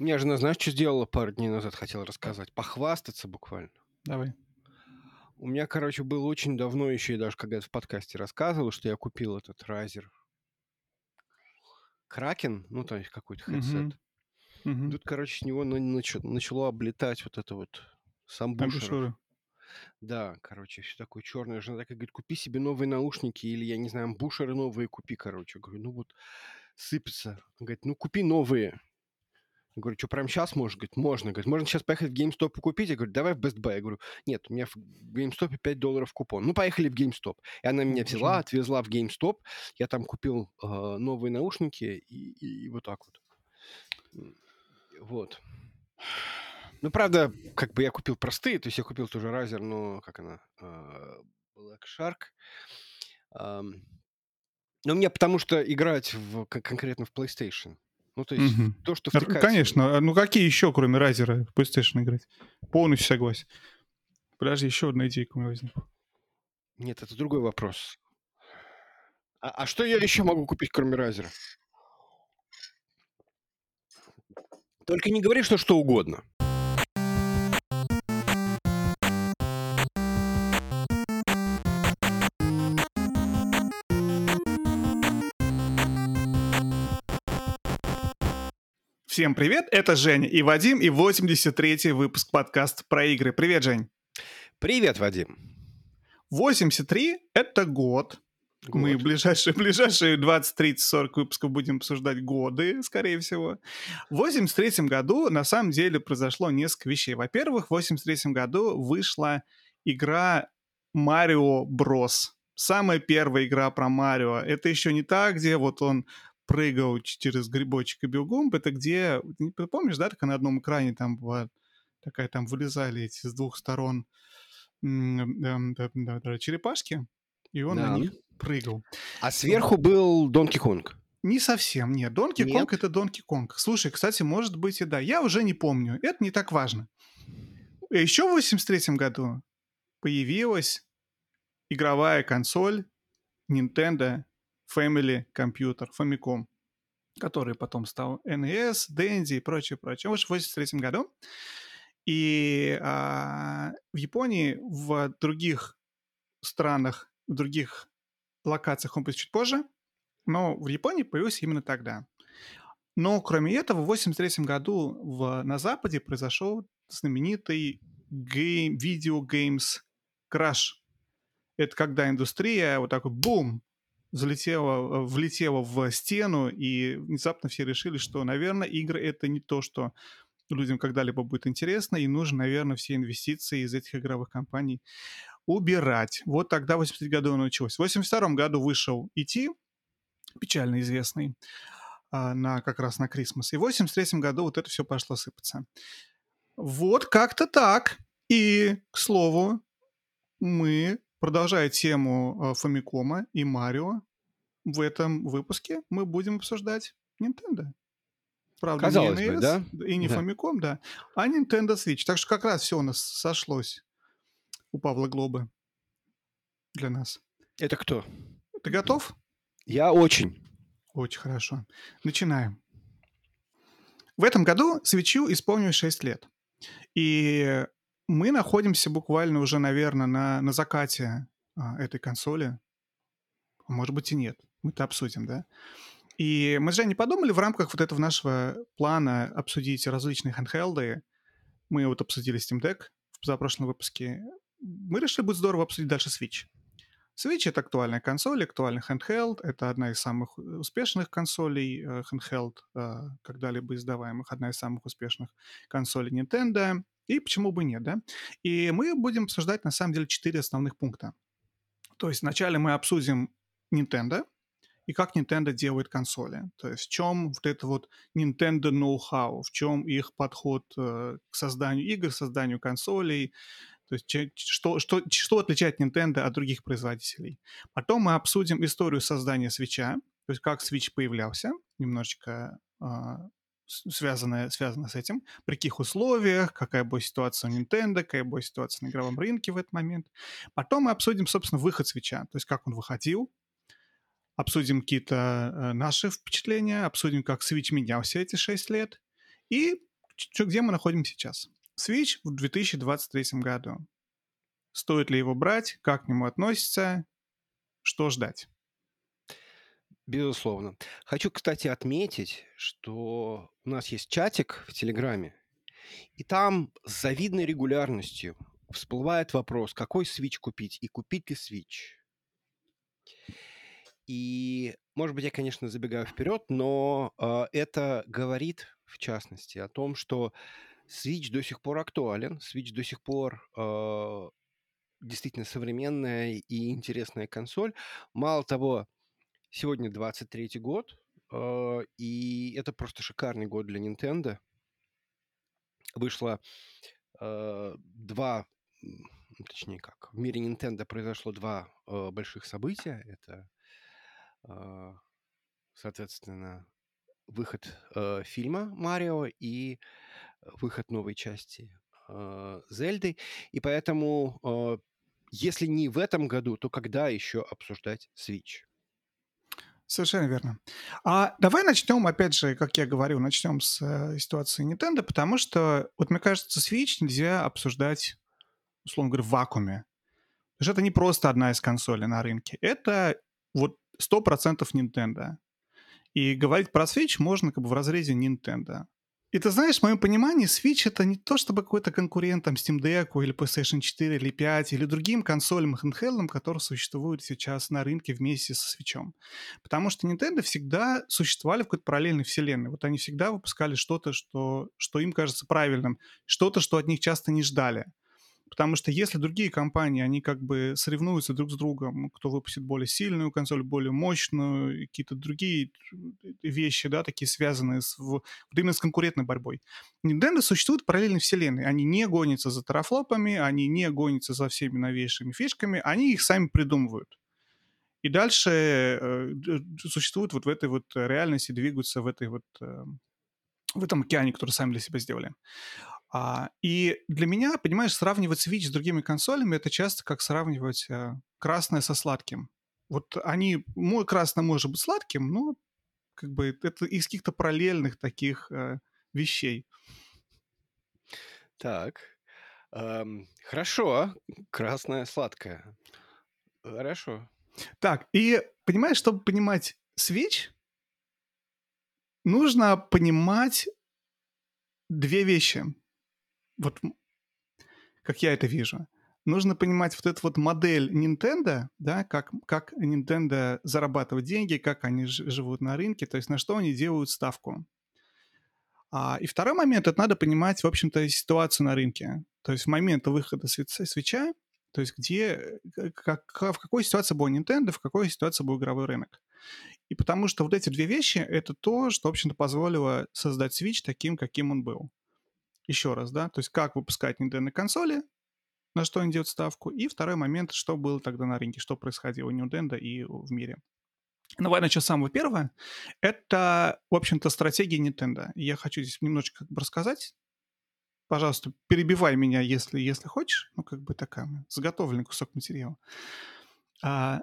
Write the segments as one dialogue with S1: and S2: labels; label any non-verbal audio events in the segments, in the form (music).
S1: Меня жена, знаешь, что сделала пару дней назад, хотела рассказать? Похвастаться буквально.
S2: Давай.
S1: У меня, короче, было очень давно еще, и даже когда я в подкасте рассказывал, что я купил этот Razer Кракен, ну, то есть какой-то хедсет.
S2: Мгм.
S1: Тут, короче, с него на- нач- начало облетать вот это вот.
S2: Амбушюры.
S1: Да, короче, все такое черное. Жена такая говорит, купи себе новые наушники или, я не знаю, амбушеры новые купи, короче. Я говорю, ну вот, сыпется. Он говорит, ну купи новые. Я говорю, что, прямо сейчас можешь? Говорит, можно. Говорит, можно сейчас поехать в GameStop и купить? Я говорю, давай в Best Buy. Я говорю, нет, у меня в GameStop 5 долларов купон. Ну, поехали в GameStop. И она меня взяла, отвезла в GameStop. Я там купил э, новые наушники и, и- и вот так вот. Вот. Ну, правда, как бы я купил простые, то есть я купил тоже Razer, но как она, а, Black Shark. Но мне потому что играть в, кон- конкретно в PlayStation. Ну, то есть
S2: Мгм.
S1: то, что втыкается.
S2: Конечно. А Ну какие еще, кроме Райзера, в PlayStation играть? Полностью согласен. Подожди, еще одна идейка у меня возникла.
S1: Нет, это другой вопрос. А, а что я еще могу купить, кроме Razer? Только не говори, что что угодно.
S2: Всем привет, это Женя и Вадим, и 83-й выпуск подкаста про игры. Привет, Жень.
S1: Привет, Вадим.
S2: 83 — это год. Мы
S1: Год.
S2: ближайшие, ближайшие 20, 30, 40 выпусков будем обсуждать годы, скорее всего. В 83 году на самом деле произошло несколько вещей. Во-первых, в 83 году вышла игра Марио Брос. Самая первая игра про Марио. Это еще не та, где вот он прыгал через грибочек и бегом. Это где, п- помнишь, да, так на одном экране там была такая, там вылезали эти с двух сторон черепашки, и он
S1: Да.
S2: на них прыгал.
S1: А сверху был Донки Конг.
S2: Не совсем, нет. Донки
S1: Нет?
S2: Конг это Донки Конг. Слушай, кстати, может быть и да. Я уже не помню. Это не так важно. Еще в 83 году появилась игровая консоль Nintendo Family Computer, Famicom, который потом стал NES, Dendy и прочее, прочее. Вот в 83 году. И а, в Японии, в других странах, в других локациях он будет чуть позже, но в Японии появился именно тогда. Но кроме этого, в 83 году в, на Западе произошел знаменитый гейм, видеогеймс краш. Это когда индустрия вот так вот бум залетела, э, влетела в стену, и внезапно все решили, что, наверное, игры — это не то, что людям когда-либо будет интересно, и нужно, наверное, все инвестиции из этих игровых компаний убирать. Вот тогда, в 83 году началось. В 82 году вышел E.T., печально известный, а, на, как раз на Крисмас. И в 83 году вот это все пошло сыпаться. Вот как-то так. И, к слову, мы, продолжая тему э, Фамикома и Марио, в этом выпуске мы будем обсуждать Nintendo. Правда,
S1: Казалось
S2: не
S1: бы,
S2: NES
S1: да?
S2: и не
S1: Да.
S2: Famicom, да, а Nintendo Switch. Так что как раз все у нас сошлось у Павла Глобы для нас.
S1: Это кто?
S2: Ты готов?
S1: Я очень.
S2: Очень хорошо. Начинаем. В этом году свечу исполнилось 6 лет. И мы находимся буквально уже, наверное, на, на закате а, этой консоли. А Может быть и нет. Мы это обсудим, да? И мы с Женей подумали в рамках вот этого нашего плана обсудить различные handheld. Мы вот обсудили Steam Deck в позапрошлом выпуске. Мы решили, будет здорово обсудить дальше Switch. Switch — это актуальная консоль, актуальный handheld. Это одна из самых э, успешных консолей э, handheld, э, когда-либо издаваемых. Одна из самых успешных консолей Nintendo. И почему бы нет, да? И мы будем обсуждать, на самом деле, четыре основных пункта. То есть вначале мы обсудим Nintendo и как Nintendo делает консоли. То есть в чем вот это вот Nintendo know-how, в чем их подход э, к созданию игр, созданию консолей, то есть что, что, что отличает Nintendo от других производителей. Потом мы обсудим историю создания свеча, то есть как Switch появлялся, немножечко а, с- связанное, связано с этим, при каких условиях, какая была ситуация у Nintendo, какая была ситуация на игровом рынке в этот момент. Потом мы обсудим, собственно, выход свеча, то есть как он выходил, обсудим какие-то э, наши впечатления, обсудим, как Switch менялся эти 6 лет, и где мы находимся сейчас? Switch в 2023 году. Стоит ли его брать? Как к нему относится? Что ждать?
S1: Безусловно. Хочу, кстати, отметить, что у нас есть чатик в Телеграме, и там с завидной регулярностью всплывает вопрос, какой Switch купить и купить ли Switch. И, может быть, я, конечно, забегаю вперед, но э, это говорит, в частности, о том, что Switch до сих пор актуален, Switch до сих пор э, действительно современная и интересная консоль. Мало того, сегодня 23-й год, э, и это просто шикарный год для Nintendo. Вышло э, два, точнее как, в мире Nintendo произошло два э, больших события. Это, соответственно, выход фильма Марио и выход новой части Зельды. И поэтому, если не в этом году, то когда еще обсуждать Switch?
S2: Совершенно верно. А давай начнем, опять же, как я говорю, начнем с э, ситуации Nintendo, потому что, вот мне кажется, Switch нельзя обсуждать, условно говоря, в вакууме. Потому что это не просто одна из консолей на рынке. Это вот 100% Nintendo. И говорить про Switch можно как бы в разрезе Nintendo. И ты знаешь, в моем понимании, Switch это не то чтобы какой-то конкурент там Steam Deck или PlayStation 4 или 5 или другим консолям handheld, которые существуют сейчас на рынке вместе со Switch. Потому что Nintendo всегда существовали в какой-то параллельной вселенной. Вот они всегда выпускали что-то, что, что им кажется правильным, что-то, что от них часто не ждали. Потому что если другие компании, они как бы соревнуются друг с другом, кто выпустит более сильную консоль, более мощную, какие-то другие вещи, да, такие связанные с, вот именно с конкурентной борьбой. Nintendo существует параллельной вселенной. Они не гонятся за тарафлопами, они не гонятся за всеми новейшими фишками, они их сами придумывают. И дальше э, существуют вот в этой вот реальности, двигаются в этой вот э, в этом океане, который сами для себя сделали. А, и для меня, понимаешь, сравнивать Switch с другими консолями это часто как сравнивать а, красное со сладким. Вот они, мой красное может быть сладким, но как бы это из каких-то параллельных таких а, вещей.
S1: Так, эм, хорошо, красное сладкое. Хорошо.
S2: Так, и понимаешь, чтобы понимать Switch, нужно понимать две вещи вот как я это вижу, нужно понимать вот эту вот модель Nintendo, да, как, как Nintendo зарабатывает деньги, как они живут на рынке, то есть на что они делают ставку. А, и второй момент, это надо понимать, в общем-то, ситуацию на рынке. То есть в момент выхода свеча, то есть где, э, как, в какой ситуации был Nintendo, в какой ситуации был игровой рынок. И потому что вот эти две вещи, это то, что, в общем-то, позволило создать Switch таким, каким он был еще раз, да, то есть как выпускать Nintendo консоли, на что они делают ставку, и второй момент, что было тогда на рынке, что происходило у Nintendo и в мире. Ну, давай начнем с самого первого. Это, в общем-то, стратегия Nintendo. Я хочу здесь немножечко как бы рассказать. Пожалуйста, перебивай меня, если, если хочешь. Ну, как бы такая, заготовленный кусок материала. А,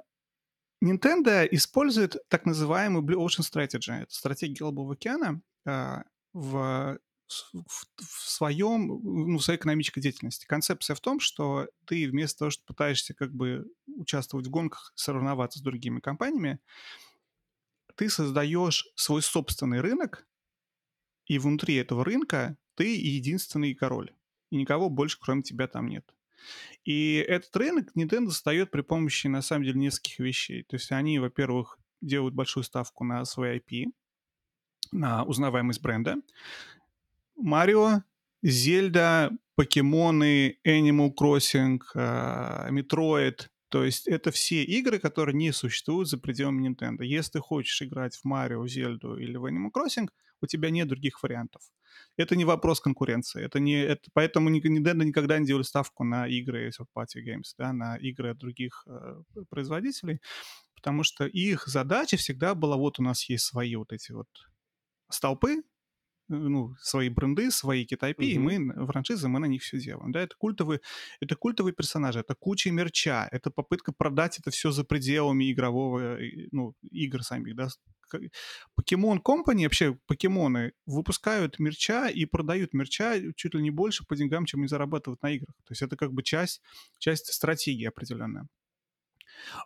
S2: Nintendo использует так называемый Blue Ocean Strategy. Это стратегия Голубого океана а, в в, в своем, ну, в своей экономической деятельности. Концепция в том, что ты вместо того, что пытаешься как бы участвовать в гонках, соревноваться с другими компаниями, ты создаешь свой собственный рынок, и внутри этого рынка ты единственный король. И никого больше, кроме тебя, там нет. И этот рынок Nintendo создает при помощи, на самом деле, нескольких вещей. То есть они, во-первых, делают большую ставку на свой IP, на узнаваемость бренда. Марио, Зельда, Покемоны, Animal Crossing, Metroid. А, То есть это все игры, которые не существуют за пределами Nintendo. Если ты хочешь играть в Марио, Зельду или в Animal Crossing, у тебя нет других вариантов. Это не вопрос конкуренции. Это не, это, поэтому Nintendo никогда не делали ставку на игры third party games, да, на игры других э, производителей, потому что их задача всегда была, вот у нас есть свои вот эти вот столпы, ну, свои бренды, свои китайпи, и мы франшизы, мы на них все делаем. Да, это культовые, это культовые персонажи, это куча мерча, это попытка продать это все за пределами игрового, ну, игр самих, да, Покемон Company, вообще покемоны выпускают мерча и продают мерча чуть ли не больше по деньгам, чем они зарабатывают на играх. То есть это как бы часть, часть стратегии определенная.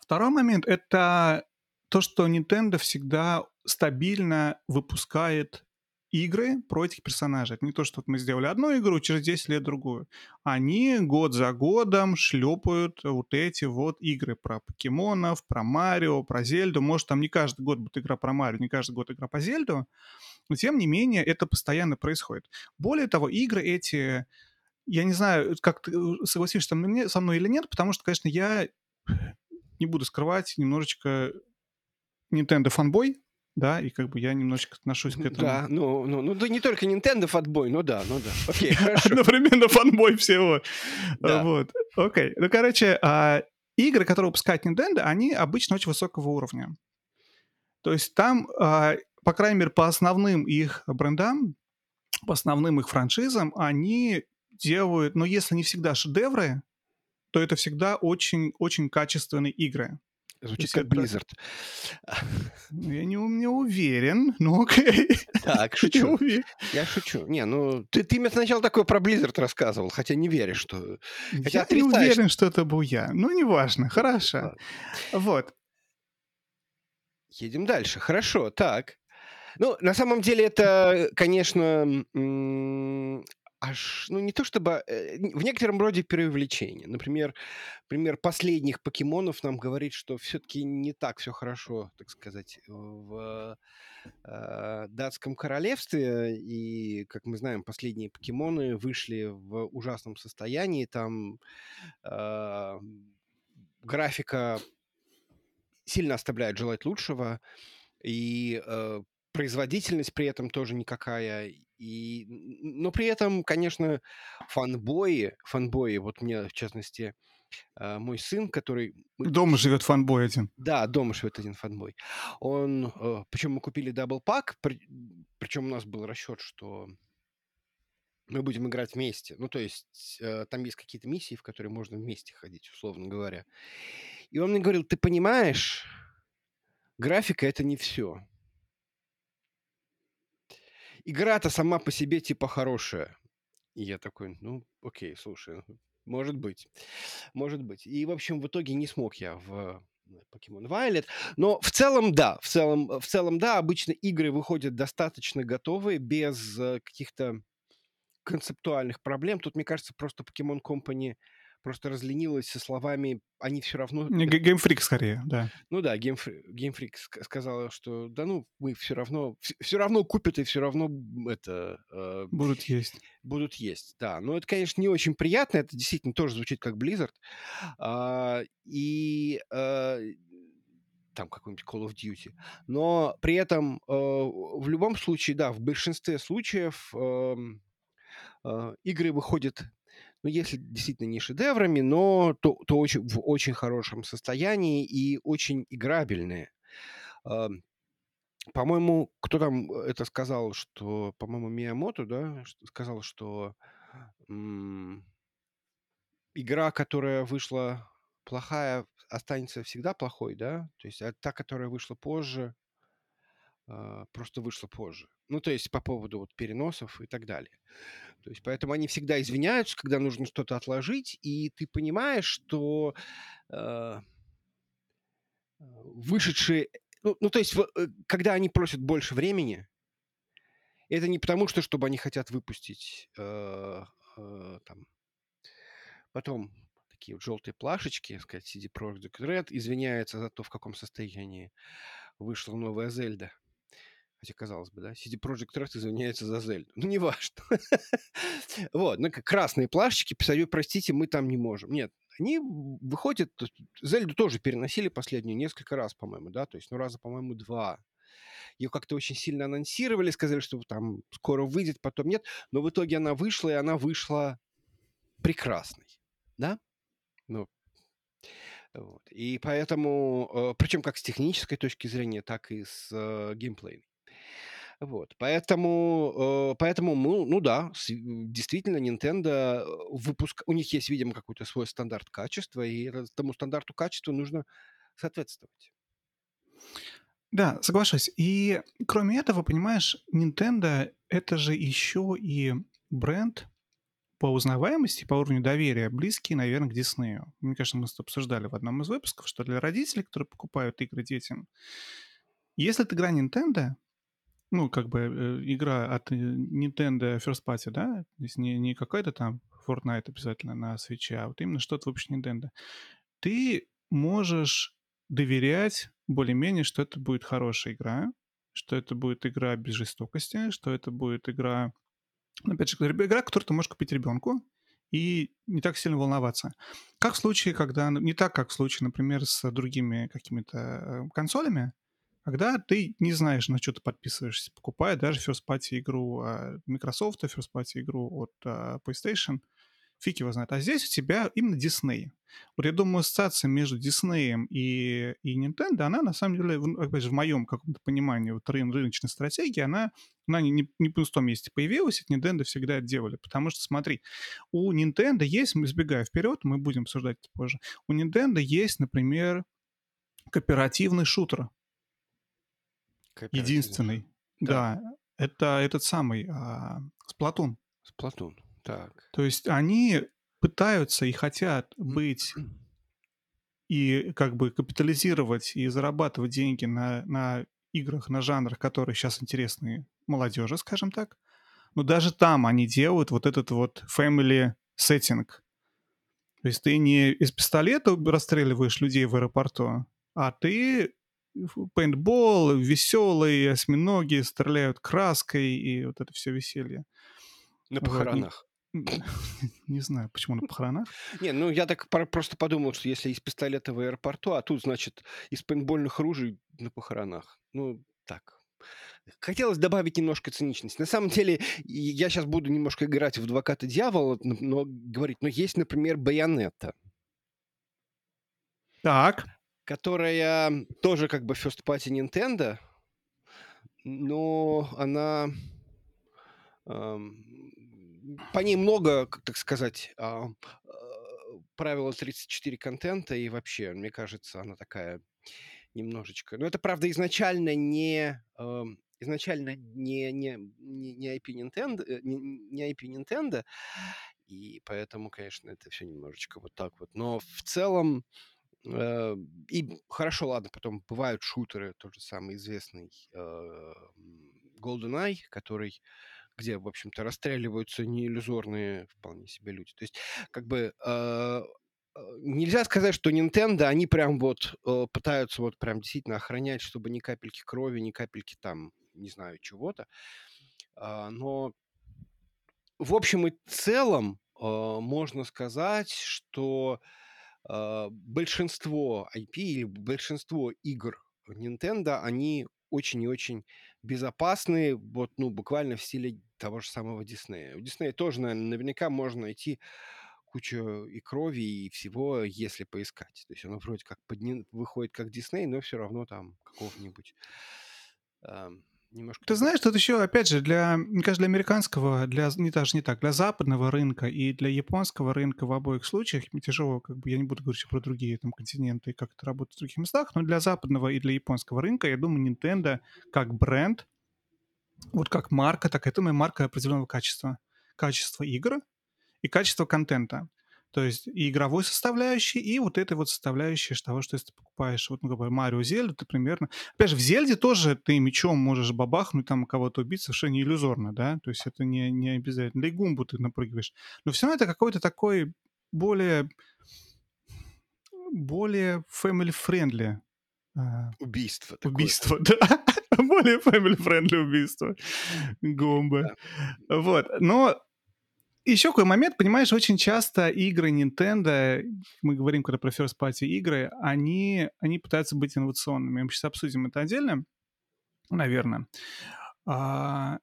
S2: Второй момент — это то, что Nintendo всегда стабильно выпускает игры про этих персонажей. Это не то, что мы сделали одну игру, через 10 лет другую. Они год за годом шлепают вот эти вот игры про покемонов, про Марио, про Зельду. Может, там не каждый год будет игра про Марио, не каждый год игра по Зельду, но тем не менее это постоянно происходит. Более того, игры эти, я не знаю, как ты э, согласишься со мной или нет, потому что, конечно, я не буду скрывать, немножечко Nintendo фанбой, да, и как бы я немножечко отношусь к этому.
S1: Да, ну, ну, ну да не только Nintendo фанбой, ну да, ну да, окей, (laughs)
S2: хорошо. Одновременно фанбой всего. Да. Вот, окей. Ну, короче, а, игры, которые выпускает Nintendo, они обычно очень высокого уровня. То есть там, а, по крайней мере, по основным их брендам, по основным их франшизам, они делают, ну, если не всегда шедевры, то это всегда очень-очень качественные игры.
S1: Звучит как Blizzard.
S2: Ну, я не, не уверен, но окей.
S1: Так, (laughs) шучу. Я шучу. Не, ну, ты, ты мне сначала такое про Blizzard рассказывал, хотя не веришь, что...
S2: Хотя я не уверен, что это был я. Ну, неважно, хорошо. Вот.
S1: Едем дальше. Хорошо, так. Ну, на самом деле это, конечно, аж, ну не то чтобы, э, в некотором роде преувеличение. Например, пример последних покемонов нам говорит, что все-таки не так все хорошо, так сказать, в э, датском королевстве. И, как мы знаем, последние покемоны вышли в ужасном состоянии. Там э, графика сильно оставляет желать лучшего. И э, производительность при этом тоже никакая. И, но при этом, конечно, фанбои, фанбои, вот мне, в частности, а, мой сын, который...
S2: Дома живет фанбой один.
S1: Да, дома живет один фанбой. Он... Э, Причем мы купили double pack, причем у нас был расчет, что мы будем играть вместе. Ну, то есть э, там есть какие-то миссии, в которые можно вместе ходить, условно говоря. И он мне говорил, ты понимаешь, графика — это не все игра-то сама по себе типа хорошая. И я такой, ну, окей, слушай, может быть, может быть. И, в общем, в итоге не смог я в Pokemon Violet. Но в целом, да, в целом, в целом, да, обычно игры выходят достаточно готовые, без э, каких-то концептуальных проблем. Тут, мне кажется, просто Pokemon Company просто разленилась со словами «они все равно...»
S2: Геймфрик скорее, да.
S1: Ну да, Геймфрик сказала, что да ну, мы все равно... Все равно купят и все равно это...
S2: Э, будут есть.
S1: Будут есть, да. Но это, конечно, не очень приятно. Это действительно тоже звучит как Blizzard. А, и... А, там какой-нибудь Call of Duty. Но при этом э, в любом случае, да, в большинстве случаев э, э, игры выходят ну, если действительно не шедеврами, но то, то очень, в очень хорошем состоянии и очень играбельные. По-моему, кто там это сказал, что, по-моему, Миямото, да, сказал, что м- игра, которая вышла плохая, останется всегда плохой, да? То есть а та, которая вышла позже, а, просто вышла позже. Ну, то есть по поводу вот переносов и так далее. То есть поэтому они всегда извиняются, когда нужно что-то отложить, и ты понимаешь, что э, вышедшие... Ну, ну, то есть э, когда они просят больше времени, это не потому, что чтобы они хотят выпустить э, э, там потом такие вот желтые плашечки, сказать, CD Projekt Red извиняется за то, в каком состоянии вышла новая Зельда. Хотя, казалось бы, да, CD Project Red извиняется за Зельду. Ну, не важно. (laughs) вот, ну, красные плашечки, простите, мы там не можем. Нет, они выходят, Зельду тоже переносили последнюю несколько раз, по-моему, да, то есть, ну, раза, по-моему, два. Ее как-то очень сильно анонсировали, сказали, что там скоро выйдет, потом нет. Но в итоге она вышла, и она вышла прекрасной, да? Ну, вот. И поэтому, э, причем как с технической точки зрения, так и с э, геймплейной. Вот, поэтому, э, поэтому мы, ну да, действительно, Nintendo э, выпуск, у них есть, видимо, какой-то свой стандарт качества, и этому стандарту качества нужно соответствовать.
S2: Да, соглашусь. И кроме этого, понимаешь, Nintendo это же еще и бренд по узнаваемости, по уровню доверия близкий, наверное, к Диснею. Мне кажется, мы это обсуждали в одном из выпусков, что для родителей, которые покупают игры детям, если это игра Nintendo, ну, как бы э, игра от э, Nintendo First Party, да, то есть не, не какая-то там Fortnite обязательно на свече, а вот именно что-то выпущено Nintendo, ты можешь доверять более-менее, что это будет хорошая игра, что это будет игра без жестокости, что это будет игра, ну, опять же, игра, которую ты можешь купить ребенку и не так сильно волноваться. Как в случае, когда... Не так, как в случае, например, с другими какими-то э, консолями, когда ты не знаешь, на что ты подписываешься, покупая даже first party игру от Microsoft, first party игру от uh, PlayStation, фиг его знает. А здесь у тебя именно Disney. Вот я думаю, ассоциация между Disney и, и Nintendo, она на самом деле, опять же, в моем каком-то понимании вот рын, рыночной стратегии, она, она не, не, не в пустом месте появилась, и Nintendo всегда это делали. Потому что, смотри, у Nintendo есть, мы избегая вперед, мы будем обсуждать это позже, у Nintendo есть, например, кооперативный шутер, Единственный. Да. да. Это этот самый а, Сплатун.
S1: Сплатун, так.
S2: То есть они пытаются и хотят быть и как бы капитализировать и зарабатывать деньги на, на играх, на жанрах, которые сейчас интересны молодежи, скажем так. Но даже там они делают вот этот вот family setting. То есть ты не из пистолета расстреливаешь людей в аэропорту, а ты пейнтбол, веселые осьминоги стреляют краской и вот это все веселье.
S1: На похоронах. (laughs)
S2: Не знаю, почему на похоронах.
S1: Не, ну я так просто подумал, что если из пистолета в аэропорту, а тут, значит, из пейнтбольных ружей на похоронах. Ну, так. Хотелось добавить немножко циничности. На самом деле, я сейчас буду немножко играть в адвоката дьявола, но говорить, но есть, например, Байонетта.
S2: Так
S1: которая тоже как бы first party Nintendo, но она... по ней много, так сказать, а, правила 34 контента, и вообще, мне кажется, она такая немножечко... Но это, правда, изначально не... изначально не, не, не, IP Nintendo, э, не, не IP Nintendo, и поэтому, конечно, это все немножечко вот так вот. Но в целом, и хорошо, ладно, потом бывают шутеры, тот же самый известный э, GoldenEye, который где, в общем-то, расстреливаются неиллюзорные вполне себе люди. То есть, как бы э, нельзя сказать, что Nintendo, они прям вот пытаются вот прям действительно охранять, чтобы ни капельки крови, ни капельки там, не знаю, чего-то. А, но в общем и целом можно сказать, что большинство IP или большинство игр Nintendo, они очень и очень безопасные, вот, ну, буквально в стиле того же самого Диснея. У Диснея тоже, наверное, наверняка можно найти кучу и крови, и всего, если поискать. То есть оно вроде как подня... выходит как Дисней, но все равно там какого-нибудь
S2: немножко... Ты знаешь, тут еще, опять же, для, мне кажется, для американского, для, не даже не так, для западного рынка и для японского рынка в обоих случаях, тяжело, как бы, я не буду говорить про другие там континенты и как это работает в других местах, но для западного и для японского рынка, я думаю, Nintendo как бренд, вот как марка, так это марка определенного качества. Качество игр и качество контента. То есть и игровой составляющей, и вот этой вот составляющей того, что если ты покупаешь, вот, ну, например, Марио Зельду, ты примерно... Опять же, в Зельде тоже ты мечом можешь бабахнуть, там кого-то убить совершенно иллюзорно, да? То есть это не, не обязательно. Да и гумбу ты напрыгиваешь. Но все равно это какой-то такой более более family-friendly.
S1: А, убийство.
S2: Убийство, (laughs) да. более family-friendly убийство. Гумба. Вот. Но еще какой момент, понимаешь, очень часто игры Nintendo, мы говорим когда про first party игры, они, они пытаются быть инновационными. Мы сейчас обсудим это отдельно, наверное. А,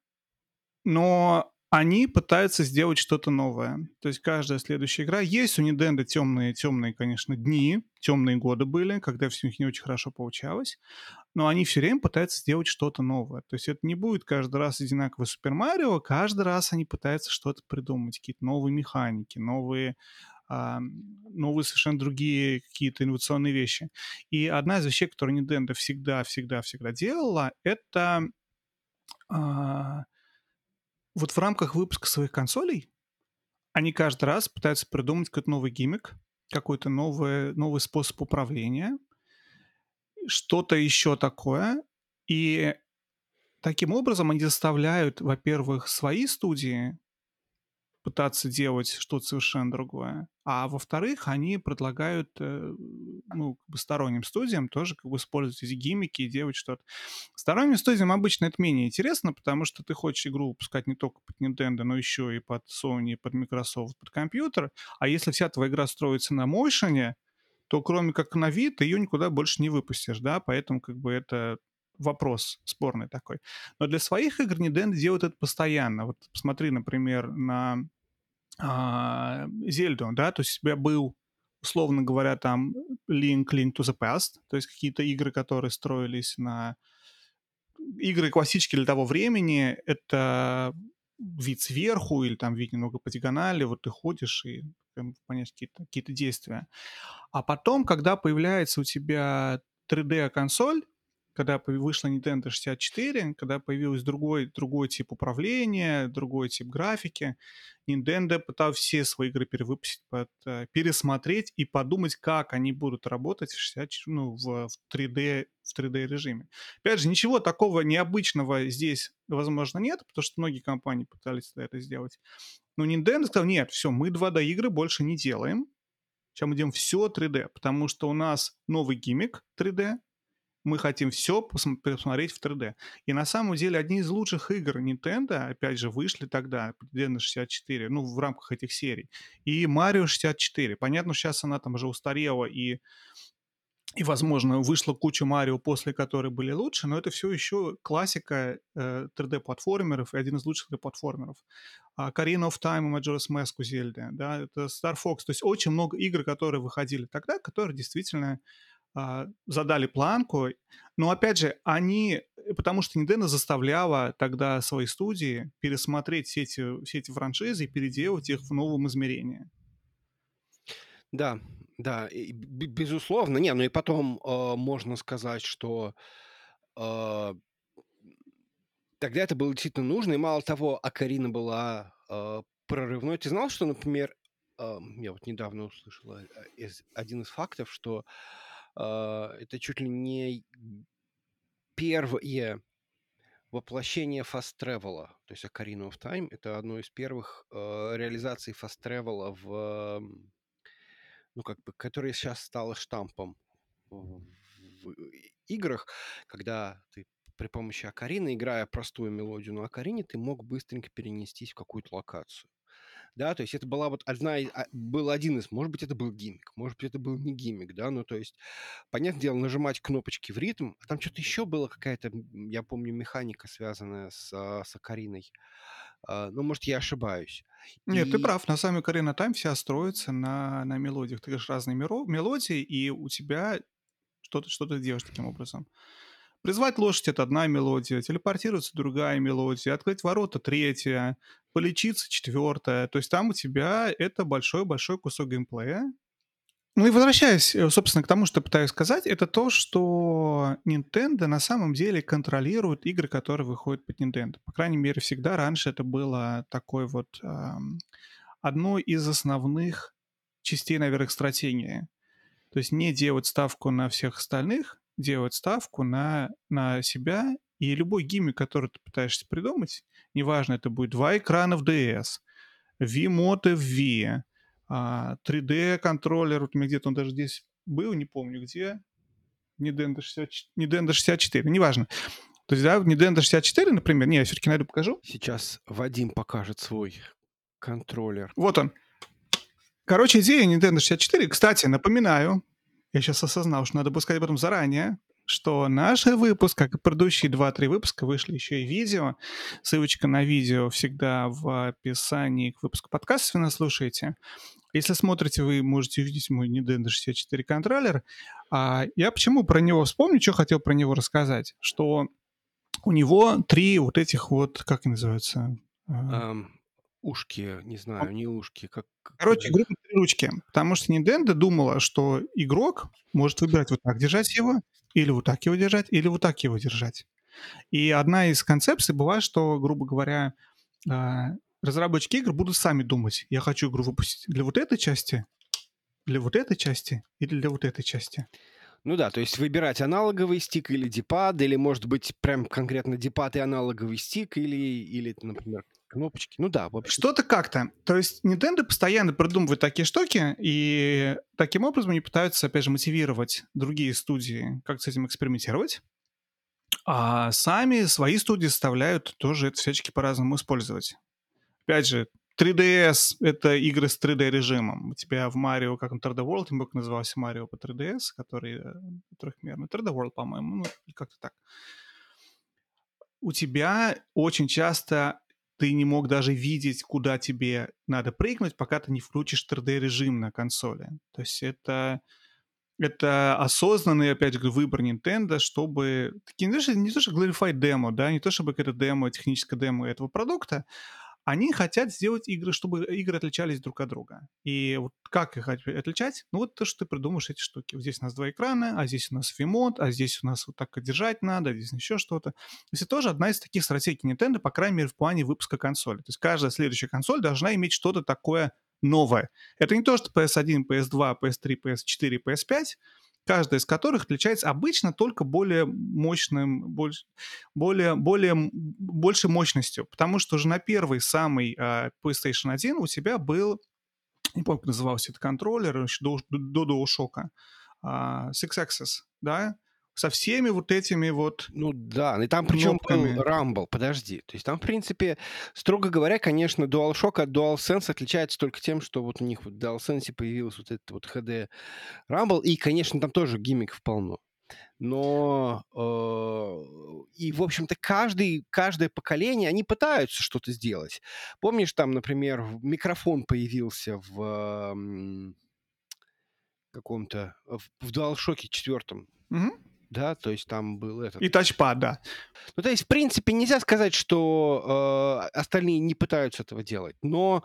S2: но они пытаются сделать что-то новое. То есть каждая следующая игра... Есть у Nintendo темные, темные, конечно, дни, темные годы были, когда все у них не очень хорошо получалось, но они все время пытаются сделать что-то новое. То есть это не будет каждый раз одинаковый Супер Марио, каждый раз они пытаются что-то придумать, какие-то новые механики, новые а, новые совершенно другие какие-то инновационные вещи. И одна из вещей, которую Nintendo всегда-всегда-всегда делала, это а, вот в рамках выпуска своих консолей они каждый раз пытаются придумать какой-то новый гиммик, какой-то новый, новый способ управления, что-то еще такое. И таким образом они заставляют, во-первых, свои студии пытаться делать что-то совершенно другое. А во-вторых, они предлагают э, ну, как бы сторонним студиям тоже как бы использовать эти гиммики и делать что-то. Сторонним студиям обычно это менее интересно, потому что ты хочешь игру выпускать не только под Nintendo, но еще и под Sony, под Microsoft, под компьютер. А если вся твоя игра строится на Motion, то кроме как на вид, ты ее никуда больше не выпустишь, да, поэтому как бы это вопрос спорный такой. Но для своих игр Nintendo делает это постоянно. Вот посмотри, например, на а, Зельду, да, то есть у тебя был, условно говоря, там Link, Link to the Past, то есть какие-то игры, которые строились на... Игры классические для того времени, это вид сверху или там вид немного по диагонали, вот ты ходишь и понять какие-то какие действия. А потом, когда появляется у тебя 3D-консоль, когда вышла Nintendo 64, когда появился другой, другой тип управления, другой тип графики, Nintendo пыталась все свои игры перевыпустить, под, э, пересмотреть и подумать, как они будут работать в, 60, ну, в, в 3D в 3D режиме. Опять же, ничего такого необычного здесь, возможно, нет, потому что многие компании пытались это сделать. Но Nintendo сказал, нет, все, мы 2D игры больше не делаем. Сейчас мы делаем все 3D, потому что у нас новый гиммик 3D, мы хотим все посмотреть в 3D. И на самом деле одни из лучших игр Nintendo, опять же, вышли тогда, Nintendo 64, ну, в рамках этих серий. И Mario 64. Понятно, сейчас она там уже устарела и и, возможно, вышла куча Марио, после которой были лучше, но это все еще классика э, 3D-платформеров и один из лучших 3D-платформеров. Uh, Karina of Time и Majora's Mask у Зельды, да, это Star Fox. То есть очень много игр, которые выходили тогда, которые действительно задали планку. Но опять же, они, потому что Nintendo заставляла тогда свои студии пересмотреть все эти, все эти франшизы и переделать их в новом измерении.
S1: Да, да, и, безусловно. Не, ну и потом э, можно сказать, что э, тогда это было действительно нужно. И мало того, Акарина была э, прорывной. Ты знал, что, например, э, я вот недавно услышал э, один из фактов, что э, а, это чуть ли не первое воплощение fast travel. То есть Ocarina of Time это одно из первых э, реализаций fast travel в ну как бы, которое сейчас стало штампом в, в играх, когда ты при помощи Акарины, играя простую мелодию на Акарине, ты мог быстренько перенестись в какую-то локацию да, то есть это была вот одна, а, был один из, может быть, это был гиммик, может быть, это был не гиммик, да, ну, то есть, понятное дело, нажимать кнопочки в ритм, а там что-то еще было, какая-то, я помню, механика, связанная с, а, с Акариной, Uh, ну, может, я ошибаюсь.
S2: Нет, и... ты прав. На самом Карина Тайм вся строится на, на мелодиях. Ты говоришь разные мелодии, и у тебя что-то что ты делаешь таким образом. Призвать лошадь — это одна мелодия, телепортироваться — другая мелодия, открыть ворота — третья, полечиться — четвертая. То есть там у тебя это большой-большой кусок геймплея. Ну и возвращаясь, э, собственно, к тому, что пытаюсь сказать, это то, что Nintendo на самом деле контролирует игры, которые выходят под Nintendo. По крайней мере, всегда раньше это было такой вот эм, одной из основных частей, наверное, стратегии. То есть не делать ставку на всех остальных, делать ставку на, на себя, и любой гиммик, который ты пытаешься придумать, неважно, это будет два экрана в DS, V-моты в V, 3D-контроллер, вот у меня где-то он даже здесь был, не помню где, Nintendo 64, Nintendo 64 неважно. То есть, да, Nintendo 64, например, не, я все-таки найду, покажу.
S1: Сейчас Вадим покажет свой контроллер.
S2: Вот он. Короче, идея Nintendo 64, кстати, напоминаю, я сейчас осознал, что надо сказать об этом заранее. что наш выпуск, как и предыдущие 2-3 выпуска, вышли еще и видео. Ссылочка на видео всегда в описании к выпуску подкаста, если вы нас слушаете. Если смотрите, вы можете увидеть мой Nintendo 64 контроллер. А я почему про него вспомню, что хотел про него рассказать. Что у него три вот этих вот, как они называются?
S1: Um, ушки, не знаю, не ушки. Как,
S2: Короче, группа три ручки. Потому что Nintendo думала, что игрок может выбирать вот так держать его, или вот так его держать, или вот так его держать. И одна из концепций была, что, грубо говоря, а, разработчики игр будут сами думать, я хочу игру выпустить для вот этой части, для вот этой части или для вот этой части.
S1: Ну да, то есть выбирать аналоговый стик или дипад, или, может быть, прям конкретно дипад и аналоговый стик, или, или например, кнопочки. Ну да,
S2: в общем. Что-то как-то. То есть Nintendo постоянно придумывает такие штуки, и таким образом они пытаются, опять же, мотивировать другие студии, как с этим экспериментировать. А сами свои студии заставляют тоже это всячески по-разному использовать. Опять же, 3DS — это игры с 3D-режимом. У тебя в Марио, как он, 3D World, ему назывался Марио по 3DS, который э, трехмерный. 3D World, по-моему, ну, как-то так. У тебя очень часто ты не мог даже видеть, куда тебе надо прыгнуть, пока ты не включишь 3D-режим на консоли. То есть это, это осознанный, опять же, выбор Nintendo, чтобы... Что, не то, что glorified демо, да, не то, чтобы это демо, техническое демо этого продукта, они хотят сделать игры, чтобы игры отличались друг от друга. И вот как их отличать? Ну вот то, что ты придумаешь эти штуки. Вот здесь у нас два экрана, а здесь у нас вимод, а здесь у нас вот так держать надо, а здесь еще что-то. То есть это тоже одна из таких стратегий Nintendo, по крайней мере, в плане выпуска консоли. То есть каждая следующая консоль должна иметь что-то такое новое. Это не то, что PS1, PS2, PS3, PS4, PS5, каждая из которых отличается обычно только более мощным, более, более, большей мощностью. Потому что уже на первый самый uh, PlayStation 1 у тебя был, не помню, как назывался этот контроллер, еще до, до DualShock, uh, Six Axis, да, со всеми вот этими вот
S1: Ну да, и там причем был Rumble, подожди. То есть там, в принципе, строго говоря, конечно, DualShock от DualSense отличается только тем, что вот у них в DualSense появилась вот этот вот HD Rumble, и, конечно, там тоже гиммиков полно. Но э, и, в общем-то, каждый, каждое поколение, они пытаются что-то сделать. Помнишь, там, например, микрофон появился в э, каком-то, в, в DualShock четвертом.
S2: Угу
S1: да, то есть там был этот...
S2: И тачпад, да.
S1: Ну, то есть, в принципе, нельзя сказать, что э, остальные не пытаются этого делать, но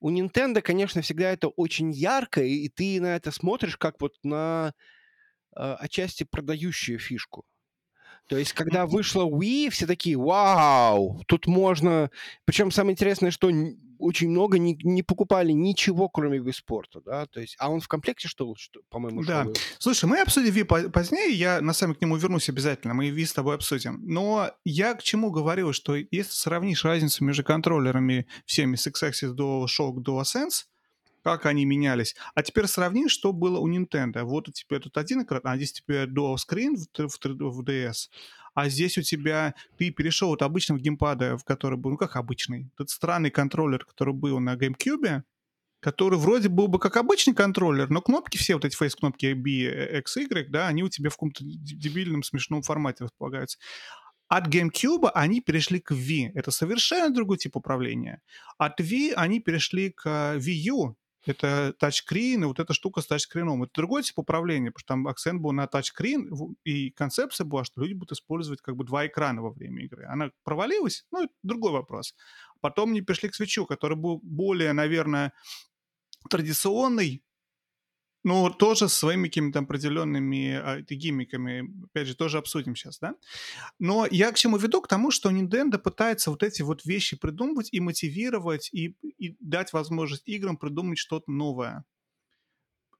S1: у Nintendo, конечно, всегда это очень ярко, и ты на это смотришь как вот на э, отчасти продающую фишку. То есть, когда вышла Wii, все такие, вау, тут можно... Причем самое интересное, что очень много не, не покупали ничего, кроме Wii спорта, да, то есть, а он в комплекте, что, что по-моему,
S2: Да. Шел... Слушай, мы обсудим Wii позднее, я на самом к нему вернусь обязательно, мы Wii с тобой обсудим, но я к чему говорил, что если сравнишь разницу между контроллерами всеми с X-Axis до Shock DualSense, как они менялись. А теперь сравни, что было у Nintendo. Вот у тебя тут один экран, а здесь теперь Dual Screen в, в, в DS, а здесь у тебя ты перешел от обычного геймпада, в который был, ну как обычный, тот странный контроллер, который был на GameCube, который вроде был бы как обычный контроллер, но кнопки все, вот эти фейс-кнопки B, X, Y, да, они у тебя в каком-то дебильном смешном формате располагаются. От GameCube они перешли к V. Это совершенно другой тип управления. От V они перешли к Wii U это тачскрин, и вот эта штука с тачскрином. Это другой тип управления, потому что там акцент был на тачскрин, и концепция была, что люди будут использовать как бы два экрана во время игры. Она провалилась? Ну, это другой вопрос. Потом они пришли к свечу, который был более, наверное, традиционный, ну, тоже своими какими-то определенными а, гиммиками, опять же, тоже обсудим сейчас, да? Но я к чему веду? К тому, что Nintendo пытается вот эти вот вещи придумывать и мотивировать, и, и дать возможность играм придумать что-то новое.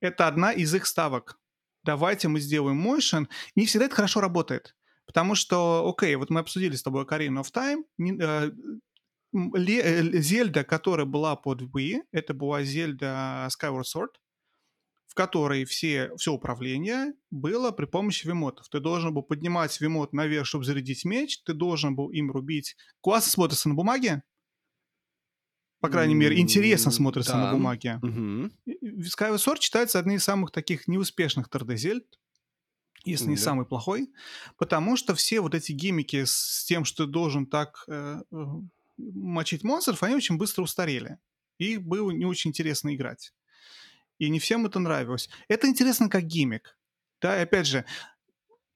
S2: Это одна из их ставок. Давайте мы сделаем motion. Не всегда это хорошо работает. Потому что, окей, вот мы обсудили с тобой Ocarina of Time, э, э, Зельда, которая была под Wii, это была Зельда Skyward Sword, в которой все, все управление было при помощи вимотов. Ты должен был поднимать вимот наверх, чтобы зарядить меч, ты должен был им рубить. Классно смотрится на бумаге, по крайней мере, интересно смотрится да. на бумаге. Угу. Skyward Sword считается одним из самых таких неуспешных 3D-зельд. если не самый плохой, потому что все вот эти гиммики с тем, что ты должен так э, э, мочить монстров, они очень быстро устарели. И было не очень интересно играть. И не всем это нравилось. Это интересно как гиммик. Да, и опять же,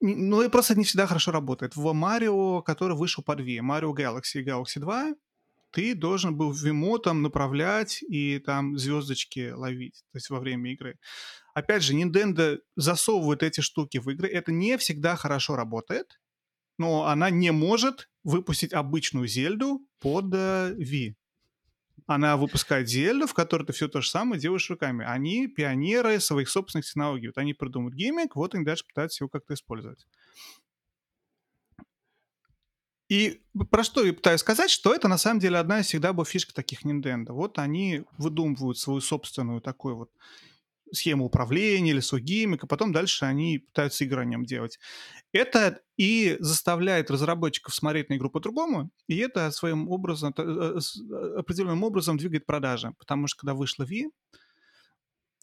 S2: ну и просто не всегда хорошо работает. В Марио, который вышел по две, Марио Galaxy и Galaxy 2, ты должен был вимотом направлять и там звездочки ловить, то есть во время игры. Опять же, Nintendo засовывает эти штуки в игры. Это не всегда хорошо работает, но она не может выпустить обычную Зельду под э, Wii. Она выпускает Зельду, в которой ты все то же самое делаешь руками. Они пионеры своих собственных технологий. Вот они придумают гиммик, вот они дальше пытаются его как-то использовать. И про что я пытаюсь сказать, что это на самом деле одна из всегда была фишка таких Nintendo. Вот они выдумывают свою собственную такую вот схему управления или свой гиммик, а потом дальше они пытаются игры о нем делать. Это и заставляет разработчиков смотреть на игру по-другому, и это своим образом, э, с- э, определенным образом двигает продажи. Потому что когда вышла Wii,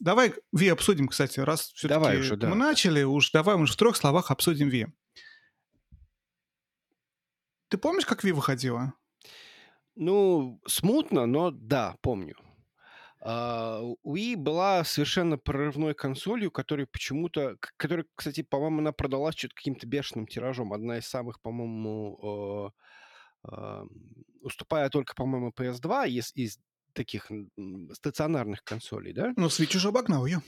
S2: давай Wii обсудим, кстати, раз все-таки
S1: уже, да.
S2: мы начали, уж давай мы в трех словах обсудим Wii. Ты помнишь, как Wii выходила?
S1: Ну, смутно, но да, помню. А, Wii была совершенно прорывной консолью, которая почему-то, которая, кстати, по-моему, она продалась что-то каким-то бешеным тиражом. Одна из самых, по-моему, э, а, уступая только, по-моему, PS2 из, из таких стационарных консолей, да?
S2: Ну, Switch уже обогнал ее.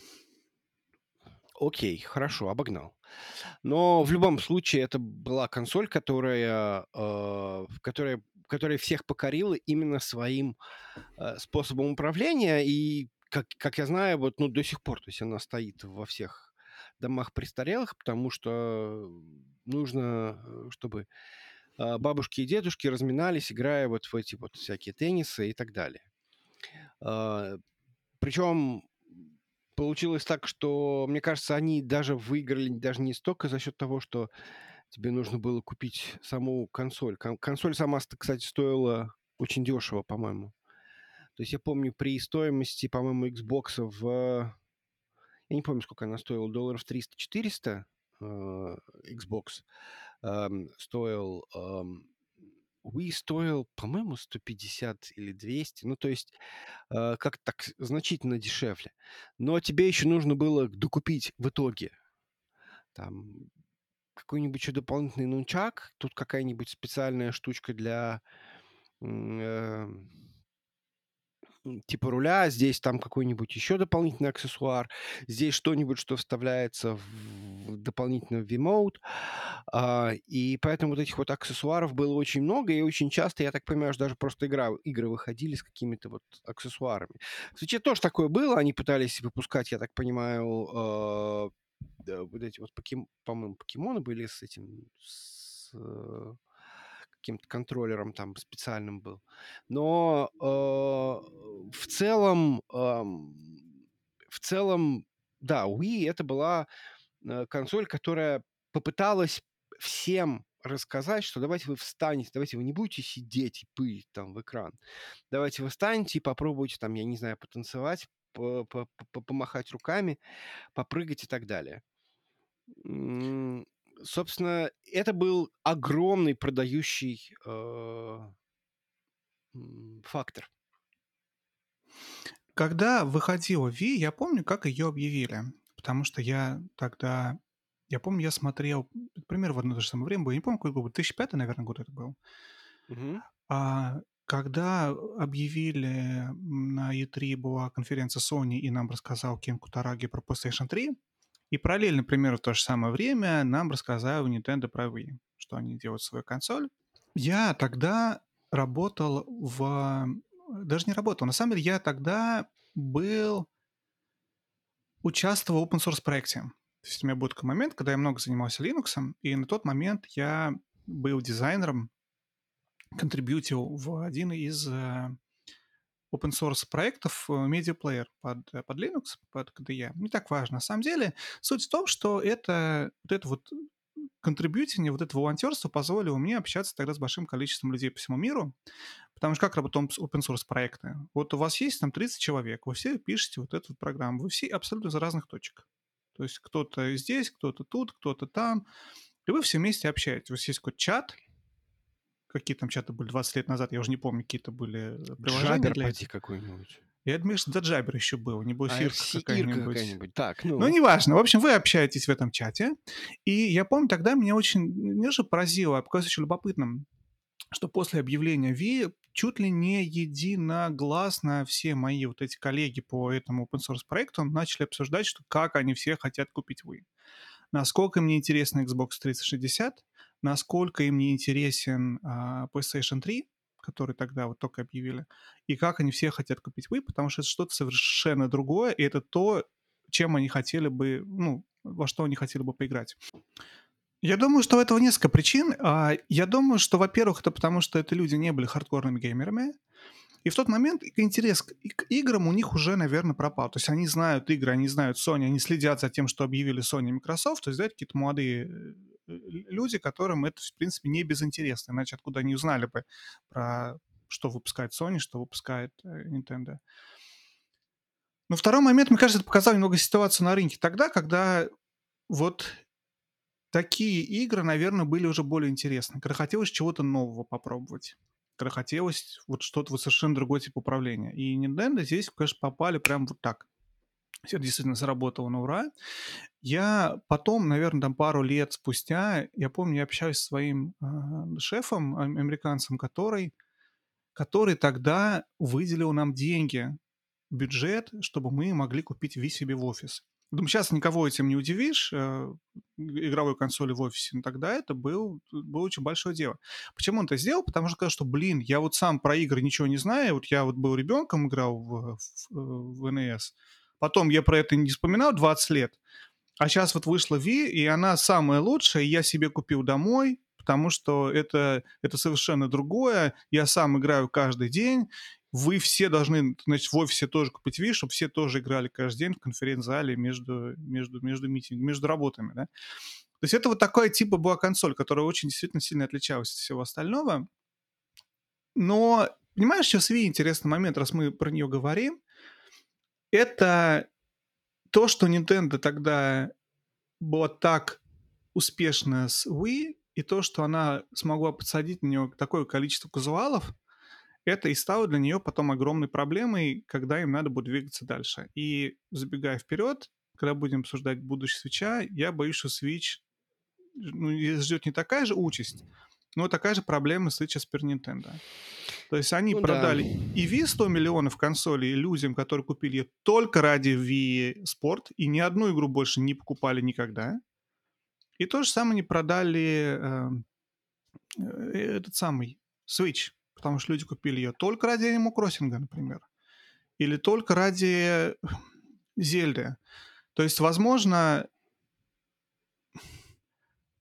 S1: Окей, хорошо, обогнал. Но в любом случае это была консоль, которая, э, которая, которая всех покорила именно своим э, способом управления. И, как, как я знаю, вот ну, до сих пор, то есть она стоит во всех домах престарелых, потому что нужно, э, чтобы э, бабушки и дедушки разминались, играя вот в эти вот всякие теннисы и так далее. Э, Причем получилось так, что, мне кажется, они даже выиграли даже не столько за счет того, что тебе нужно было купить саму консоль. Кон- Консоль сама, ст- кстати, стоила очень дешево, по-моему. То есть я помню, при стоимости, по-моему, Xbox в... Я не помню, сколько она стоила, долларов 300-400 э, Xbox эм, стоил... эм, Wii стоил, по-моему, 150 или 200. Ну, то есть э, как так значительно дешевле. Но тебе еще нужно было докупить в итоге там какой-нибудь еще дополнительный нунчак, тут какая-нибудь специальная штучка для э, типа руля, здесь там какой-нибудь еще дополнительный аксессуар, здесь что-нибудь, что вставляется в дополнительно в Wiimote. А, и поэтому вот этих вот аксессуаров было очень много, и очень часто, я так понимаю, что даже просто игра, игры выходили с какими-то вот аксессуарами. В Switch тоже такое было, они пытались выпускать, я так понимаю, э, да, вот эти вот, покем- по-моему, покемоны были с этим, с э, каким-то контроллером там специальным был. Но э, в целом, эм, в целом, да, Wii это была э, консоль, которая попыталась всем рассказать, что давайте вы встанете, давайте вы не будете сидеть и пылить там в экран. Давайте вы встанете и попробуйте там, я не знаю, потанцевать, по- по- по- помахать руками, попрыгать и так далее. Собственно, это был огромный продающий э, фактор.
S2: Когда выходила Ви, я помню, как ее объявили. Потому что я тогда... Я помню, я смотрел, примерно в одно и то же самое время. Я не помню, какой год был. 2005, наверное, год это был.
S1: Мгм.
S2: А когда объявили на E3 была конференция Sony, и нам рассказал Кен Кутараги про PlayStation 3, и параллельно, примерно в то же самое время, нам рассказал Nintendo про Wii, что они делают свою консоль. Я тогда работал в... Даже не работал. На самом деле, я тогда был... Участвовал в open source проекте. То есть у меня был такой момент, когда я много занимался Linux, и на тот момент я был дизайнером, контрибьютил в один из э, open source проектов э, Media Player под, э, под Linux, под KDE. Не так важно. На самом деле, суть в том, что это вот это вот контрибьютинг, вот это волонтерство позволило мне общаться тогда с большим количеством людей по всему миру, потому что как работают open source проекты? Вот у вас есть там 30 человек, вы все пишете вот эту программу, вы все абсолютно из разных точек. То есть кто-то здесь, кто-то тут, кто-то там. И вы все вместе общаетесь. У вас есть какой-то чат, какие там чаты были 20 лет назад, я уже не помню, какие-то были э, приложения
S1: Джабер
S2: для
S1: какой-нибудь.
S2: Я думаю, что Джабер еще был, небось
S1: А,
S2: Ирка какая-нибудь.
S1: какая-нибудь. Так, ну.
S2: Ну, неважно. В общем, вы общаетесь в этом чате. И я помню, тогда меня очень не же поразило, а показалось еще любопытным, что после объявления Ви чуть ли не единогласно все мои вот эти коллеги по этому open source проекту начали обсуждать, что как они все хотят купить Ви. Насколько им не интересен Xbox 360, насколько им не интересен а, PlayStation 3, который тогда вот только объявили, и как они все хотят купить Wii, потому что это что-то совершенно другое, и это то, чем они хотели бы, ну, во что они хотели бы поиграть. Я думаю, что у этого несколько причин. А, Я думаю, что, во-первых, это потому, что это люди не были хардкорными геймерами, и в тот момент интерес к играм у них уже, наверное, пропал. То есть они знают игры, они знают Sony, они следят за тем, что объявили Sony и Microsoft. То есть, да, какие-то молодые э, люди, которым это, в принципе, не безинтересно. Иначе откуда они узнали бы про что выпускает Sony, что выпускает э, Nintendo. Но второй момент, мне кажется, это показал немного ситуацию на рынке тогда, когда вот такие игры, наверное, были уже более интересны. Когда хотелось чего-то нового попробовать. Когда хотелось вот что-то, вот совершенно другой тип управления. И Nintendo здесь, конечно, попали прям вот так. Все действительно сработало на ура. Я потом, наверное, там пару лет спустя, я помню, я общаюсь с своим э, шефом, ам- американцем, который, который тогда выделил нам деньги, бюджет, чтобы мы могли купить Wii себе в офис. Думаю, сейчас никого этим не удивишь, э, игровой консоли в офисе, но тогда это был, было очень большое дело. Почему он это сделал? Потому что сказал, что, блин, я вот сам про игры ничего не знаю, вот я вот был ребенком, играл в, в, в NES, потом я про это не вспоминал 20 лет, а сейчас вот вышла Wii, и она самая лучшая, я себе купил домой, потому что это, это совершенно другое, я сам играю каждый день, вы все должны, значит, в офисе тоже купить Wii, чтобы все тоже играли каждый день в конференц-зале между, между, между митингами, между работами, да. То есть это вот такая типа была консоль, которая очень действительно сильно отличалась от всего остального. Но, понимаешь, сейчас Wii интересный момент, раз мы про нее говорим, это то, что Nintendo тогда была так успешна с Wii, и то, что она смогла подсадить на нее такое количество казуалов, это и стало для нее потом огромной проблемой, когда им надо будет двигаться дальше. И забегая вперед, когда будем обсуждать будущее свеча, я боюсь, что Switch ну, ждет не такая же участь, но такая же проблема с Super Nintendo. То есть они
S1: Ну да.
S2: продали и Wii 100 миллионов консолей людям, которые купили ее только ради Wii Sport, и ни одну игру больше не покупали никогда. И то же самое они продали э, э, этот самый Switch, потому что люди купили ее только ради Animal Crossing, например, или только ради Зельды. То есть, возможно,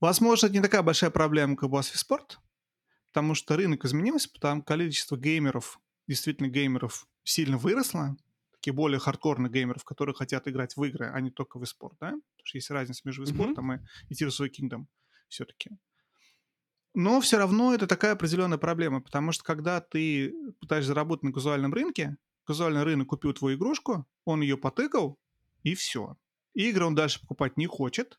S2: возможно, это не такая большая проблема, как у Wii Sport, потому что рынок изменился, потому количество геймеров, действительно геймеров, сильно выросло, таких более хардкорных геймеров, которые хотят играть в игры, а не только в eSport, да? Потому что есть разница между
S1: Мгм.
S2: eSport и Tears of Kingdom все-таки. Но все равно это такая определенная проблема, потому что когда ты пытаешься заработать на казуальном рынке, казуальный рынок купил твою игрушку, он ее потыкал, и все. Игры он дальше покупать не хочет,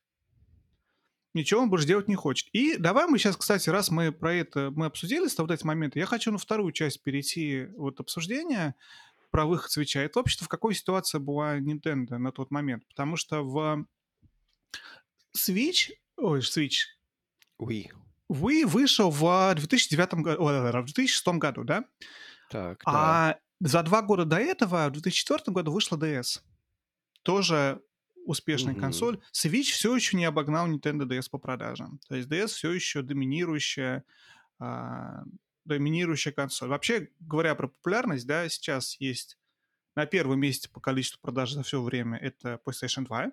S2: ничего он больше делать не хочет. И давай мы сейчас, кстати, раз мы про это мы обсудили вот эти моменты, я хочу на вторую часть перейти вот обсуждения про выход свеча. Это вообще-то в какой ситуации была Nintendo на тот момент? Потому что в Switch, ой, Switch,
S1: Wii.
S2: Wii вышел в 2009 году, в 2006 году, да?
S1: Так, да.
S2: А за два года до этого, в 2004 году, вышла DS. Тоже успешная
S1: Мгм.
S2: консоль. Switch все еще не обогнал Nintendo DS по продажам. То есть DS все еще доминирующая, а, доминирующая консоль. Вообще, говоря про популярность, да, сейчас есть на первом месте по количеству продаж за все время это PlayStation 2,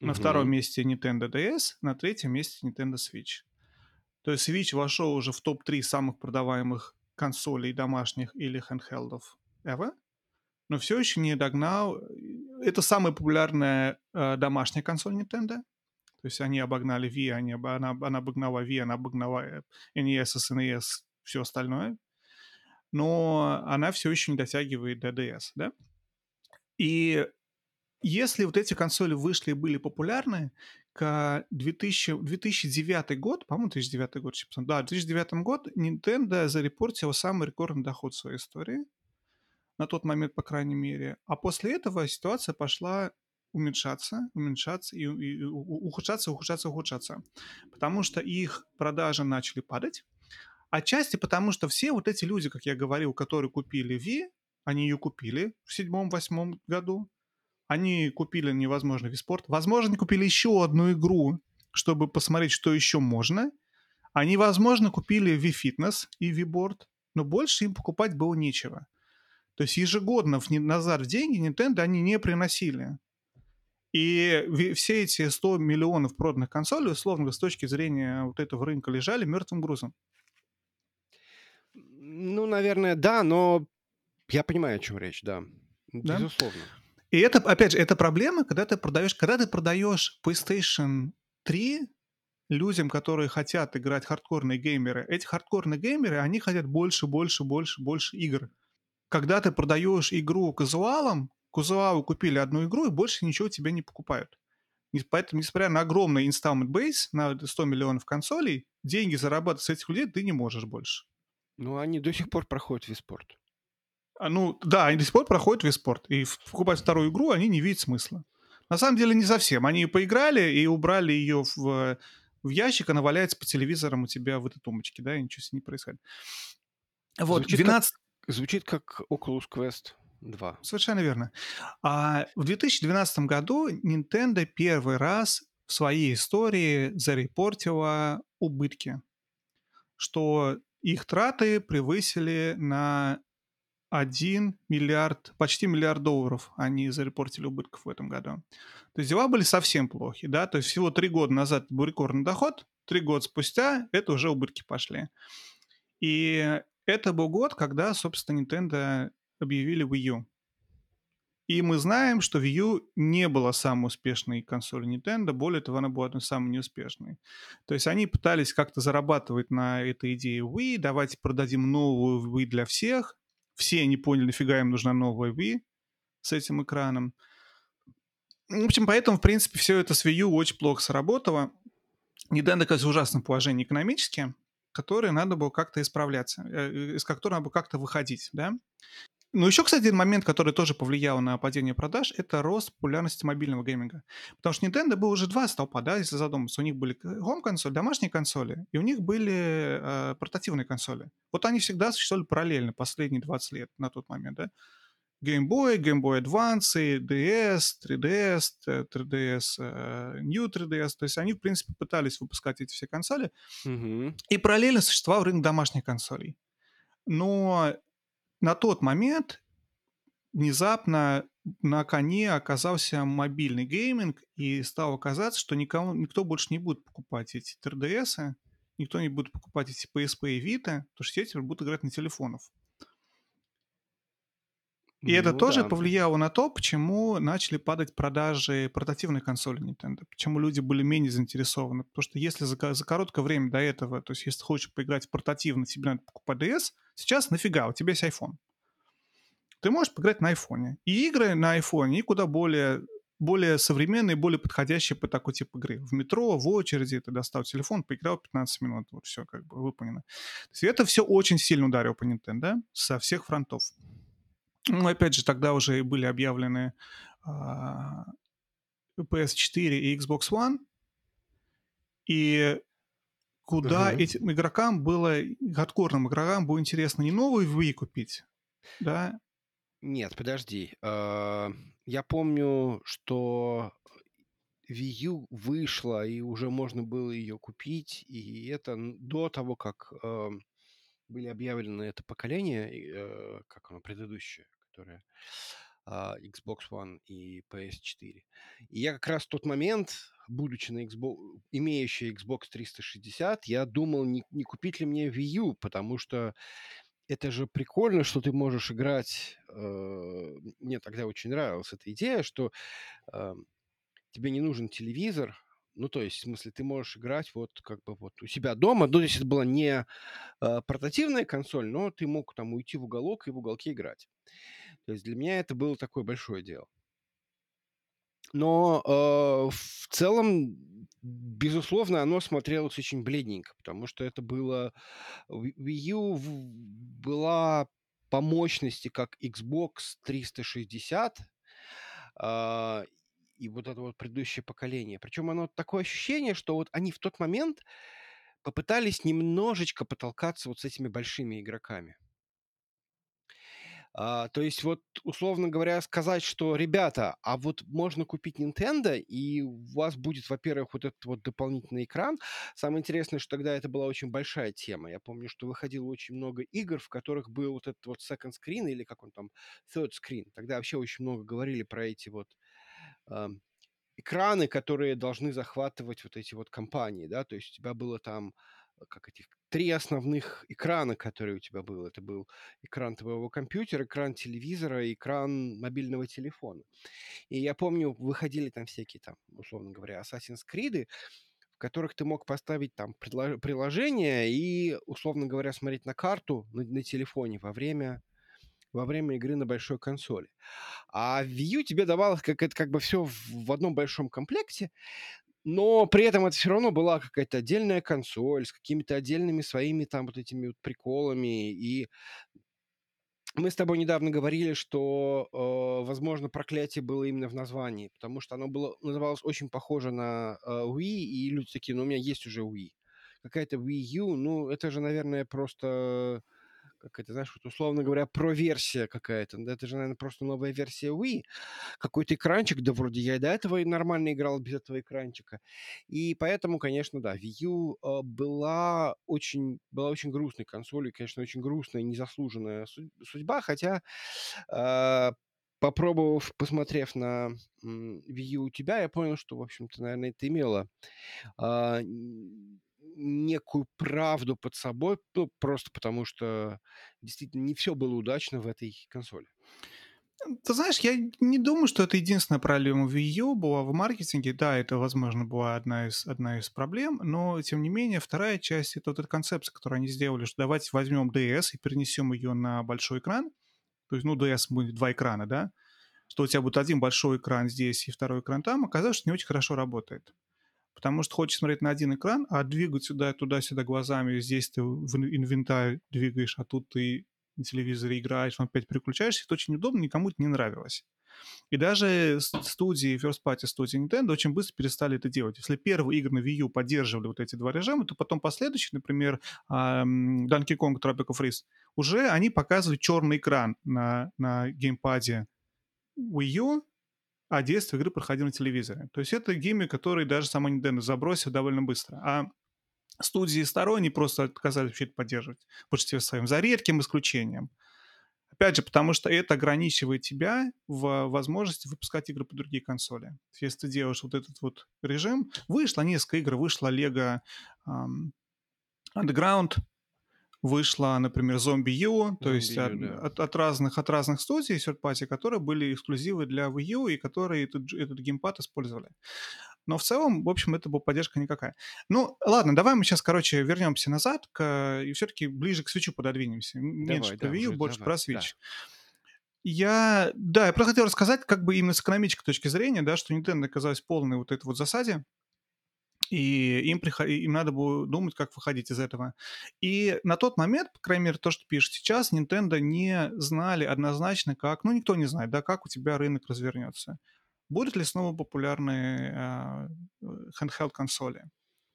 S2: на
S1: Мгм.
S2: втором месте Nintendo DS, на третьем месте Nintendo Switch. То есть Switch вошел уже в топ-3 самых продаваемых консолей домашних или handheldов ever, но все еще не догнал. Это самая популярная э, домашняя консоль Nintendo. То есть они обогнали Wii, они, она, она обогнала Wii, она обогнала э, NES, SNES, все остальное. Но она все еще не дотягивает до DS, да? И если вот эти консоли вышли и были популярны, к 2000, 2009 год, по-моему, 2009 год, да, 2009 год Nintendo зарепортила самый рекордный доход в своей истории. На тот момент, по крайней мере. А после этого ситуация пошла уменьшаться, уменьшаться и, и ухудшаться, ухудшаться, ухудшаться. Потому что их продажи начали падать. Отчасти потому, что все вот эти люди, как я говорил, которые купили V, они ее купили в седьмом-восьмом году. Они купили невозможно Виспорт. Возможно, они купили еще одну игру, чтобы посмотреть, что еще можно. Они, возможно, купили V-Fitness и V-Board, но больше им покупать было нечего. То есть ежегодно в, назад в деньги Nintendo они не приносили. И все эти 100 миллионов проданных консолей, условно, с точки зрения вот этого рынка, лежали мертвым грузом.
S1: Ну, наверное, да, но я понимаю, о чем речь, да. да? Безусловно.
S2: И это, опять же, это проблема, когда ты продаешь, когда ты продаешь PlayStation 3 людям, которые хотят играть хардкорные геймеры. Эти хардкорные геймеры, они хотят больше, больше, больше, больше игр. Когда ты продаешь игру казуалам, казуалы купили одну игру и больше ничего тебе не покупают. Поэтому, несмотря на огромный installment base, на 100 миллионов консолей, деньги зарабатывать с этих людей ты не можешь больше.
S1: Ну, они до сих пор проходят в спорт.
S2: А, ну, да, они до сих пор проходят в спорт. И покупать вторую игру они не видят смысла. На самом деле не совсем. Они поиграли и убрали ее в, в ящик, она валяется по телевизорам у тебя в этой тумбочке, да, и ничего с ней не происходит.
S1: Вот, звучит 12... Как, звучит как Oculus Quest 2.
S2: Совершенно верно. А в 2012 году Nintendo первый раз в своей истории зарепортила убытки, что их траты превысили на 1 миллиард, почти миллиард долларов они зарепортили убытков в этом году. То есть дела были совсем плохи, да, то есть всего три года назад был рекордный доход, три года спустя это уже убытки пошли. И это был год, когда, собственно, Nintendo объявили Wii U. И мы знаем, что Wii U не была самой успешной консолью Nintendo, более того, она была одной самой неуспешной. То есть они пытались как-то зарабатывать на этой идее Wii, давайте продадим новую Wii для всех, все не поняли, нафига им нужна новая Wii с этим экраном. В общем, поэтому, в принципе, все это с Wii U очень плохо сработало. Nintendo оказывается в ужасном положении экономически, которое надо было как-то исправляться, э, из которого надо было как-то выходить, да. Ну, еще, кстати, один момент, который тоже повлиял на падение продаж, это рост популярности мобильного гейминга. Потому что Nintendo было уже два столпа, да, если задуматься. У них были home-консоли, домашние консоли, и у них были э, портативные консоли. Вот они всегда существовали параллельно последние 20 лет на тот момент, да. Game Boy, Game Boy Advance, DS, 3DS, 3DS, New 3DS. То есть они, в принципе, пытались выпускать эти все консоли. Mm-hmm. И параллельно существовал рынок домашних консолей. Но на тот момент внезапно на коне оказался мобильный гейминг, и стало казаться, что никому, никто больше не будет покупать эти 3DS, никто не будет покупать эти PSP и Vita, потому что все теперь будут играть на телефонах. И ну, это тоже да. повлияло на то, почему начали падать продажи портативной консоли Nintendo, почему люди были менее заинтересованы. Потому что если за, за короткое время до этого, то есть если хочешь поиграть портативно, тебе надо покупать DS, сейчас нафига, у тебя есть iPhone. Ты можешь поиграть на iPhone. И игры на iPhone, и куда более более современные, более подходящие по такой тип игры. В метро, в очереди ты достал телефон, поиграл 15 минут, вот все как бы выполнено. То есть это все очень сильно ударило по Nintendo со всех фронтов. Ну, опять же, тогда уже были объявлены а, PS4 и Xbox One, и куда uh-huh. этим игрокам было, хардкорным игрокам было интересно не новую Wii купить, да?
S1: Нет, подожди. А, я помню, что Wii U вышла, и уже можно было ее купить, и это до того, как были объявлены это поколение, э, как оно предыдущее, которая Xbox One и PS4. И я как раз в тот момент, будучи на Xbox, имеющий Xbox 360, я думал, не, не купить ли мне Wii U, потому что это же прикольно, что ты можешь играть. Э, мне тогда очень нравилась эта идея, что э, тебе не нужен телевизор, ну, то есть, в смысле, ты можешь играть вот как бы вот у себя дома. Ну, то есть это была не э, портативная консоль, но ты мог там уйти в уголок и в уголке играть. То есть для меня это было такое большое дело. Но э, в целом, безусловно, оно смотрелось очень бледненько, потому что это было... Wii U была по мощности как Xbox 360, э, и вот это вот предыдущее поколение. Причем оно такое ощущение, что вот они в тот момент попытались немножечко потолкаться вот с этими большими игроками. А, то есть вот, условно говоря, сказать, что, ребята, а вот можно купить Nintendo, и у вас будет, во-первых, вот этот вот дополнительный экран. Самое интересное, что тогда это была очень большая тема. Я помню, что выходило очень много игр, в которых был вот этот вот second screen, или как он там, third screen. Тогда вообще очень много говорили про эти вот э, экраны, которые должны захватывать вот эти вот компании, да, то есть у тебя было там как этих три основных экрана, которые у тебя был. Это был экран твоего компьютера, экран телевизора, экран мобильного телефона. И я помню, выходили там всякие там, условно говоря, Assassin's Creed, в которых ты мог поставить там приложение и, условно говоря, смотреть на карту на, на телефоне во время во время игры на большой консоли. А Wii U тебе давалось как это как бы все в, в одном большом комплекте, но при этом это все равно была какая-то отдельная консоль с какими-то отдельными своими там вот этими вот приколами. И мы с тобой недавно говорили, что, э, возможно, проклятие было именно в названии, потому что оно было, называлось очень похоже на э, Wii, и люди такие, ну, у меня есть уже Wii. Какая-то Wii U, ну, это же, наверное, просто как это, знаешь, вот условно говоря, про-версия какая-то. Это же, наверное, просто новая версия Wii. Какой-то экранчик, да вроде я и до этого нормально играл без этого экранчика. И поэтому, конечно, да, Wii U э, была очень, была очень грустной консолью, конечно, очень грустная, незаслуженная судьба, хотя э, попробовав, посмотрев на Wii U у тебя, я понял, что, в общем-то, наверное, это имело э, некую правду под собой, ну, просто потому что действительно не все было удачно в этой консоли.
S2: Ты знаешь, я не думаю, что это единственная проблема Wii U была в маркетинге. Да, это, возможно, была одна из, одна из проблем, но, тем не менее, вторая часть — это вот эта концепция, которую они сделали, что давайте возьмем DS и перенесем ее на большой экран. То есть, ну, DS будет два экрана, да? Что у тебя будет один большой экран здесь и второй экран там, оказалось, что не очень хорошо работает. Потому что хочешь смотреть на один экран, а двигать сюда, туда-сюда глазами, здесь ты в инвентарь двигаешь, а тут ты на телевизоре играешь, он опять переключаешься, это очень удобно, никому это не нравилось. И даже студии, first party студии Nintendo очень быстро перестали это делать. Если первые игры на Wii U поддерживали вот эти два режима, то потом последующие, например, Donkey Kong Tropical Freeze, уже они показывают черный экран на, на геймпаде Wii U, а детство игры проходил на телевизоре. То есть это гиммик, который даже сама Nintendo забросил довольно быстро. А студии сторонние просто отказались вообще это поддерживать. В большинстве своем, за редким исключением. Опять же, потому что это ограничивает тебя в возможности выпускать игры по другие консоли. Если ты делаешь вот этот вот режим, вышло несколько игр, вышло Lego um, Underground, вышла, например, Zombie U, то Zombie есть U, от, да. от, от разных от разных студий third party, которые были эксклюзивы для Wii U и которые этот, этот геймпад использовали. Но в целом, в общем, это была поддержка никакая. Ну, ладно, давай мы сейчас, короче, вернемся назад к, и все-таки ближе к свечу пододвинемся. Меньше давай, про Wii U, больше давай, про Switch. Да. Я, да, я просто хотел рассказать, как бы именно с экономической точки зрения, да, что Nintendo оказалась полной вот этой вот засаде, и им, приход... им надо было думать, как выходить из этого. И на тот момент, по крайней мере, то, что пишет сейчас, Nintendo не знали однозначно, как, ну, никто не знает, да, как у тебя рынок развернется. Будут ли снова популярные э, handheld консоли?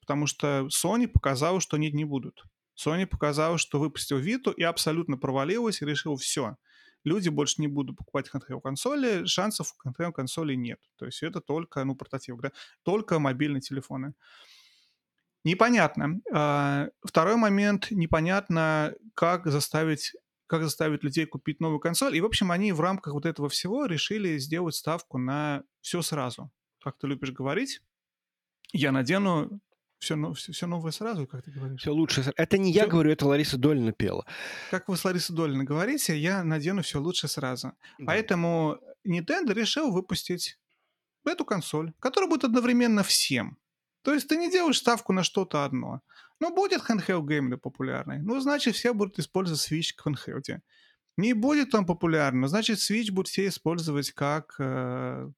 S2: Потому что Sony показала, что нет, не будут. Sony показала, что выпустил Vita и абсолютно провалилась и решил все – люди больше не будут покупать handheld консоли, шансов у handheld консолей нет. То есть это только, ну, портатив, да, только мобильные телефоны. Непонятно. А, второй момент, непонятно, как заставить как заставить людей купить новую консоль. И, в общем, они в рамках вот этого всего решили сделать ставку на все сразу. Как ты любишь говорить, я надену все, все, все новое сразу, как ты говоришь?
S1: Все лучше. Это не все... я говорю, это Лариса Долина пела.
S2: Как вы с Ларисой Долиной говорите, я надену все лучше сразу. Да. Поэтому Nintendo решил выпустить эту консоль, которая будет одновременно всем. То есть ты не делаешь ставку на что-то одно. Ну, будет handheld геймер популярный. Ну, значит, все будут использовать Switch к handheld. Не будет он популярным, значит, Switch будут все использовать как э,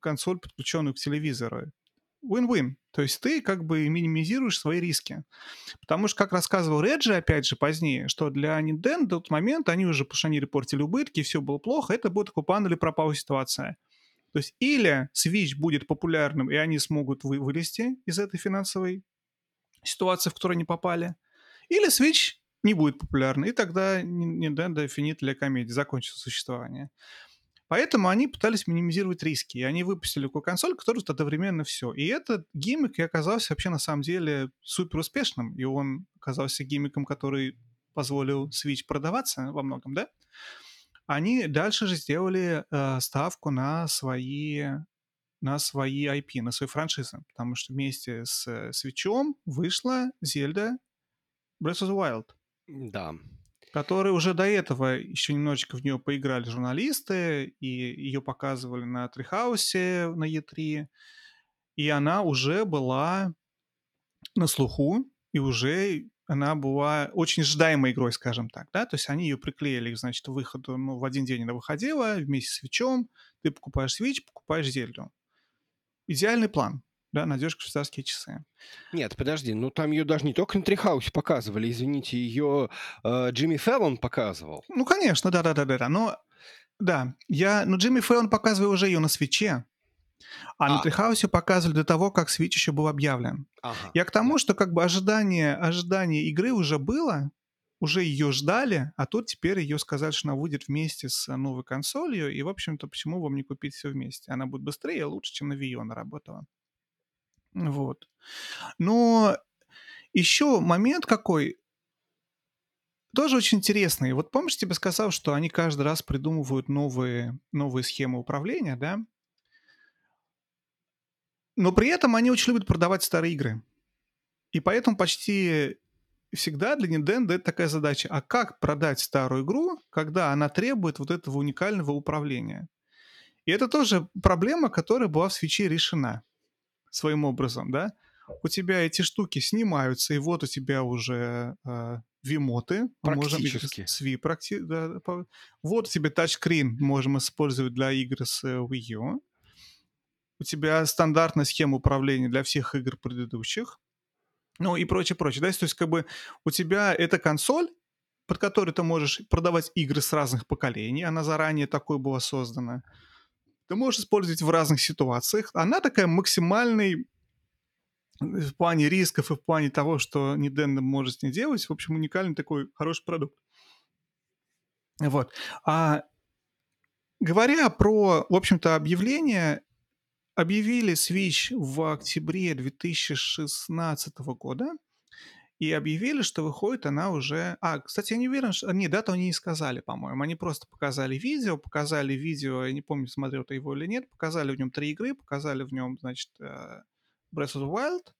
S2: консоль, подключенную к телевизору. Win-win. То есть ты как бы минимизируешь свои риски. Потому что, как рассказывал Реджи, опять же, позднее, что для Nintendo в тот момент они уже, потому что они репортили убытки, все было плохо, это будет такой пан или пропала ситуация. То есть или Switch будет популярным, и они смогут вы вылезти из этой финансовой ситуации, в которую они попали, или Switch не будет популярным, и тогда Nintendo Finite для комедии закончится существование. Поэтому они пытались минимизировать риски, и они выпустили такую консоль, которая одновременно все. И этот гиммик оказался вообще на самом деле супер успешным, и он оказался гиммиком, который позволил Switch продаваться во многом, да? Они дальше же сделали э, ставку на свои на свои IP, на свои франшизы, потому что вместе с Switch вышла Zelda Breath of the Wild.
S1: Да
S2: которые уже до этого еще немножечко в нее поиграли журналисты, и ее показывали на Трихаусе на Е3, и она уже была на слуху, и уже она была очень ожидаемой игрой, скажем так, да, то есть они ее приклеили, значит, выходу, ну, в один день она выходила вместе с Свечом, ты покупаешь Switch, покупаешь Зельду. Идеальный план да, надежка швейцарские часы.
S1: Нет, подожди, ну там ее даже не только на Трихаусе показывали, извините, ее э, Джимми Феллон показывал.
S2: Ну, конечно, да-да-да-да, но да, я, ну, Джимми Фэллон показывал уже ее на свече, а, а на Трихаусе показывали до того, как свич еще был объявлен. Ага. Я к тому, что как бы ожидание, ожидание игры уже было, уже ее ждали, а тут теперь ее сказали, что она выйдет вместе с новой консолью, и, в общем-то, почему вам не купить все вместе? Она будет быстрее и лучше, чем на Wii U она работала. Вот. Но еще момент какой, тоже очень интересный. Вот помнишь, тебе сказал, что они каждый раз придумывают новые, новые схемы управления, да? Но при этом они очень любят продавать старые игры. И поэтому почти всегда для Nintendo это такая задача. А как продать старую игру, когда она требует вот этого уникального управления? И это тоже проблема, которая была в свече решена своим образом, да, у тебя эти штуки снимаются, и вот у тебя уже э, вимоты.
S1: Практически.
S2: Сви, практи, да, по, вот у тебя тачскрин можем использовать для игр с э, Wii U. У тебя стандартная схема управления для всех игр предыдущих. Ну и прочее, прочее. Да? То есть как бы у тебя эта консоль, под которой ты можешь продавать игры с разных поколений. Она заранее такой была создана ты можешь использовать в разных ситуациях. Она такая максимальный в плане рисков и в плане того, что Nintendo может с ней делать. В общем, уникальный такой хороший продукт. Вот. А говоря про, в общем-то, объявление, объявили Switch в октябре 2016 года и объявили, что выходит она уже... А, кстати, я не уверен, что... Не, дату они не сказали, по-моему. Они просто показали видео, показали видео, я не помню, смотрел ты его или нет, показали в нем три игры, показали в нем, значит, э, Breath of the Wild,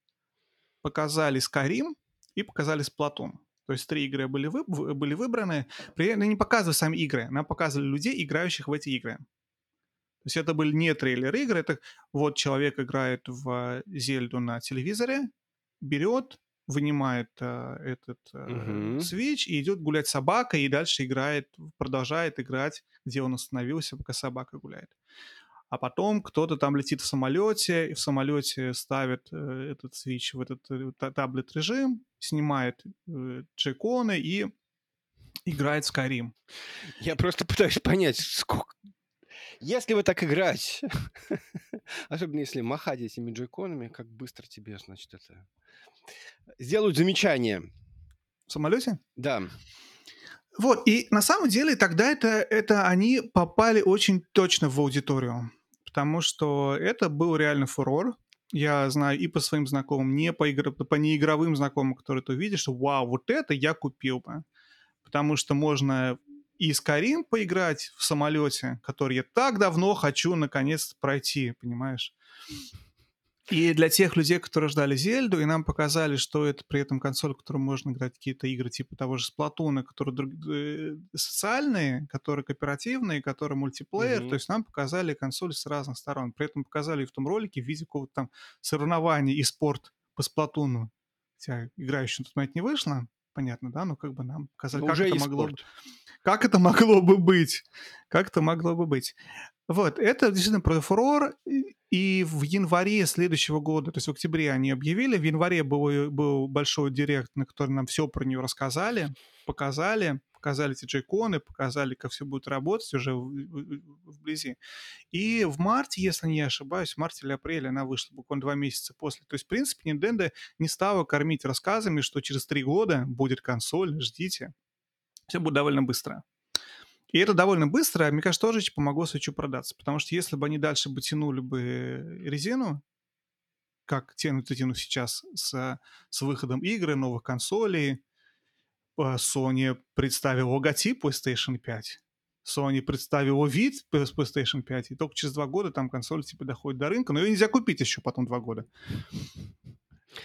S2: показали Skyrim и показали Splatoon. То есть три игры были, вы, были выбраны. При этом не показывали сами игры, нам показывали людей, играющих в эти игры. То есть это были не трейлеры игры, это вот человек играет в Зельду на телевизоре, берет, вынимает э, этот э, угу. свич и идет гулять собака, и дальше играет, продолжает играть, где он остановился, пока собака гуляет. А потом кто-то там летит в самолете, и в самолете ставит э, этот свич в этот э, таблет-режим, снимает э, джеконы и играет Skyrim.
S1: Я просто пытаюсь понять, сколько... Если вы так играть, (laughs) особенно если махать этими джеконами, как быстро тебе, значит, это сделают замечание.
S2: В самолете?
S1: Да.
S2: Вот, и на самом деле тогда это, это они попали очень точно в аудиторию, потому что это был реально фурор. Я знаю и по своим знакомым, не по, игр... по неигровым знакомым, которые ты видишь, что вау, вот это я купил бы. Потому что можно и Skyrim поиграть в самолете, который я так давно хочу наконец пройти, понимаешь? И для тех людей, которые ждали Зельду, и нам показали, что это при этом консоль, в которой можно играть какие-то игры типа того же Сплатуна, которые друг... Э, социальные, которые кооперативные, которые мультиплеер. Mm-hmm. То есть нам показали консоль с разных сторон. При этом показали в том ролике в виде какого-то там соревнования и спорт по Сплатуну. Хотя игра еще на тот момент не вышла. Понятно, да? Ну, как бы нам показали,
S1: Ну,
S2: как это могло бы... Как это могло бы быть? Как это могло бы быть? Вот, это действительно про фурор. И- в январе следующего года, то есть в октябре они объявили, в январе был, был большой директ, на котором нам все про нее рассказали, показали, показали эти джейконы, показали, как все будет работать уже вблизи. И в марте, если не ошибаюсь, в марте или апреле она вышла, буквально два месяца после. То есть, в принципе, Nintendo не стала кормить рассказами, что через три года будет консоль, ждите. Все будет довольно быстро. И это довольно быстро, мне кажется, тоже помогло свечу продаться. Потому что если бы они дальше бы тянули бы резину, как тянут и тянут сейчас с, с выходом игры, новых консолей, а, Sony представил логотип PlayStation 5, Sony представила вид с PlayStation 5, и только через два года там консоль типа доходит до рынка, но ее нельзя купить еще потом два года.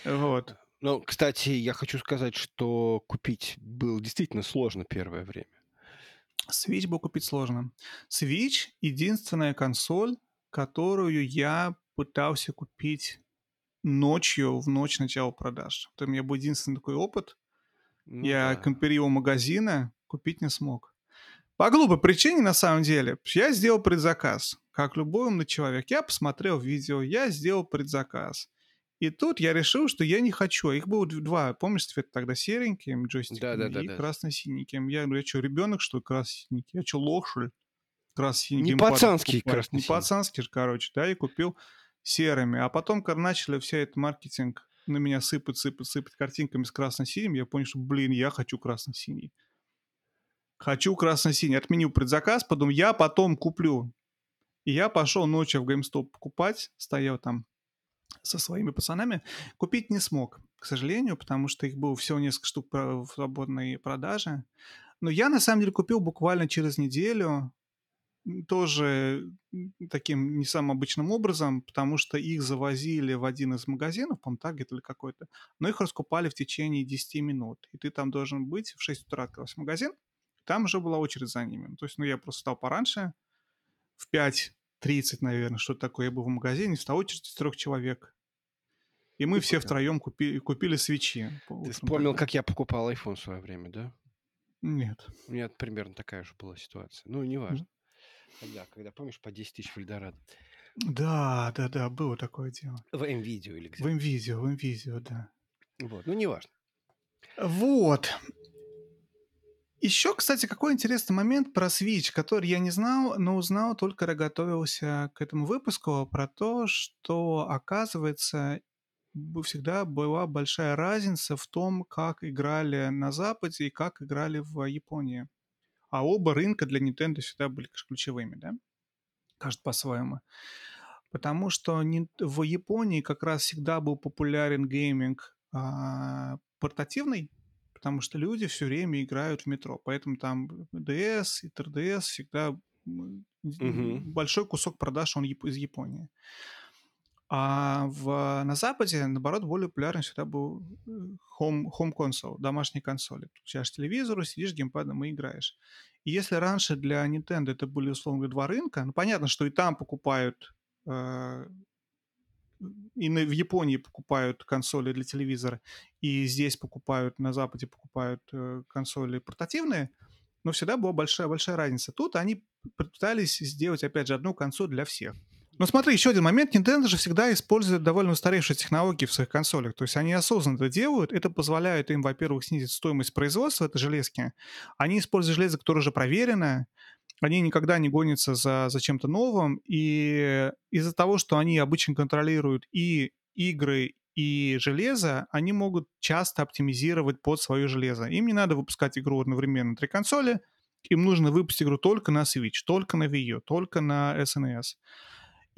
S2: Вот.
S1: Ну, кстати, я хочу сказать, что купить было действительно сложно первое время.
S2: Switch был купить сложно. Switch — единственная консоль, которую я пытался купить ночью, в ночь начала продаж. Это у меня был единственный такой опыт.
S1: Ну
S2: я
S1: да.
S2: компаривал магазина, купить не смог. По глупой причине, на самом деле. Я сделал предзаказ. Как любой умный человек. Я посмотрел видео, я сделал предзаказ. И тут я решил, что я не хочу. Их было два. Помнишь, цвет тогда сереньким джойстиками
S1: Да-да-да-да.
S2: и красно-синеньким. Я говорю, я что, ребенок, что ли, красно-синенький? Я что, лох, что ли? Красно-синий
S1: Не пацанский
S2: покупать? Не пацанский короче, да, и купил серыми. А потом, когда начали вся этот маркетинг на меня сыпать, сыпать, сыпать картинками с красно-синим, я понял, что, блин, я хочу красно-синий. Хочу красно-синий. Отменил предзаказ, подумал, я потом куплю. И я пошел ночью в GameStop покупать, стоял там со своими пацанами. Купить не смог, к сожалению, потому что их было всего несколько штук в свободной продаже. Но я, на самом деле, купил буквально через неделю, тоже таким не самым обычным образом, потому что их завозили в один из магазинов, по-моему, Target или какой-то, но их раскупали в течение 10 минут. И ты там должен быть, в 6 утра открылся магазин, там уже была очередь за ними. То есть, ну, я просто встал пораньше, в 5.30, наверное, что-то такое, я был в магазине, встал очередь из трех человек. И мы
S1: Ты
S2: все втроем купили, купили свечи. по
S1: Ты вспомнил,
S2: тогда.
S1: как я покупал iPhone в свое время, да?
S2: Нет.
S1: У меня примерно такая же была ситуация. Ну, неважно. Когда, когда помнишь, по 10 тысяч в Эльдорадо.
S2: Да, да, да, было такое дело.
S1: В М-видео или где.
S2: В видео, в видео, да.
S1: Вот, ну, неважно.
S2: Вот. Еще, кстати, какой интересный момент про Switch, который я не знал, но узнал только когда готовился к этому выпуску, про то, что, оказывается, всегда была большая разница в том, как играли на Западе и как играли в Японии. А оба рынка для Nintendo всегда были ключевыми, да? Каждый по-своему. Потому что в Японии как раз всегда был популярен гейминг а, портативный, потому что люди все время играют в метро. Поэтому там DS и 3DS всегда
S1: Мгм.
S2: большой кусок продаж он из Японии. А в, на Западе, наоборот, более популярен всегда был э, home, home console, домашние консоли. Включаешь телевизор, сидишь геймпадом и играешь. И если раньше для Nintendo это были, условно говоря, два рынка, ну, понятно, что и там покупают, э, и на- в Японии покупают консоли для телевизора, и здесь покупают, на Западе покупают э, консоли портативные, но всегда была большая-большая разница. Тут они пытались сделать, опять же, одну консоль для всех. Но смотри, еще один момент. Nintendo же всегда использует довольно устаревшие технологии в своих консолях. То есть они осознанно это делают. Это позволяет им, во-первых, снизить стоимость производства этой железки. Они используют железо, которое уже проверено. Они никогда не гонятся за, за чем-то новым. И из-за того, что они обычно контролируют и игры, и железо, они могут часто оптимизировать под свое железо. Им не надо выпускать игру одновременно на три консоли. Им нужно выпустить игру только на Switch, только на Wii U, только на SNES.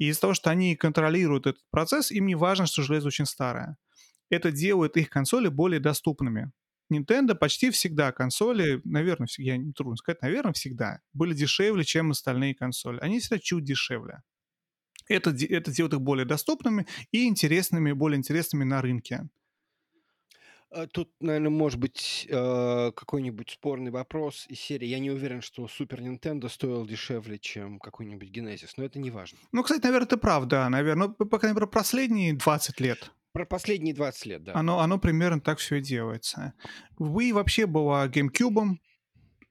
S2: И из-за того, что они контролируют этот процесс, им не важно, что железо очень старое. Это делает их консоли более доступными. Nintendo почти всегда консоли, наверное, я не трудно сказать, наверное, всегда были дешевле, чем остальные консоли. Они всегда чуть дешевле. Это, это делает их более доступными и интересными, более интересными на рынке.
S1: А Тут, наверное, может быть э, какой-нибудь спорный вопрос из серии. Я не уверен, что Супер Nintendo стоил дешевле, чем какой-нибудь Genesis, но это не важно.
S2: Ну, кстати, наверное, ты прав, да, наверное, ну, по крайней мере, последние 20 лет.
S1: Про последние 20 лет, да.
S2: Оно, оно примерно так все и делается. Wii вообще была GameCube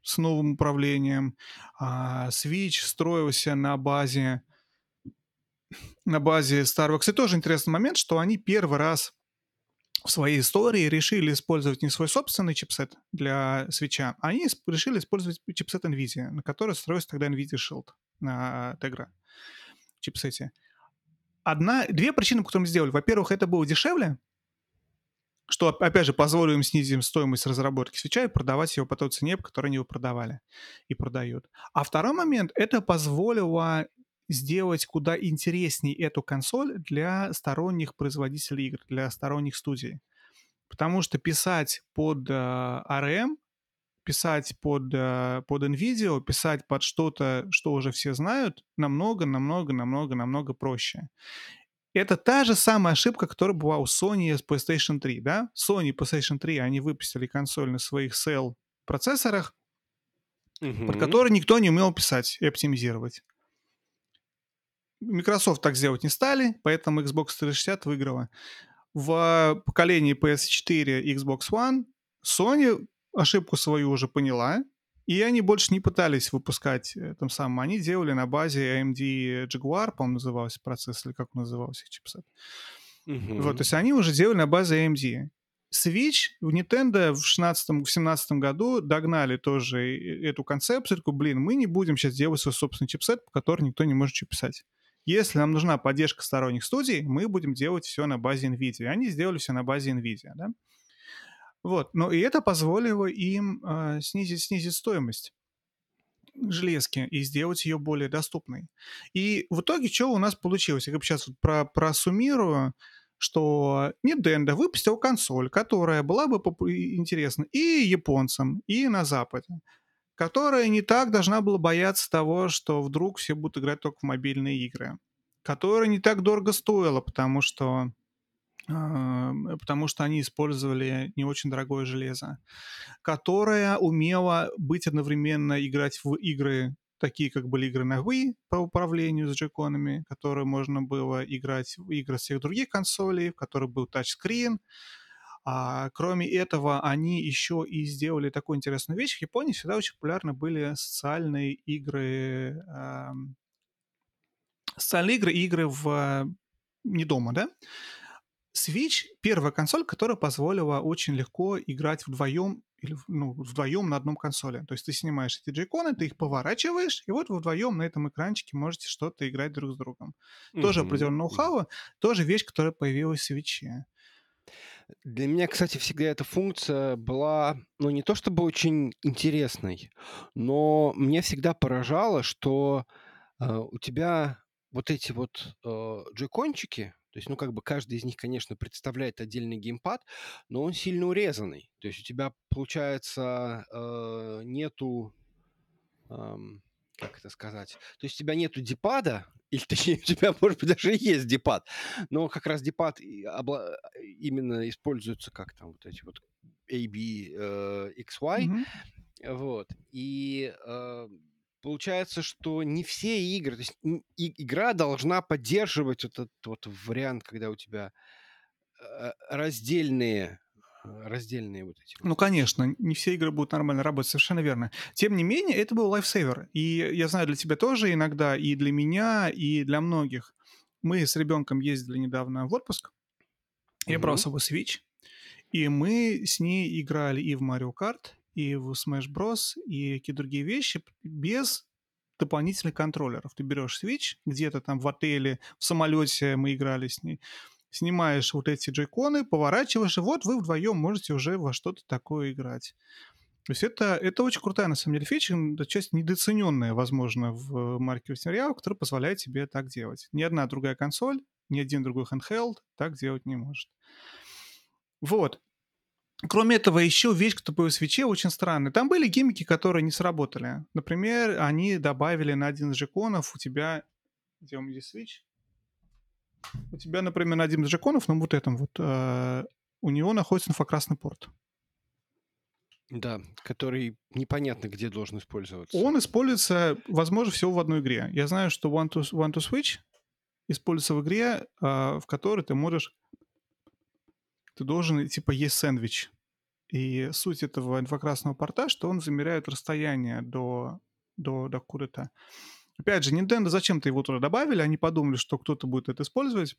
S2: с новым управлением. А Switch строился на базе на базе старого. Кстати, тоже интересный момент, что они первый раз в своей истории решили использовать не свой собственный чипсет для свеча, а они решили использовать чипсет NVIDIA, на который строился тогда NVIDIA Shield на Tegra чипсете. Одна, две причины, по которым сделали. Во-первых, это было дешевле, что, опять же, позволило им снизить стоимость разработки свеча и продавать его по той цене, по которой они его продавали и продают. А второй момент, это позволило сделать куда интереснее эту консоль для сторонних производителей игр, для сторонних студий. Потому что писать под э, ARM, писать под, э, под NVIDIA, писать под что-то, что уже все знают, намного, намного, намного, намного проще. Это та же самая ошибка, которая была у Sony с PlayStation 3, да? Sony и PlayStation 3, они выпустили консоль на своих Cell процессорах, угу. под которые никто не умел писать и оптимизировать. Microsoft так сделать не стали, поэтому Xbox 360 выиграла. В поколении PS4 и Xbox One Sony ошибку свою уже поняла, и они больше не пытались выпускать э, там самым. Они делали на базе AMD Jaguar, по-моему, назывался процесс, или как он назывался, их чипсет. Mm-hmm. Вот, то есть они уже делали на базе AMD. Switch в Nintendo в 16-17 году догнали тоже эту концепцию. Такой, блин, мы не будем сейчас делать свой собственный чипсет, по которому никто не может что писать. Если нам нужна поддержка сторонних студий, мы будем делать все на базе NVIDIA. Они сделали все на базе NVIDIA, да? Вот, но и это позволило им э, снизить, снизить стоимость железки и сделать ее более доступной. И в итоге что у нас получилось? Я сейчас вот про, просуммирую, что Nintendo выпустил консоль, которая была бы интересна и японцам, и на Западе которая не так должна была бояться того, что вдруг все будут играть только в мобильные игры, которая не так дорого стоила, потому что потому что они использовали не очень дорогое железо, которая умела быть одновременно играть в игры, такие как были игры на Wii по управлению с джеконами, которые можно было играть в игры всех других консолей, в которых был тачскрин, а, кроме этого, они еще и сделали такую интересную вещь. В Японии всегда очень популярны были социальные игры, э, социальные игры и игры в не дома, да? Switch — первая консоль, которая позволила очень легко играть вдвоем или ну, вдвоем на одном консоли. То есть ты снимаешь эти джейконы, ты их поворачиваешь, и вот вы вдвоем на этом экранчике можете что-то играть друг с другом. Mm-hmm. Тоже определенный ноу-хау, тоже вещь, которая появилась в Switch.
S1: Для меня, кстати, всегда эта функция была, ну, не то чтобы очень интересной, но мне всегда поражало, что э, у тебя вот эти вот э, джойкончики, то есть, ну, как бы каждый из них, конечно, представляет отдельный геймпад, но он сильно урезанный. То есть у тебя, получается, э, нету... Э, как это сказать? То есть у тебя нету дипада, или точнее, у тебя, может быть, даже есть дипад, но как раз дипад обла- именно используется как там вот эти вот A, B, э, X, Y, mm-hmm. вот, и э, получается, что не все игры, то есть и, игра должна поддерживать вот этот вот вариант, когда у тебя э, раздельные раздельные вот эти.
S2: Ну, конечно, не все игры будут нормально работать, совершенно верно. Тем не менее, это был лайфсейвер. И я знаю, для тебя тоже иногда, и для меня, и для многих. Мы с ребенком ездили недавно в отпуск. Я угу. брал с собой Switch. И мы с ней играли и в Mario Kart, и в Smash Bros, и какие другие вещи без дополнительных контроллеров. Ты берешь Switch, где-то там в отеле, в самолете мы играли с ней, снимаешь вот эти джейконы, поворачиваешь, и вот вы вдвоем можете уже во что-то такое играть. То есть это, это очень крутая, на самом деле, фича, часть недооцененная, возможно, в маркетинге материала, которая позволяет тебе так делать. Ни одна другая консоль, ни один другой handheld так делать не может. Вот. Кроме этого, еще вещь, которая в свече, очень странная. Там были гиммики, которые не сработали. Например, они добавили на один из джеконов у тебя... Где у меня здесь свич? У тебя, например, на один из джеконов, на вот этом вот, э, у него находится инфокрасный порт.
S1: Да, который непонятно где должен использоваться.
S2: Он используется, возможно, всего в одной игре. Я знаю, что One to, One to Switch используется в игре, э, в которой ты можешь ты должен, типа, есть сэндвич. И суть этого инфракрасного порта, что он замеряет расстояние до, до, до куда-то. Опять же, Nintendo зачем-то его туда добавили, они подумали, что кто-то будет это использовать.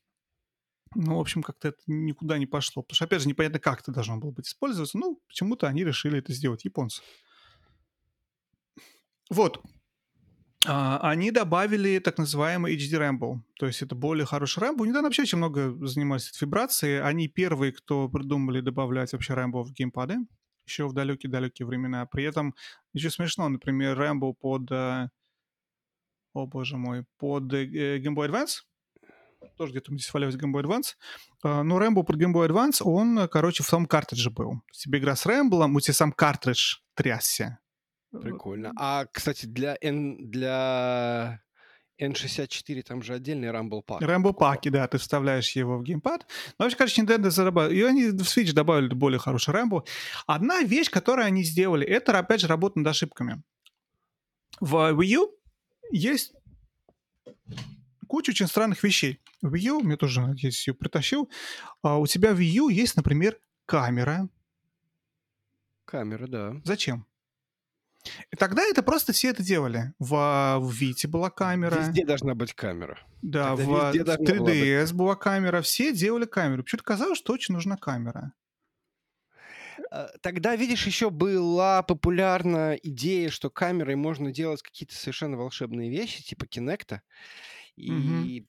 S2: Ну, в общем, как-то это никуда не пошло. Потому что, опять же, непонятно, как это должно было быть использоваться. Ну, почему-то они решили это сделать, японцы. Вот. А, они добавили так называемый HD Rambo. То есть это более хороший Rambo. Недавно вообще очень много занимались вибрацией. Они первые, кто придумали добавлять вообще Rambo в геймпады. Еще в далекие-далекие времена. При этом еще смешно, например, Rambo под... Э, о, боже мой, под э, Game Boy Advance тоже где-то здесь валялась Game Boy Advance. А, но Рэмбо под Game Boy Advance, он, короче, в самом картридже был. Тебе игра с Рэмблом, у тебя сам картридж трясся.
S1: Прикольно. А, кстати, для, N, для N64 там же отдельный Rumble Pack.
S2: Rumble Pack, да, ты вставляешь его в геймпад. Но вообще, короче, Nintendo зарабатывает. И они в Switch добавили более хороший Rumble. Одна вещь, которую они сделали, это, опять же, работа над ошибками. В Wii U есть куча очень странных вещей. В Wii U, мне тоже, надеюсь, ее притащил, а у тебя в Wii U есть, например, камера.
S1: Камера, да.
S2: Зачем? И тогда это просто все это делали. В, в Вите была камера.
S1: Везде должна быть камера.
S2: Да, тогда в 3DS была, была камера. Все делали камеру. Почему-то казалось, что очень нужна камера.
S1: А, тогда, видишь, еще была популярна идея, что камерой можно делать какие-то совершенно волшебные вещи, типа Кинекта. И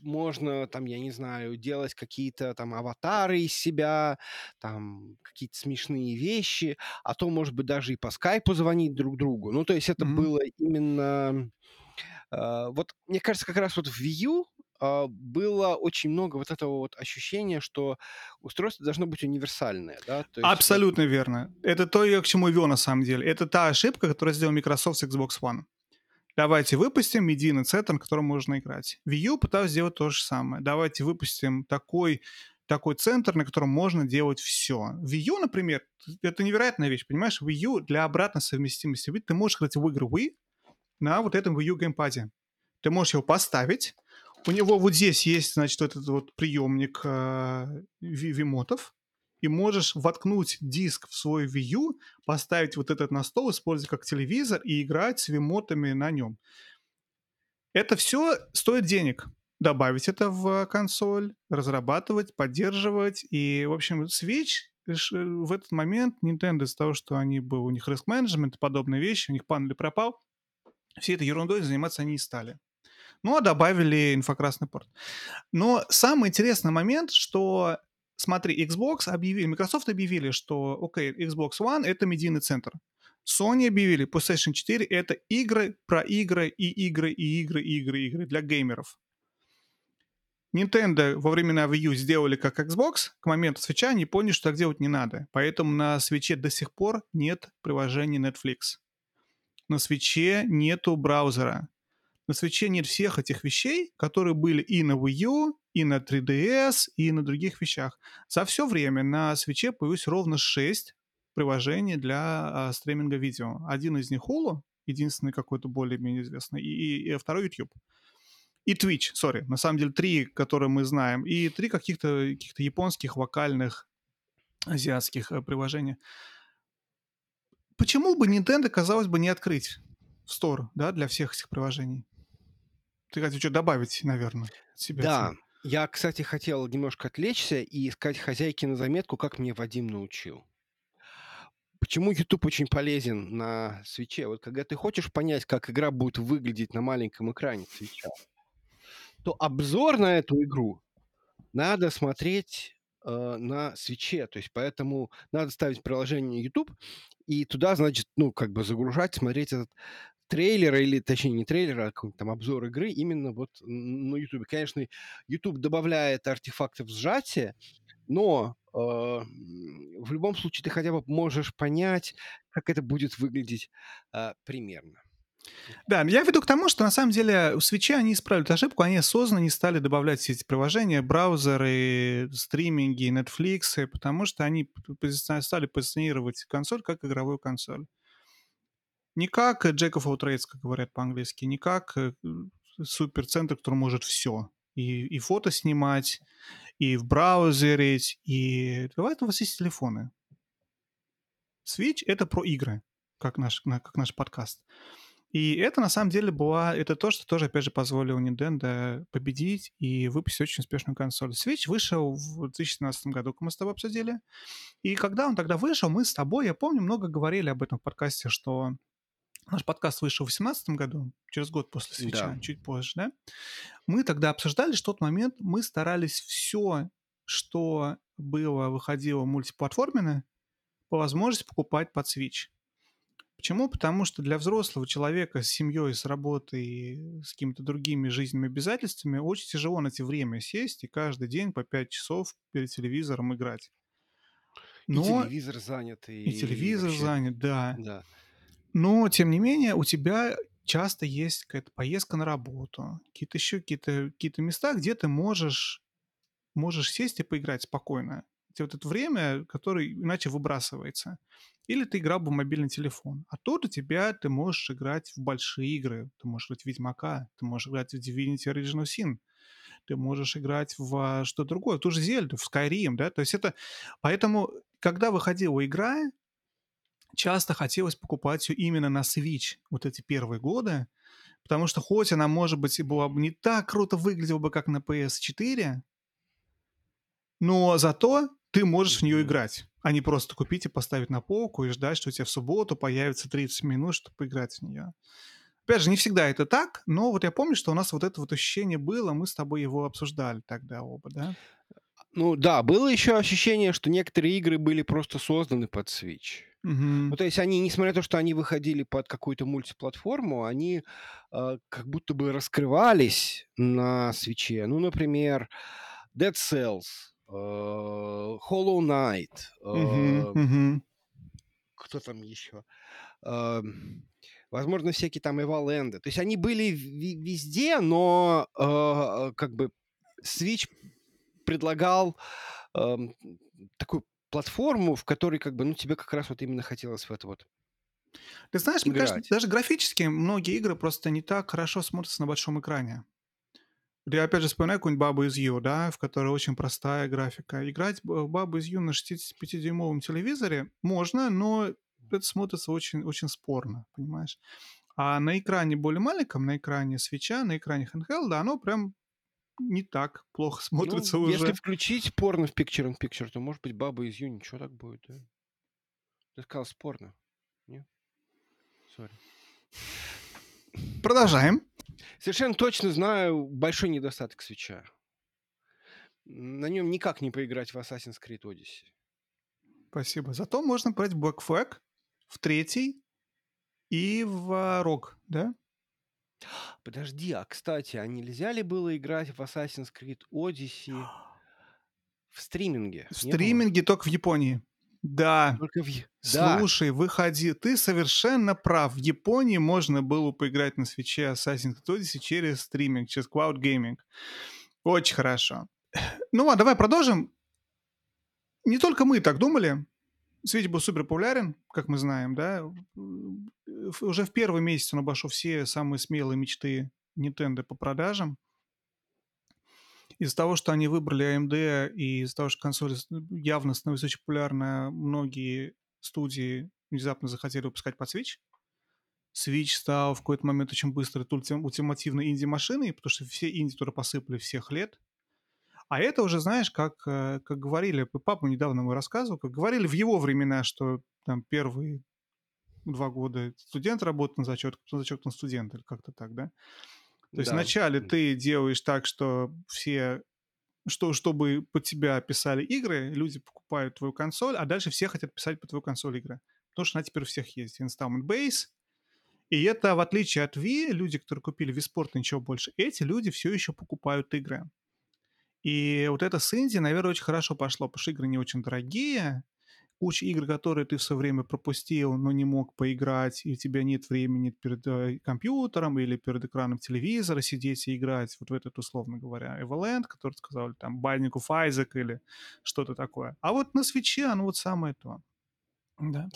S1: можно там, я не знаю, делать какие-то там аватары из себя, там какие-то смешные вещи, а то, может быть, даже и по скайпу звонить друг другу. Ну, то есть это угу. было именно... Э, вот, мне кажется, как раз вот в Wii Uh, было очень много вот этого вот ощущения, что устройство должно быть универсальное, да?
S2: То есть Абсолютно верно. Это то, к чему вел на самом деле. Это та ошибка, которую сделал Microsoft с Xbox One. Давайте выпустим медийный центр, на котором можно играть. Wii U пыталась сделать то же самое. Давайте выпустим такой такой центр, на котором можно делать все. Wii U, например, это невероятная вещь, понимаешь? Wii U для обратной совместимости. Ты можешь играть в игры Wii на вот этом Wii U геймпаде. Ты можешь его поставить. У него вот здесь есть, значит, этот вот приемник э, вимотов и можешь воткнуть диск в свой Wii U, поставить вот этот на стол, использовать как телевизор и играть с вимотами на нем. Это все стоит денег. Добавить это в консоль, разрабатывать, поддерживать. И, в общем, Switch в этот момент Nintendo из-за того, что они был, у них риск менеджмент, подобные вещи, у них панель пропал, всей этой ерундой заниматься они не стали. Ну, а добавили инфокрасный порт. Но самый интересный момент, что смотри, Xbox объявили, Microsoft объявили, что, окей, okay, Xbox One — это медийный центр. Sony объявили, PlayStation 4 — это игры про игры и игры и игры и игры и игры для геймеров. Nintendo во времена Wii U сделали как Xbox, к моменту свеча они поняли, что так делать не надо. Поэтому на свече до сих пор нет приложения Netflix. На свече нету браузера на свече нет всех этих вещей, которые были и на Wii U, и на 3DS, и на других вещах. За все время на свече появилось ровно 6 приложений для а, стриминга видео. Один из них Hulu, единственный какой-то более-менее известный, и, и, и второй YouTube. И Twitch, сори, на самом деле три, которые мы знаем, и три каких-то каких японских вокальных азиатских э, приложения. Почему бы Nintendo, казалось бы, не открыть в Store, да, для всех этих приложений? Ты хотел что добавить, наверное,
S1: себя. Да, я, кстати, хотел немножко отвлечься и сказать хозяйке на заметку, как мне Вадим научил. Почему YouTube очень полезен на свече? Вот когда ты хочешь понять, как игра будет выглядеть на маленьком экране свеча, то обзор на эту игру надо смотреть э, на свече. То есть поэтому надо ставить приложение YouTube и туда, значит, ну, как бы загружать, смотреть этот трейлера, или точнее не трейлера, а какой-нибудь там обзор игры именно вот на YouTube. Конечно, YouTube добавляет артефактов сжатия, но э, в любом случае ты хотя бы можешь понять, как это будет выглядеть э, примерно.
S2: Да, я веду к тому, что на самом деле у свечи они исправили ошибку, они осознанно не стали добавлять все эти приложения, браузеры, стриминги, Netflix, потому что они стали позиционировать консоль как игровую консоль. Не как Jack of all trades, как говорят по-английски, не как э, суперцентр, который может все. И, и фото снимать, и в браузерить, и... Бывает, у вас есть телефоны. Switch — это про игры, как наш, как наш подкаст. И это на самом деле была, это то, что тоже, опять же, позволило Nintendo победить и выпустить очень успешную консоль. Switch вышел в 2017 году, как мы с тобой обсудили. И когда он тогда вышел, мы с тобой, я помню, много говорили об этом в подкасте, что наш подкаст вышел в 2018 году, через год после свеча,
S1: Да.
S2: чуть позже, да? Мы тогда обсуждали, что в тот момент мы старались все, что было, выходило мультиплатформенно, по возможности покупать под Switch. Почему? Потому что для взрослого человека с семьей, с работой, с какими-то другими жизненными обязательствами очень тяжело найти время сесть и каждый день по 5 часов перед телевизором играть.
S1: И
S2: Но
S1: телевизор занят, и,
S2: и телевизор
S1: вообще,
S2: занят, да.
S1: да.
S2: Но, тем не менее, у тебя часто есть какая-то поездка на работу, какие-то еще какие-то какие места, где ты можешь, можешь сесть и поиграть спокойно. У тебя вот это время, которое иначе выбрасывается. Или ты играл бы в мобильный телефон. А тут у тебя ты можешь играть в большие игры. Ты можешь играть в Ведьмака, ты можешь играть в Divinity Original Sin, ты можешь играть в а, что-то другое, в ту же Зельду, в Skyrim, да, то есть это... Поэтому, когда выходила игра, часто хотелось покупать ее именно на Switch вот эти первые годы, потому что хоть она, может быть, и была бы не так круто выглядела бы, как на PS4, но зато ты можешь в нее играть, а не просто купить и поставить на полку и ждать, что у тебя в субботу появится 30 минут, чтобы поиграть в нее. Опять же, не всегда это так, но вот я помню, что у нас вот это вот ощущение было, мы с тобой его обсуждали тогда оба, да?
S1: Ну да, было еще ощущение, что некоторые игры были просто созданы под Switch. Ну,
S2: Мгм.
S1: то есть они, несмотря на то, что они выходили под какую-то мультиплатформу, они э, как будто бы раскрывались на свече. Ну, например, Dead Cells, э, Hollow Knight, э,
S2: мгм.
S1: кто там еще? Э, возможно, всякие там Эваленды. То есть они были везде, но э, как бы Switch предлагал эм, такую платформу, в которой как бы, ну, тебе как раз вот именно хотелось в это вот
S2: Ты знаешь, мне кажется,
S1: играть.
S2: даже графически многие игры просто не так хорошо смотрятся на большом экране. Я опять же вспоминаю какую-нибудь Бабу из Ю, да, в которой очень простая графика. Играть в Бабу из Ю на 65-дюймовом телевизоре можно, но это смотрится очень, очень спорно, понимаешь? А на экране более маленьком, на экране свеча, на экране handheld, да, оно прям не так плохо смотрится
S1: Ну, если
S2: уже.
S1: включить порно в Picture in Picture, то, может быть, Баба из Ю, ничего так будет, да? Ты сказал спорно. Нет? Сори.
S2: Продолжаем.
S1: Совершенно точно знаю большой недостаток свеча. На нем никак не поиграть в Assassin's Creed Odyssey.
S2: Спасибо. Зато можно брать Black Flag в третий и в а, Рог, да?
S1: Подожди, а кстати, а нельзя ли было играть в Assassin's Creed Odyssey в стриминге?
S2: В
S1: Не было?
S2: стриминге только в Японии. Да.
S1: Только в... Е- Да.
S2: Слушай, выходи. Ты совершенно прав. В Японии можно было поиграть на свече Assassin's Creed Odyssey через стриминг, через Cloud Gaming. Очень хорошо. Ну ладно, давай продолжим. Не только мы так думали. Switch был супер популярен, как мы знаем, да. В- Уже в первый месяц он обошел все самые смелые мечты Nintendo по продажам. Из-за того, что они выбрали AMD, и из-за того, что консоль явно становится очень популярна, многие студии внезапно захотели выпускать под Switch. Switch стал в какой-то момент очень быстро ультим- ультимативной инди-машиной, потому что все инди туда посыпали всех лет. А это уже, знаешь, как, э, как говорили, папа недавно ему рассказывал, как говорили в его времена, что там первые два года студент работает на зачет, потом зачет на студента, или как-то так, да? То есть
S1: Да.
S2: вначале ты делаешь так, что все, что, чтобы под тебя писали игры, люди покупают твою консоль, а дальше все хотят писать под твою консоль игры. Потому что она теперь у всех есть. Installment Base. И это, в отличие от Wii, люди, которые купили Wii Sport ничего больше, эти люди все еще покупают игры. И вот это с Инди, наверное, очень хорошо пошло, потому что игры не очень дорогие, куча игр, которые ты все время пропустил, но не мог поиграть, и у тебя нет времени перед э, компьютером или перед экраном телевизора сидеть и играть вот в этот, условно говоря, Evoland, который сказал, там of Isaac или что-то такое. А вот на свече оно вот самое то. Да.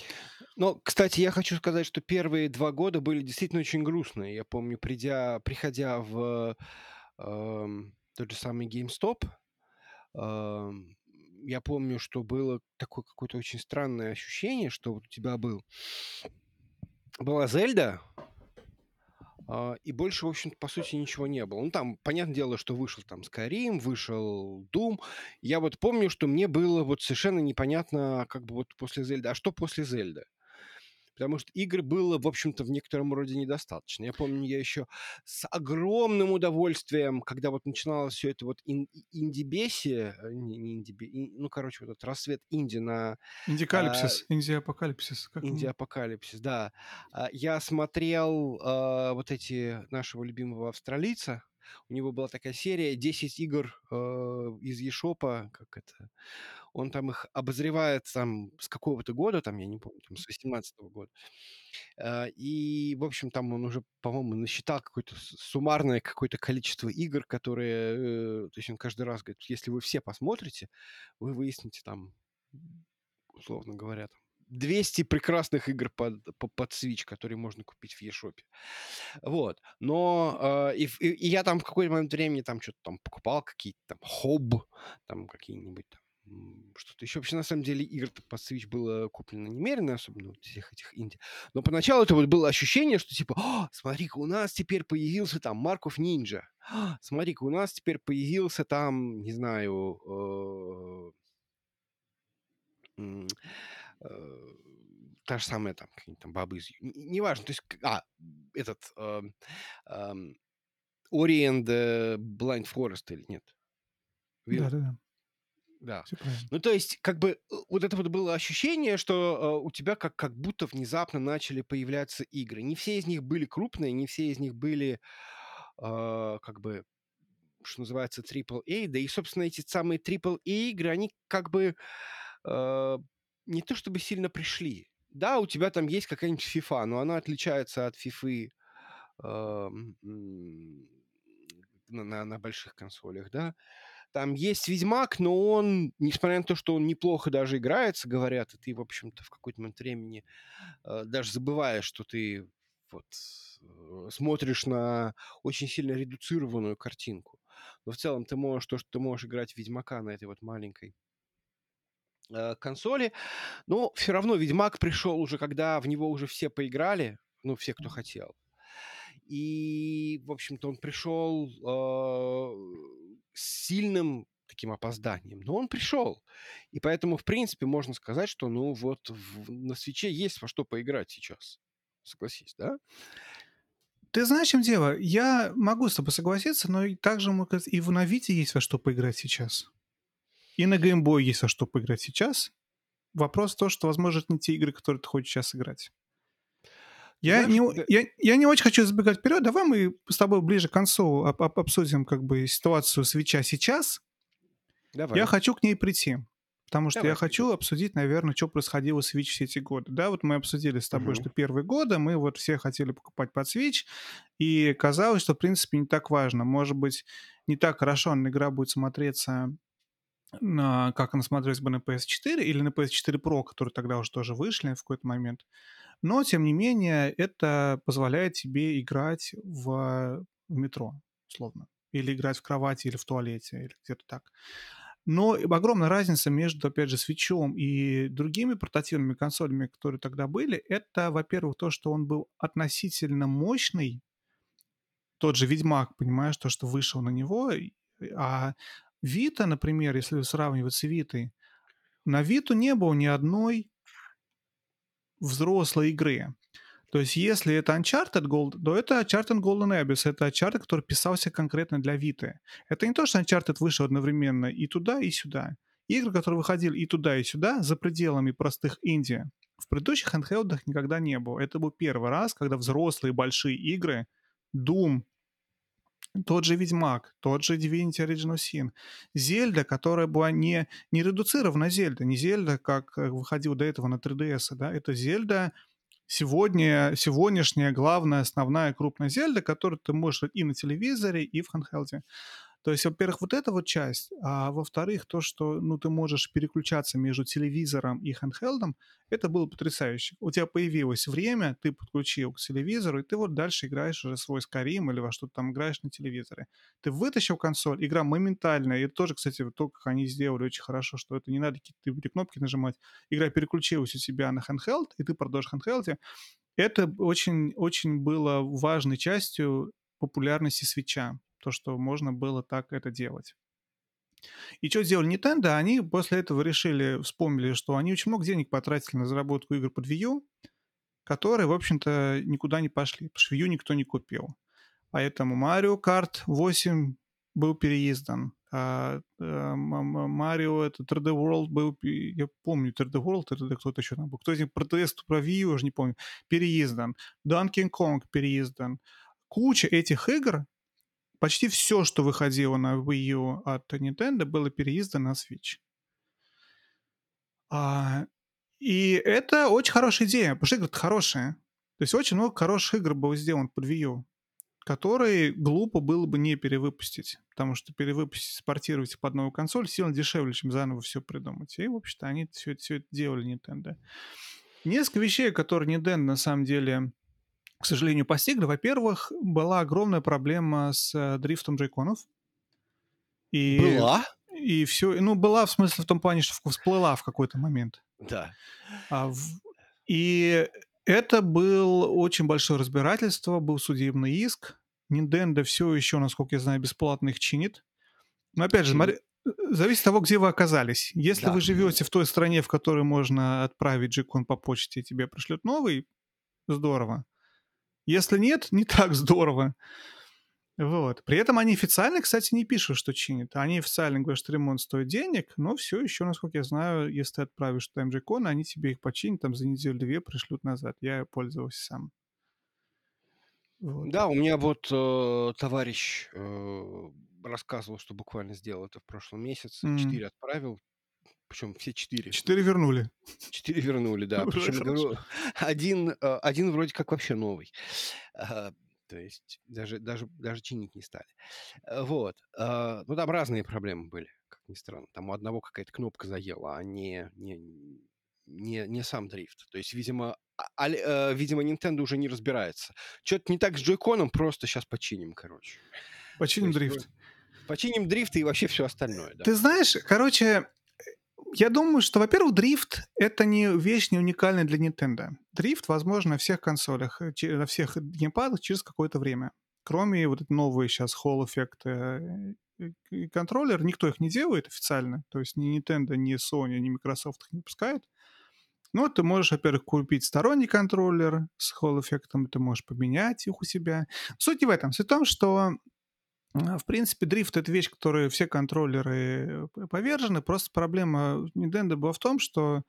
S1: Но, кстати, я хочу сказать, что первые два года были действительно очень грустные. Я помню, придя, приходя в эм, тот же самый GameStop, я помню, что было такое какое-то очень странное ощущение, что у тебя был была Зельда, а, и больше, в общем по сути, ничего не было. Ну, там, понятное дело, что вышел там Skyrim, вышел Doom. Я вот помню, что мне было вот совершенно непонятно, как бы вот после Зельды, а что после Зельды? Потому что игр было, в общем-то, в некотором роде недостаточно. Я помню, я еще с огромным удовольствием, когда вот начиналось все это вот ин- инди-бесие, э, не, не инди ну, короче, вот этот рассвет инди на...
S2: Индикалипсис, а, инди-апокалипсис.
S1: Инди-апокалипсис, да. А, я смотрел а, вот эти нашего любимого австралийца, у него была такая серия 10 игр э, из Ешопа, как это, он там их обозревает там с какого-то года, там, я не помню, там, с 18 -го года. Э, и, в общем, там он уже, по-моему, насчитал какое-то суммарное какое-то количество игр, которые... Э, то есть он каждый раз говорит, если вы все посмотрите, вы выясните там, условно говоря, там, 200 прекрасных игр под, под Switch, которые можно купить в eShop. Вот. Но э, и, и, я там в какой-то момент времени там что-то там покупал, какие-то там хоб, там какие-нибудь там что-то еще. Вообще, на самом деле, игр по Switch было куплено немерено, особенно вот всех этих инди. Но поначалу это вот было ощущение, что типа, смотри-ка, у нас теперь появился там Марков Нинджа. Смотри-ка, у нас теперь появился там, не знаю, э, э, та же самая там, какие-нибудь там бабы из... Неважно, то есть, а, этот... Э, э, Ori and Blind Forest или нет?
S2: Да-да-да.
S1: Да. Ну, то есть, как бы, э, вот это вот было ощущение, что э, у тебя как, как будто внезапно начали появляться игры. Не все из них были крупные, не все из них были, э, как бы, что называется, AAA. Да и, собственно, эти самые AAA игры, они как бы э, не то чтобы сильно пришли. Да, у тебя там есть какая-нибудь FIFA, но она отличается от FIFA э, на, на, больших консолях, да. Там есть Ведьмак, но он, несмотря на то, что он неплохо даже играется, говорят, и ты, в общем-то, в какой-то момент времени э, даже забываешь, что ты вот э, смотришь на очень сильно редуцированную картинку. Но в целом ты можешь то, что ты можешь играть Ведьмака на этой вот маленькой э, консоли. Но все равно Ведьмак пришел уже, когда в него уже все поиграли, ну, все, кто хотел. И, в общем-то, он пришел э, с сильным таким опозданием. Но он пришел. И поэтому, в принципе, можно сказать, что, ну, вот в, на свече есть во что поиграть сейчас. Согласись, да?
S2: Ты знаешь, чем дело? Я могу с тобой согласиться, но также и в Навите есть во что поиграть сейчас. И на геймбой есть во что поиграть сейчас. Вопрос в том, что, возможно, это не те игры, которые ты хочешь сейчас играть. Я Знаешь, не, да... я, я не очень хочу забегать вперед. Давай мы с тобой ближе к концу об, об, обсудим как бы ситуацию свеча сейчас. Давай. Я хочу к ней прийти. Потому что Давай, я хочу обсудить, наверное, что происходило с Switch все эти годы. Да, вот мы обсудили с тобой, угу. что первые годы мы вот все хотели покупать под Switch, и казалось, что, в принципе, не так важно. Может быть, не так хорошо игра будет смотреться, на, как она смотрелась бы на PS4 или на PS4 Pro, которые тогда уже тоже вышли в какой-то момент. Но, тем не менее, это позволяет тебе играть в, в метро, условно. Или играть в кровати, или в туалете, или где-то так. Но огромная разница между, опять же, свечом и другими портативными консолями, которые тогда были, это, во-первых, то, что он был относительно мощный. Тот же Ведьмак, понимаешь, то, что вышел на него. А Вита, например, если сравнивать с Витой, на Виту не было ни одной взрослой игры. То есть, если это Uncharted Gold, то это Uncharted Golden Abyss, это Uncharted, который писался конкретно для Виты. Это не то, что Uncharted вышел одновременно и туда, и сюда. Игры, которые выходили и туда, и сюда, за пределами простых инди, в предыдущих handheldах никогда не было. Это был первый раз, когда взрослые большие игры, Doom, тот же Ведьмак, тот же Divinity Original Sin, Зельда, которая была не, не редуцирована Зельда, не Зельда, как э, выходил до этого на 3DS, да, это Зельда сегодня, сегодняшняя главная, основная крупная Зельда, которую ты можешь и на телевизоре, и в handheld. То есть, во-первых, вот эта вот часть, а во-вторых, то, что ну, ты можешь переключаться между телевизором и handheldом, это было потрясающе. У тебя появилось время, ты подключил к телевизору, и ты вот дальше играешь уже свой Skyrim или во что-то там играешь на телевизоре. Ты вытащил консоль, игра моментально, и это тоже, кстати, то, как они сделали очень хорошо, что это не надо какие-то кнопки нажимать. Игра переключилась у тебя на handheld, и ты продолжишь handheld. Это очень, очень было важной частью популярности свеча то, что можно было так это делать. И что сделали Nintendo? Они после этого решили, вспомнили, что они очень много денег потратили на заработку игр под Wii U, которые, в общем-то, никуда не пошли, потому что Wii U никто не купил. Поэтому Mario Kart 8 был переиздан. А, а, Марио, это 3D World был, я помню, 3D World, 3D кто-то еще там был. Кто из них про про Wii уже не помню, переиздан. Donkey Kong переиздан. Куча этих игр почти все, что выходило на Wii U от Nintendo, было переиздано на Switch. А, и это очень хорошая идея, потому что игры хорошие. То есть очень много хороших игр было сделано под Wii U, которые глупо было бы не перевыпустить, потому что перевыпустить, спортировать под новую консоль сильно дешевле, чем заново все придумать. И, в общем-то, они все, все это делали Nintendo. Несколько вещей, которые Nintendo на самом деле к сожалению, постигли. Во-первых, была огромная проблема с э, дрифтом джейконов.
S1: И, была?
S2: И все, ну, была в смысле в том плане, что всплыла в какой-то момент.
S1: Да.
S2: А, в, и это было очень большое разбирательство, был судебный иск. Nintendo все еще, насколько я знаю, бесплатно их чинит. Но опять же, смотри, э, зависит от того, где вы оказались. Если да. вы живете в той стране, в которой можно отправить джекон по почте, и тебе пришлют новый, здорово. Если нет, не так здорово. Вот. При этом они официально, кстати, не пишут, что чинят. Они официально говорят, что ремонт стоит денег, но все еще, насколько я знаю, если ты отправишь туда MG они тебе их починят, там за неделю-две пришлют назад. Я пользовался сам.
S1: Вот. Да, у меня вот э, товарищ э, рассказывал, что буквально сделал это в прошлом месяце. Четыре mm. отправил, причем все четыре.
S2: Четыре вернули.
S1: Четыре вернули, да. (laughs) Причем, говорю, один, э, один вроде как вообще новый. То есть даже, даже, даже чинить не стали. Э, вот. А, ну, там разные проблемы были, как ни странно. Там у одного какая-то кнопка заела, а не, не, не, не сам дрифт. То есть, видимо, а, э, видимо, Nintendo уже не разбирается. Что-то не так с джойконом, просто сейчас починим, короче.
S2: Починим есть, дрифт.
S1: Починим дрифт и вообще все остальное. Да.
S2: Ты знаешь, короче, я думаю, что, во-первых, дрифт — это не вещь не уникальная для Nintendo. Дрифт, возможно, на всех консолях, э, на всех геймпадах через какое-то время. Кроме вот новые сейчас Hall Effect э, э, контроллер, никто их не делает официально. То есть ни Nintendo, ни Sony, ни Microsoft их не пускают. Но ты можешь, во-первых, купить сторонний контроллер с Hall эффектом, ты можешь поменять их у себя. Суть не в этом. Суть в том, что в принципе, дрифт — это вещь, которой все контроллеры э, повержены. Просто проблема Nintendo была в том, что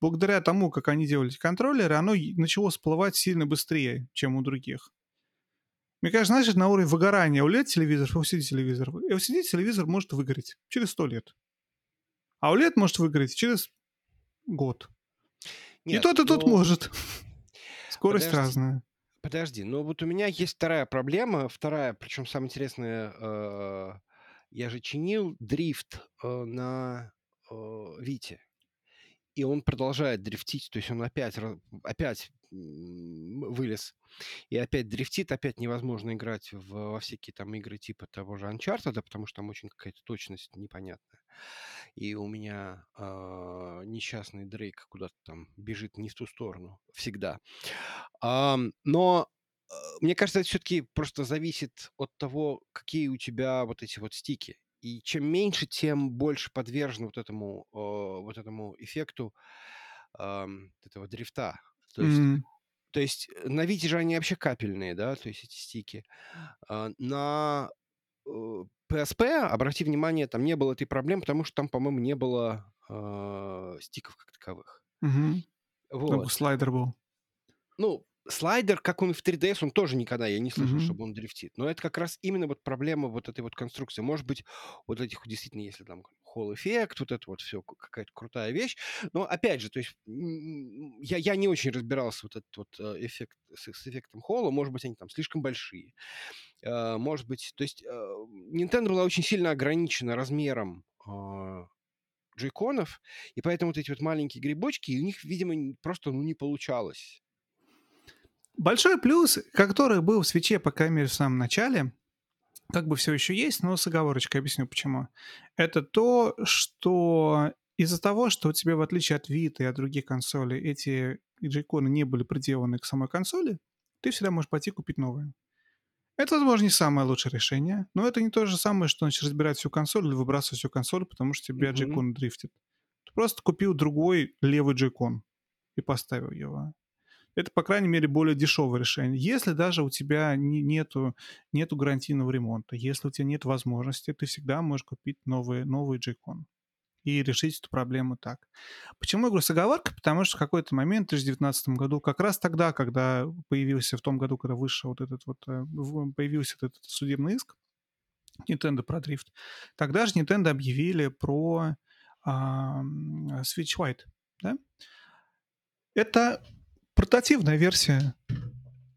S2: благодаря тому, как они делали эти контроллеры, оно начало всплывать сильно быстрее, чем у других. Мне кажется, знаешь, на уровне выгорания OLED-телевизоров и LCD-телевизоров. LCD-телевизор может выгореть через сто лет. А OLED может выгореть через год. Нет, и тот, и тот но... может. (laughs) Скорость Подожди. разная.
S1: Подожди, ну вот у меня есть вторая проблема, вторая, причем самое интересное, э, я же чинил дрифт э, на э, Вите, и он продолжает дрифтить, то есть он опять, опять вылез и опять дрифтит, опять невозможно играть в, во всякие там игры типа того же Uncharted, потому что там очень какая-то точность непонятная. И у меня э, несчастный Дрейк куда-то там бежит не в ту сторону всегда. А, но э, мне кажется, это все-таки просто зависит от того, какие у тебя вот эти вот стики. И чем меньше, тем больше подвержен вот этому, э, вот этому эффекту э, этого дрифта. То есть, mm-hmm. то есть на Вите же они вообще капельные, да, то есть эти стики. А, на PSP, обрати внимание, там не было этой проблемы, потому что там, по-моему, не было э, стиков как таковых.
S2: Угу. Вот. Там слайдер был.
S1: Ну, слайдер, как он в 3DS, он тоже никогда, я не слышал,
S2: Мгм.
S1: чтобы он дрифтит. Но это как раз именно вот проблема вот этой вот конструкции. Может быть, вот этих действительно, если там холл-эффект, вот это вот все какая-то крутая вещь. Но опять же, то есть я, я не очень разбирался вот этот вот э, эффект с, с эффектом холла. Может быть, они там слишком большие. Э, Может быть, то есть э, Nintendo была очень сильно ограничена размером джейконов, и поэтому вот эти вот маленькие грибочки, и у них, видимо, просто ну, не получалось.
S2: Большой плюс, который был в свече, по крайней мере, в самом начале, как бы все еще есть, но с оговорочкой объясню почему. Это то, что из-за того, что у тебя, в отличие от Vita и от других консолей, эти джейконы не были приделаны к самой консоли, ты всегда можешь пойти купить новые. Это, возможно, не самое лучшее решение, но это не то же самое, что значит разбирать всю консоль или выбрасывать всю консоль, потому что
S1: Мгм.
S2: джейкон дрифтит. Ты просто купил другой левый джейкон и поставил его. Это, по крайней мере, более дешевое решение. Если даже у тебя не- нету, нету гарантийного ремонта, если у тебя нет возможности, ты всегда можешь купить новый, новый джейкон и решить эту проблему так. Почему я говорю с оговоркой? Потому что в какой-то момент, в 2019 году, как раз тогда, когда появился, в том году, когда вышел вот этот вот, э, появился этот судебный иск Nintendo про дрифт, тогда же Nintendo объявили про а, Switch Lite, да? Это портативная версия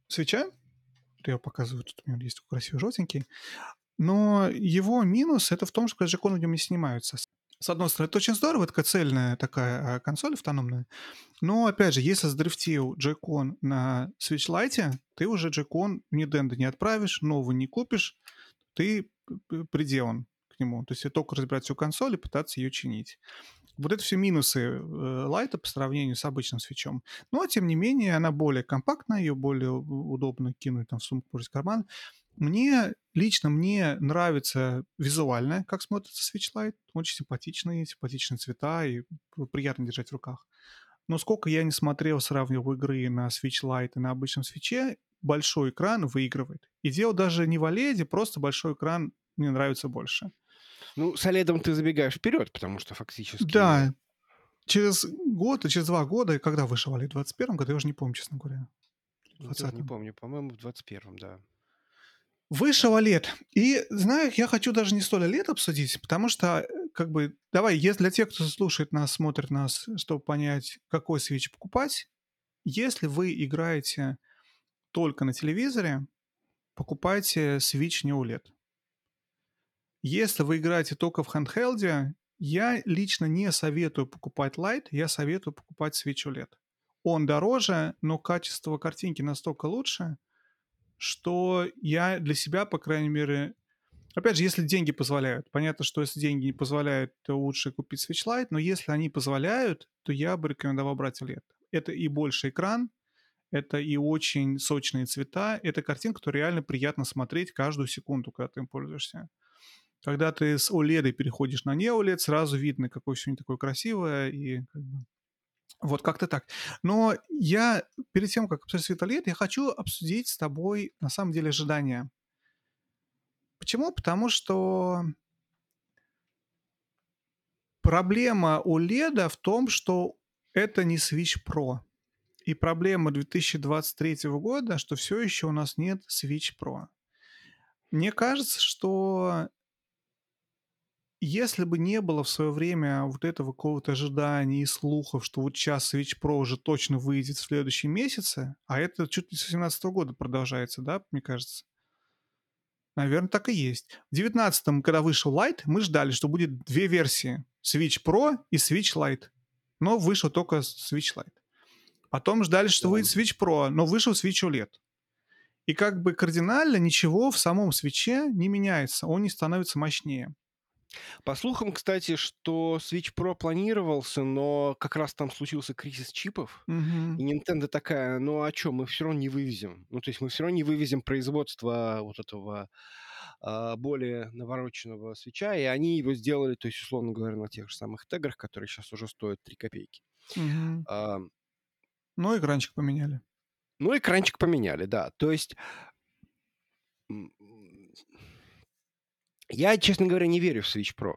S2: свеча. Я показываю, тут у меня есть красивый желтенький. Но его минус это в том, что джеконы в нем не снимаются. С одной стороны, это очень здорово, это цельная такая а, консоль автономная. Но, опять же, если задрифтил джекон на Switch Lite, ты уже джекон в Nintendo не отправишь, новый не купишь, ты приделан к нему. То есть только разбирать всю консоль и пытаться ее чинить. Вот это все минусы э, лайта по сравнению с обычным свечом. Но, тем не менее, она более компактная, ее более удобно кинуть там, в сумку, в карман. Мне, лично мне нравится визуально, как смотрится Switch Lite. Очень симпатичные, симпатичные цвета и приятно держать в руках. Но сколько я не смотрел, сравнивал игры на Switch Lite и на обычном свече, большой экран выигрывает. И дело даже не в OLED, просто большой экран мне нравится больше.
S1: Ну, с OLED ты забегаешь вперед, потому что фактически...
S2: Да, через год и через два года, когда вышел OLED в 21 году, я уже не помню, честно говоря.
S1: Ну, тоже не
S2: 20-м.
S1: помню, по-моему, в 21-м, да.
S2: Вышел OLED. И, знаю, я хочу даже не столь OLED обсудить, потому что, э, как бы, давай, если для тех, кто слушает нас, смотрит нас, чтобы понять, какой свич покупать, если вы играете только на телевизоре, покупайте Switch не OLED. Если вы играете только в handheld, я лично не советую покупать Lite, я советую покупать Switch OLED. Он дороже, но качество картинки настолько лучше, что я для себя, по крайней мере... Опять же, если деньги позволяют. Понятно, что если деньги не позволяют, то лучше купить Switch Lite, но если они позволяют, то я бы рекомендовал брать OLED. Это и больше экран, это и очень сочные цвета, это картинка, которую реально приятно смотреть каждую секунду, когда ты им пользуешься. Когда ты с OLED переходишь на не OLED, сразу видно, какое не такое красивое, и как бы... Вот как-то так. Но я перед тем, как обсудить свет OLED, я хочу обсудить с тобой, на самом деле, ожидания. Почему? Потому что проблема OLED в том, что это не Switch Pro. И проблема 2023 года, что все еще у нас нет Switch Pro. Мне кажется, что если бы не было в свое время вот этого какого-то ожидания и слухов, что вот сейчас Switch Pro уже точно выйдет в следующем месяце, а это чуть ли с 2017 года продолжается, да, мне кажется? Наверное, так и есть. В 2019, когда вышел Lite, мы ждали, что будет две версии. Switch Pro и Switch Lite. Но вышел только Switch Lite. Потом ждали, что выйдет Switch Pro, но вышел Switch OLED. И как бы кардинально ничего в самом свече не меняется, он не становится мощнее.
S1: По слухам, кстати, что Switch Pro планировался, но как раз там случился кризис чипов, и
S2: Мгм.
S1: Nintendo такая, ну а что, мы все равно не вывезем. Ну, то есть мы все равно не вывезем производство вот этого а, более навороченного свеча, и они его сделали, то есть, условно говоря, на тех же самых теграх, которые сейчас уже стоят 3 копейки.
S2: Мгм.
S1: А,
S2: Ну, экранчик поменяли.
S1: ну, экранчик поменяли, да. То есть я, честно говоря, не верю в Switch Pro.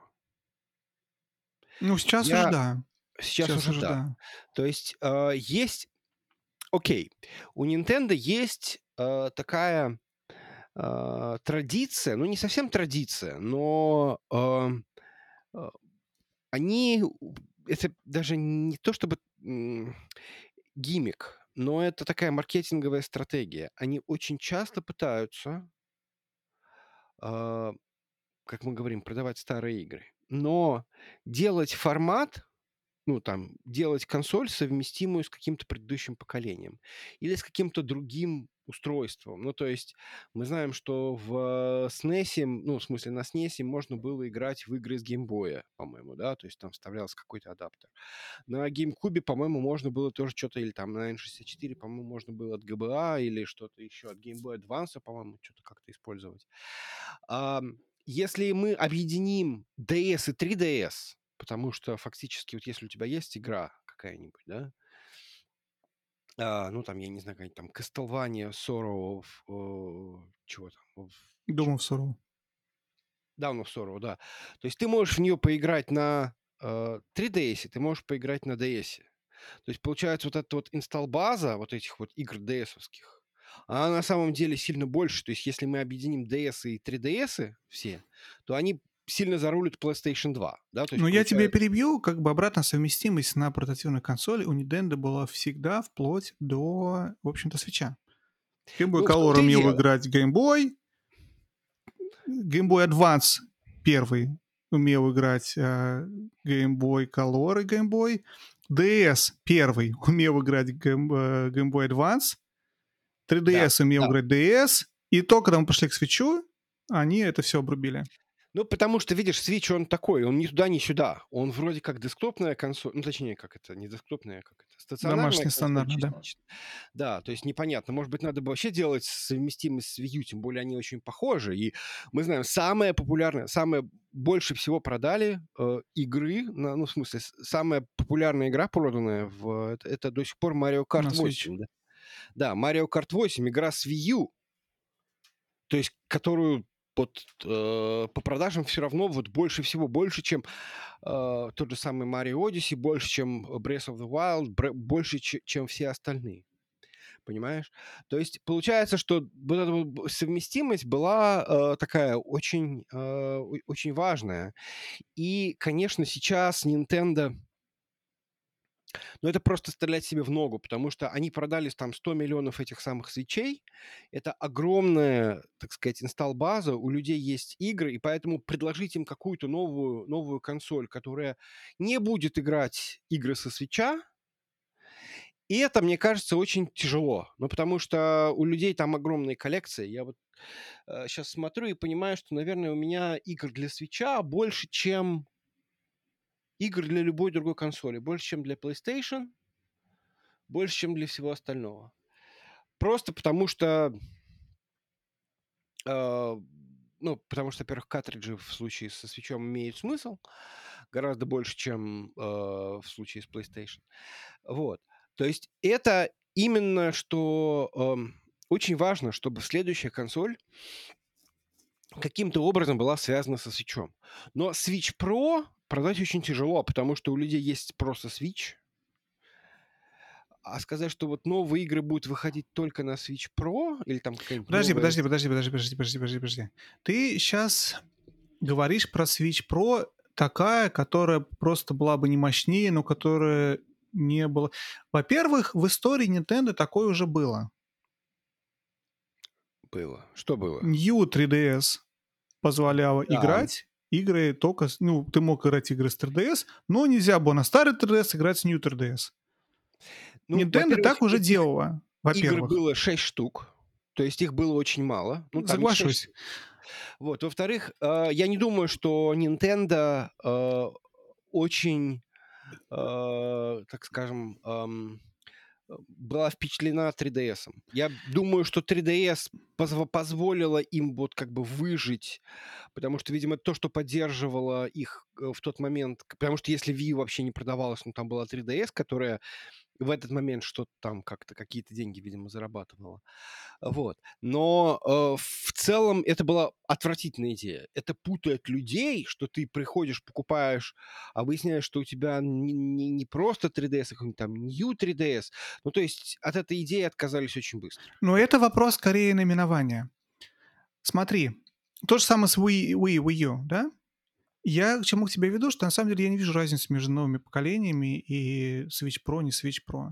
S2: Ну, сейчас
S1: Я-
S2: уже да.
S1: Сейчас, уже, да. То есть э, есть окей, у Nintendo есть э, такая э, традиция, ну не совсем традиция, но э, э, они, это даже не то чтобы м, гиммик, но это такая маркетинговая стратегия. Они очень часто пытаются, э, как мы говорим, продавать старые игры, но делать формат ну, там, делать консоль совместимую с каким-то предыдущим поколением или с каким-то другим устройством. Ну, то есть мы знаем, что в SNES, ну, в смысле на SNES можно было играть в игры с геймбоя, по-моему, да, то есть там вставлялся какой-то адаптер. На GameCube, по-моему, можно было тоже что-то, или там на N64, по-моему, можно было от GBA или что-то еще, от Game Boy Advance, по-моему, что-то как-то использовать. Если мы объединим DS и 3DS, потому что фактически вот если у тебя есть игра какая-нибудь, да, а, ну там, я не знаю, какая-нибудь там Castlevania, Sorrow, э, чего там?
S2: Doom of Sorrow.
S1: Down of Sorrow, да. То есть ты можешь в нее поиграть на э, 3DS, ты можешь поиграть на DS. То есть получается вот эта вот инсталл-база вот этих вот игр DS-овских, она на самом деле сильно больше. То есть если мы объединим DS и 3DS все, то они сильно зарулит PlayStation 2. Да?
S2: То есть, Но получается... я тебя перебью, как бы обратно совместимость на портативной консоли у Nintendo была всегда вплоть до, в общем-то, свеча. Game Boy ну, Color умел дело. играть Game Boy, Game Boy Advance первый умел играть э, Game Boy Color и Game Boy, DS первый (laughs) умел играть Game, э, Game Boy Advance, 3DS да, умел да. играть DS, и то, когда мы пошли к свечу, они это все обрубили.
S1: Ну, потому что, видишь, Switch, он такой, он ни туда, ни сюда. Он вроде как десктопная консоль, ну, точнее, как это, не десктопная, как это,
S2: стационарная Домашний консоль, стандартный,
S1: да. Да, то есть непонятно. Может быть, надо бы вообще делать совместимость с Wii U, тем более они очень похожи. И мы знаем, самое популярное, самое больше всего продали э, игры, на, ну, в смысле, самая популярная игра, проданная, в, это, это до сих пор Mario Kart на 8. Да? Да, Mario Kart 8, игра с Wii U, то есть которую вот э, по продажам все равно вот больше всего, больше, чем э, тот же самый Mario Odyssey, больше, чем Breath of the Wild, больше, чем все остальные. Понимаешь? То есть получается, что вот эта совместимость была э, такая очень, э, очень важная. И, конечно, сейчас Nintendo но это просто стрелять себе в ногу, потому что они продали там 100 миллионов этих самых свечей. Это огромная, так сказать, инсталл-база. У людей есть игры, и поэтому предложить им какую-то новую, новую консоль, которая не будет играть игры со свеча, и это, мне кажется, очень тяжело. Ну, потому что у людей там огромные коллекции. Я вот э, сейчас смотрю и понимаю, что, наверное, у меня игр для свеча больше, чем игр для любой другой консоли. Больше, чем для PlayStation, больше, чем для всего остального. Просто потому что... Э, ну, потому что, во-первых, картриджи в случае со свечом имеют смысл гораздо больше, чем э, в случае с PlayStation. Вот. То есть это именно что э, очень важно, чтобы следующая консоль каким-то образом была связана со свечом. Но Switch Pro продать очень тяжело, потому что у людей есть просто Switch. А сказать, что вот новые игры будут выходить только на Switch Pro или там какая-нибудь
S2: подожди,
S1: новая...
S2: подожди, подожди, подожди, подожди, подожди, подожди, подожди. Ты сейчас говоришь про Switch Pro такая, которая просто была бы не мощнее, но которая не было. Во-первых, в истории Nintendo такое уже было.
S1: Было. Что было?
S2: New 3DS позволяла да. играть игры только... Ну, ты мог играть игры с 3DS, но нельзя было на старый 3DS играть с New 3DS. Ну, Nintendo так уже делала,
S1: во-первых. Игр было 6 штук, то есть их было очень мало.
S2: Ну, Соглашусь. 6...
S1: Вот. Во-вторых, э, я не думаю, что Nintendo э, очень, э, так скажем, э, была впечатлена 3DS. Я думаю, что 3DS позв- позволила им вот как бы выжить, потому что, видимо, то, что поддерживало их э, в тот момент, потому что если Wii вообще не продавалась, ну там была 3DS, которая в этот момент что-то там как-то, какие-то деньги, видимо, зарабатывала. Вот. Но э, в целом это была отвратительная идея. Это путает людей, что ты приходишь, покупаешь, а выясняешь, что у тебя не, не, не просто 3DS, а какой-нибудь там New 3DS. Ну, то есть от этой идеи отказались очень быстро.
S2: Но это вопрос скорее наименования. Смотри, то же самое с Wii, Wii, Wii U, да? Я к чему к тебе веду, что на самом деле я не вижу разницы между новыми поколениями и Switch Pro, не Switch Pro.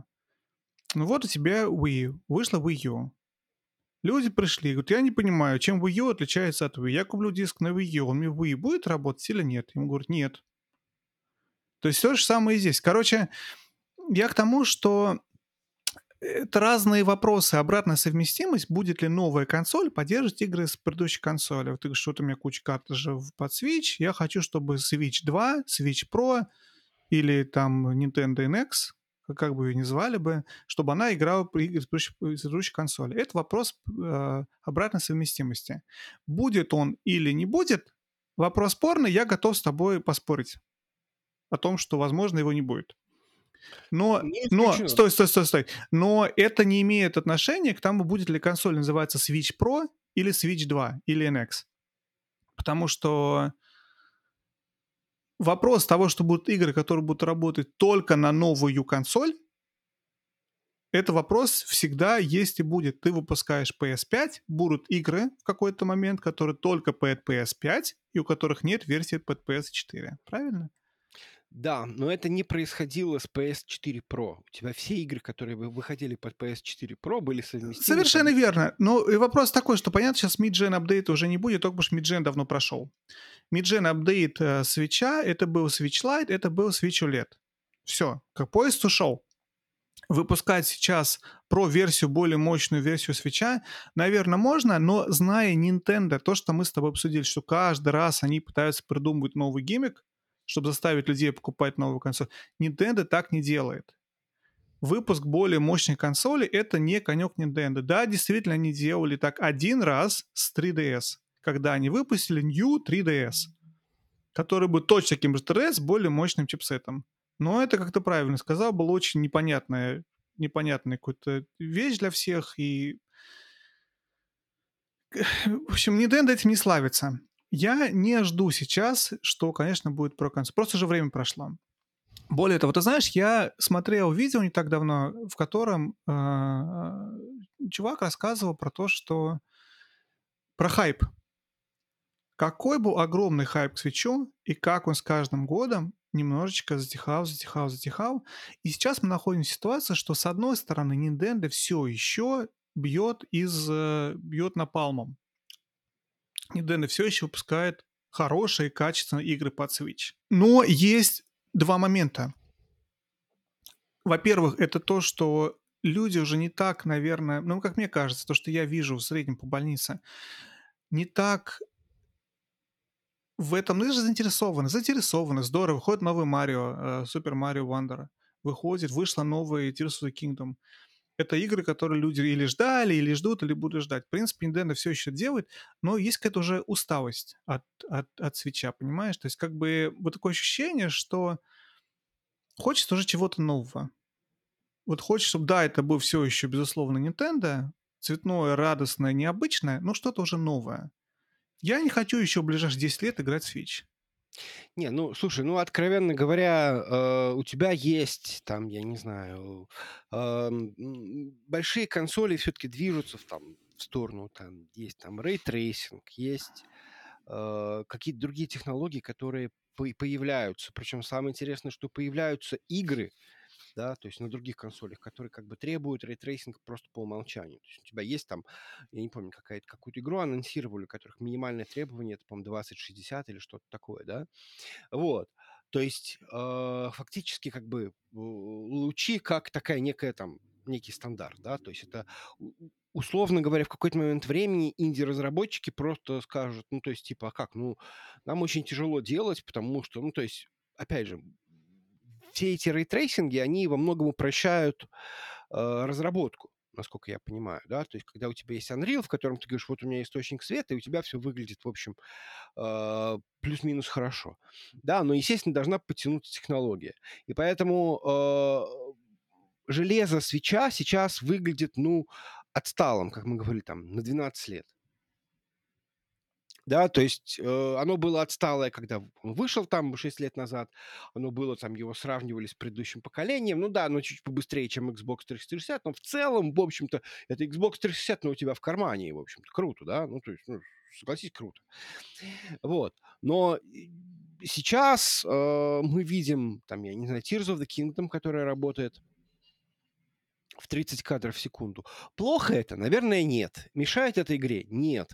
S2: Ну вот у тебя Wii, вышла Wii U. Люди пришли, говорят, я не понимаю, чем Wii U отличается от Wii. Я куплю диск на Wii U, он мне Wii будет работать или нет? Ему говорят, нет. То есть то же самое и здесь. Короче, я к тому, что это разные вопросы. Обратная совместимость. Будет ли новая консоль поддерживать игры с предыдущей консоли? Вот ты говоришь, что у меня куча картриджей под Switch. Я хочу, чтобы Switch 2, Switch Pro или там Nintendo NX, как бы ее ни звали бы, чтобы она играла при с предыдущей консоли. Это вопрос э, обратной совместимости. Будет он или не будет, вопрос спорный, я готов с тобой поспорить о том, что, возможно, его не будет. Но, но, стой, стой, стой, стой. Но это не имеет отношения к тому, будет ли консоль называться Switch Pro или Switch 2 или NX. Потому что вопрос того, что будут игры, которые будут работать только на новую консоль, это вопрос всегда есть и будет. Ты выпускаешь PS5, будут игры в какой-то момент, которые только под PS5 и у которых нет версии под PS4. Правильно?
S1: Да, но это не происходило с PS4 Pro. У тебя все игры, которые выходили под PS4 Pro, были совместимы.
S2: Совершенно верно. Но и вопрос такой, что понятно, сейчас mid-gen апдейт уже не будет, только что mid-gen давно прошел. Mid-gen апдейт э, свеча, это был Switch Lite, это был Switch OLED. Все, как поезд ушел. Выпускать сейчас про-версию, более мощную версию свеча, наверное, можно, но зная Nintendo, то, что мы с тобой обсудили, что каждый раз они пытаются придумывать новый гиммик, чтобы заставить людей покупать новую консоль. Nintendo так не делает. Выпуск более мощной консоли — это не конек Nintendo. Да, действительно, они делали так один раз с 3DS, когда они выпустили New 3DS, который был точно таким же 3DS с более мощным чипсетом. Но это, как ты правильно сказал, было очень непонятная, непонятная какая-то вещь для всех, и в общем, Nintendo этим не славится. Я не жду сейчас, что, конечно, будет про консоль. Просто же время прошло. Более того, ты знаешь, я смотрел видео не так давно, в котором э, чувак рассказывал про то, что про хайп. Какой был огромный хайп к свечу, и как он с каждым годом немножечко затихал, затихал, затихал. И сейчас мы находимся в ситуации, что с одной стороны Nintendo все еще бьет из э, бьет напалмом. Nintendo все еще выпускает хорошие, качественные игры под Switch. Но есть два момента. Во-первых, это то, что люди уже не так, наверное, ну, как мне кажется, то, что я вижу в среднем по больнице, не так в этом, ну, же заинтересованы, заинтересованы, здорово, выходит новый Марио, Супер Марио Вандера, выходит, вышла новая Tears of the Kingdom, это игры, которые люди или ждали, или ждут, или будут ждать. В принципе, Nintendo все еще делает, но есть какая-то уже усталость от, от, от свеча, понимаешь? То есть как бы вот такое ощущение, что хочется уже чего-то нового. Вот хочется, чтобы, да, это был все еще, безусловно, Nintendo, цветное, радостное, необычное, но что-то уже новое. Я не хочу еще в ближайшие 10 лет играть в Switch.
S1: Не, ну, слушай, ну, откровенно говоря, э, у тебя есть там, я не знаю, эм, большие консоли все-таки движутся в, там, в сторону, там, есть там ray tracing, есть э, какие-то другие технологии, которые появляются. Причем самое интересное, что появляются игры, да, то есть на других консолях, которые как бы требуют ray tracing просто по умолчанию. То есть у тебя есть там, я не помню, какая-то какую-то игру анонсировали, у которых минимальное требование, это, по-моему, 2060 или что-то такое, да. Вот. То есть э, фактически как бы лучи как такая некая там некий стандарт, да, то есть это условно говоря, в какой-то момент времени инди-разработчики просто скажут, ну, то есть, типа, а как, ну, нам очень тяжело делать, потому что, ну, то есть, опять же, все эти ray tracing и, они во многом упрощают э, разработку насколько я понимаю, да, то есть когда у тебя есть Unreal, в котором ты говоришь, вот у меня источник света, и у тебя все выглядит, в общем, э, плюс-минус хорошо, да, но, естественно, должна подтянуться технология, и поэтому э, железо свеча сейчас выглядит, ну, отсталым, как мы говорили, там, на 12 лет. Да, то есть э, оно было отсталое, когда он вышел там 6 лет назад, оно было там, его сравнивали с предыдущим поколением, ну да, оно чуть побыстрее, чем Xbox 360, но в целом, в общем-то, это Xbox 360, но у тебя в кармане, в общем-то, круто, да, ну то есть, ну, согласись, круто. Вот, но сейчас э, мы видим, там, я не знаю, Tears of the Kingdom, которая работает в 30 кадров в секунду. Плохо это? Наверное, нет. Мешает этой игре? Нет.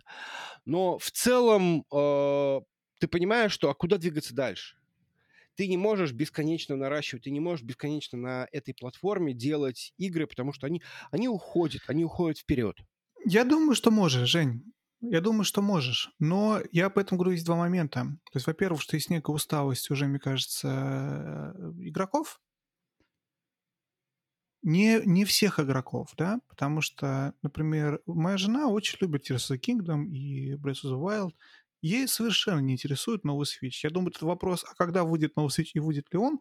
S1: Но в целом э, ты понимаешь, что а куда двигаться дальше? Ты не можешь бесконечно наращивать, ты не можешь бесконечно на этой платформе делать игры, потому что они, они уходят, они уходят вперед.
S2: Я думаю, что можешь, Жень. Я думаю, что можешь. Но я по этому говорю, есть два момента. То есть, во-первых, что есть некая усталость уже, мне кажется, э, игроков, не, не всех игроков, да, потому что, например, моя жена очень любит Tears of the Kingdom и Breath of the Wild. Ей совершенно не интересует новый Switch. Я думаю, этот вопрос, а когда выйдет новый Switch и выйдет ли он,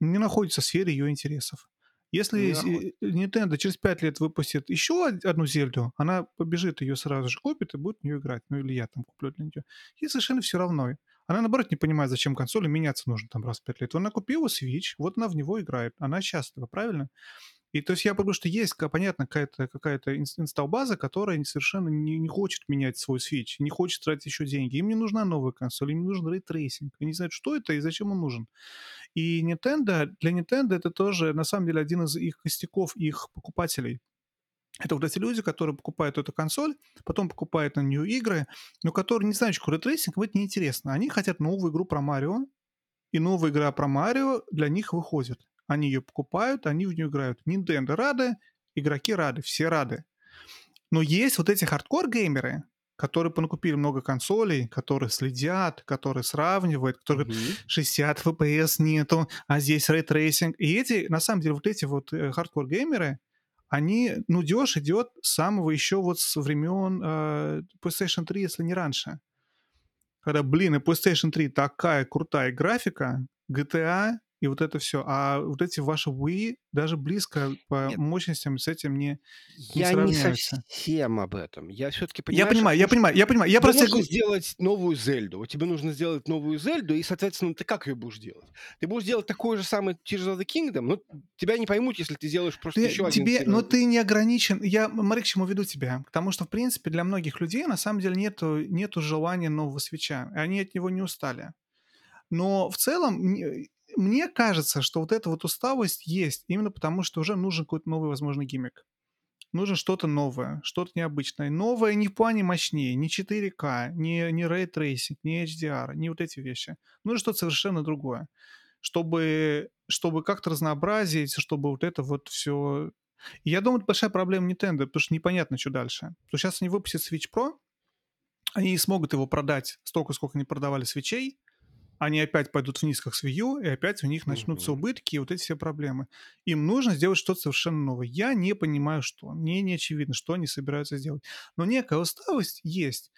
S2: не находится в сфере ее интересов. Если Nintendo через 5 лет выпустит еще одну Зельду, она побежит ее сразу же купит и будет в нее играть. Ну или я там куплю для нее. Ей совершенно все равно. Она, наоборот, не понимает, зачем консоли меняться нужно там раз в 5 лет. Она купила Switch, вот она в него играет. Она счастлива, правильно? И то есть я подумал, что есть, понятно, какая-то какая install база, которая совершенно не, не хочет менять свой Switch, не хочет тратить еще деньги. Им не нужна новая консоль, им нужен ray tracing. Они знают, что это и зачем он нужен. И Nintendo, для Nintendo это тоже, на самом деле, один из их костяков, их покупателей. Это вот эти люди, которые покупают эту консоль, потом покупают на нее игры, но которые не знают, что ray tracing, им это неинтересно. Они хотят новую игру про Марио, и новая игра про Марио для них выходит. Они ее покупают, они в нее играют. Nintendo рады, игроки рады, все рады. Но есть вот эти хардкор-геймеры, которые понакупили много консолей, которые следят, которые сравнивают, которые м-м. 60 FPS нету, а здесь ray tracing. И эти, на самом деле, вот эти вот э, хардкор-геймеры, они, ну, дешь идет с самого еще вот с времен э, PlayStation 3, если не раньше. Когда, блин, и PlayStation 3 такая крутая графика, GTA, и вот это все. А вот эти ваши Wii даже близко по Нет. мощностям с этим не,
S1: не Я не совсем об этом. Я все-таки
S2: понимаю... Я понимаю, я понимаю, я понимаю. Я
S1: Тебе просто... нужно сделать новую Зельду. Тебе нужно сделать новую Зельду, и, соответственно, ты как ее будешь делать? Ты будешь делать такой же самый Tears of the Kingdom, но тебя не поймут, если ты сделаешь просто ты, еще
S2: тебе,
S1: один...
S2: Но ты не ограничен. Я, Марик, к чему веду тебя? Потому что, в принципе, для многих людей на самом деле нету, нету желания нового свеча. И они от него не устали. Но в целом мне кажется, что вот эта вот усталость есть именно потому, что уже нужен какой-то новый, возможно, гиммик. Нужно что-то новое, что-то необычное. Новое не в плане мощнее, не 4К, не, не Ray Tracing, не HDR, не вот эти вещи. Нужно что-то совершенно другое. Чтобы, чтобы как-то разнообразить, чтобы вот это вот все... И я думаю, это большая проблема Nintendo, потому что непонятно, что дальше. То сейчас они выпустят Switch Pro, они не смогут его продать столько, сколько они продавали свечей, они опять пойдут вниз, как с Wii U, и опять у них начнутся убытки и вот эти все проблемы. Им нужно сделать что-то совершенно новое. Я не понимаю, что. Мне не очевидно, что они собираются сделать. Но некая усталость есть.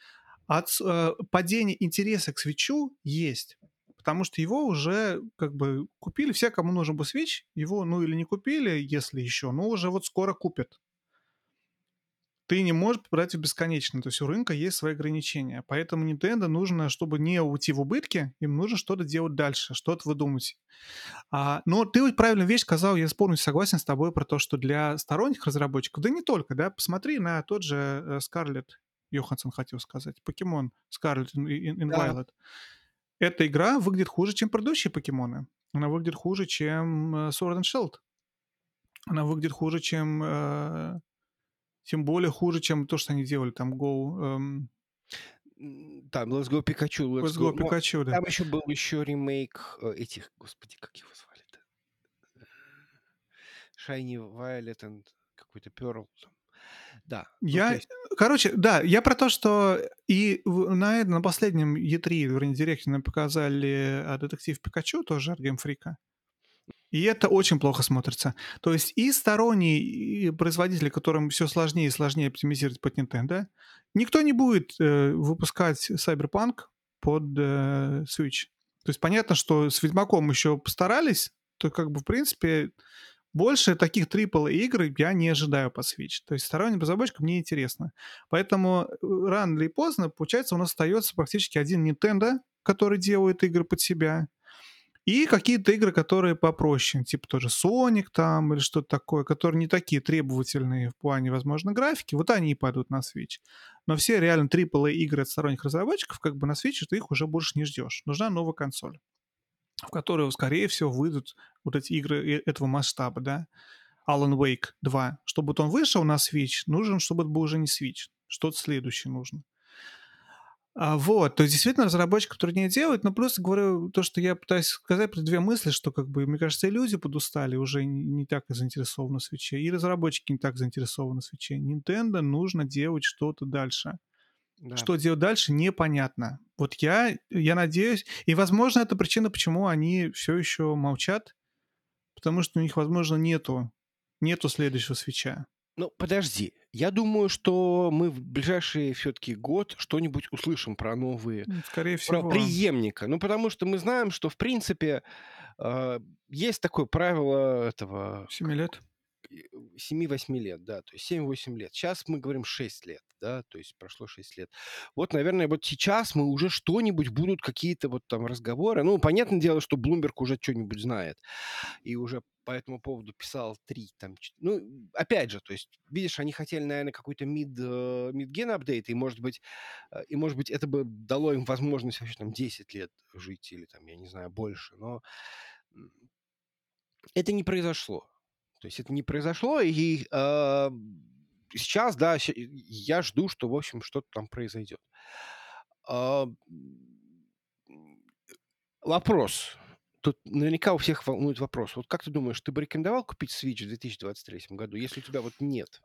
S2: От э, падения интереса к свечу есть. Потому что его уже как бы купили все, кому нужен был свеч. Его, ну или не купили, если еще, но уже вот скоро купят ты не можешь продать бесконечно. То есть у рынка есть свои ограничения. Поэтому Nintendo нужно, чтобы не уйти в убытки, им нужно что-то делать дальше, что-то выдумать. А, но ты вот правильную вещь сказал, я полностью согласен с тобой про то, что для сторонних разработчиков, да не только, да, посмотри на тот же Scarlet э, Йоханссон хотел сказать, покемон Scarlet in да. Violet. Эта игра выглядит хуже, чем предыдущие покемоны. Она выглядит хуже, чем э, Sword and Shield. Она выглядит хуже, чем э, тем более хуже, чем то, что они делали там Go... Эм...
S1: Там, Let's Go Pikachu.
S2: Let's, Let's Go, go Pikachu, Но, да.
S1: Там еще был еще ремейк э, этих, господи, как его звали-то? Shiny Violet and какой-то Pearl. Да.
S2: Ну, я, есть... короче, да, я про то, что и на, на последнем E3, вернее, директе нам показали а, детектив Пикачу, тоже от Game Freak. И это очень плохо смотрится. То есть и сторонние производители, которым все сложнее и сложнее оптимизировать под Nintendo, никто не будет э, выпускать Cyberpunk под э, Switch. То есть понятно, что с Ведьмаком еще постарались, то как бы в принципе больше таких AAA игр я не ожидаю по Switch. То есть сторонним разработчикам мне интересно. Поэтому э, рано или поздно, получается, у нас остается практически один Nintendo, который делает игры под себя, и какие-то игры, которые попроще, типа тоже Sonic там или что-то такое, которые не такие требовательные в плане, возможно, графики, вот они и пойдут на Switch. Но все реально AAA игры от сторонних разработчиков, как бы на Switch ты их уже больше не ждешь. Нужна новая консоль, в которую, скорее всего, выйдут вот эти игры этого масштаба, да. Alan Wake 2. Чтобы он вышел на Switch, нужен, чтобы это был уже не Switch. Что-то следующее нужно. А, вот, то есть действительно разработчикам труднее делать, но просто говорю то, что я пытаюсь сказать про две мысли, что как бы, мне кажется, и люди подустали, уже не, не так заинтересованы в свече, и разработчики не так заинтересованы в свече. Nintendo нужно делать что-то дальше. Да. Что делать дальше, непонятно. Вот я, я надеюсь, и, возможно, это причина, почему они все еще молчат, потому что у них, возможно, нету, нету следующего свеча.
S1: Ну, подожди. Я думаю, что мы в ближайший все-таки год что-нибудь услышим про новые...
S2: Скорее всего.
S1: Про преемника. Ну, потому что мы знаем, что, в принципе, э, есть такое правило этого...
S2: Семи лет.
S1: 7-8 лет, да, то есть 7-8 лет. Сейчас мы говорим 6 лет, да, то есть прошло 6 лет. Вот, наверное, вот сейчас мы уже что-нибудь будут, какие-то вот там разговоры. Ну, понятное дело, что Блумберг уже что-нибудь знает и уже по этому поводу писал 3, там, ну, опять же, то есть, видишь, они хотели, наверное, какой-то мид, мидген апдейт, и, может быть, э, и, может быть, это бы дало им возможность вообще там 10 лет жить или там, я не знаю, больше, но это не произошло. То есть это не произошло, и э, сейчас, да, я жду, что, в общем, что-то там произойдет. Э, вопрос. Тут наверняка у всех волнует вопрос. Вот как ты думаешь, ты бы рекомендовал купить Switch в 2023 году, если у тебя вот нет?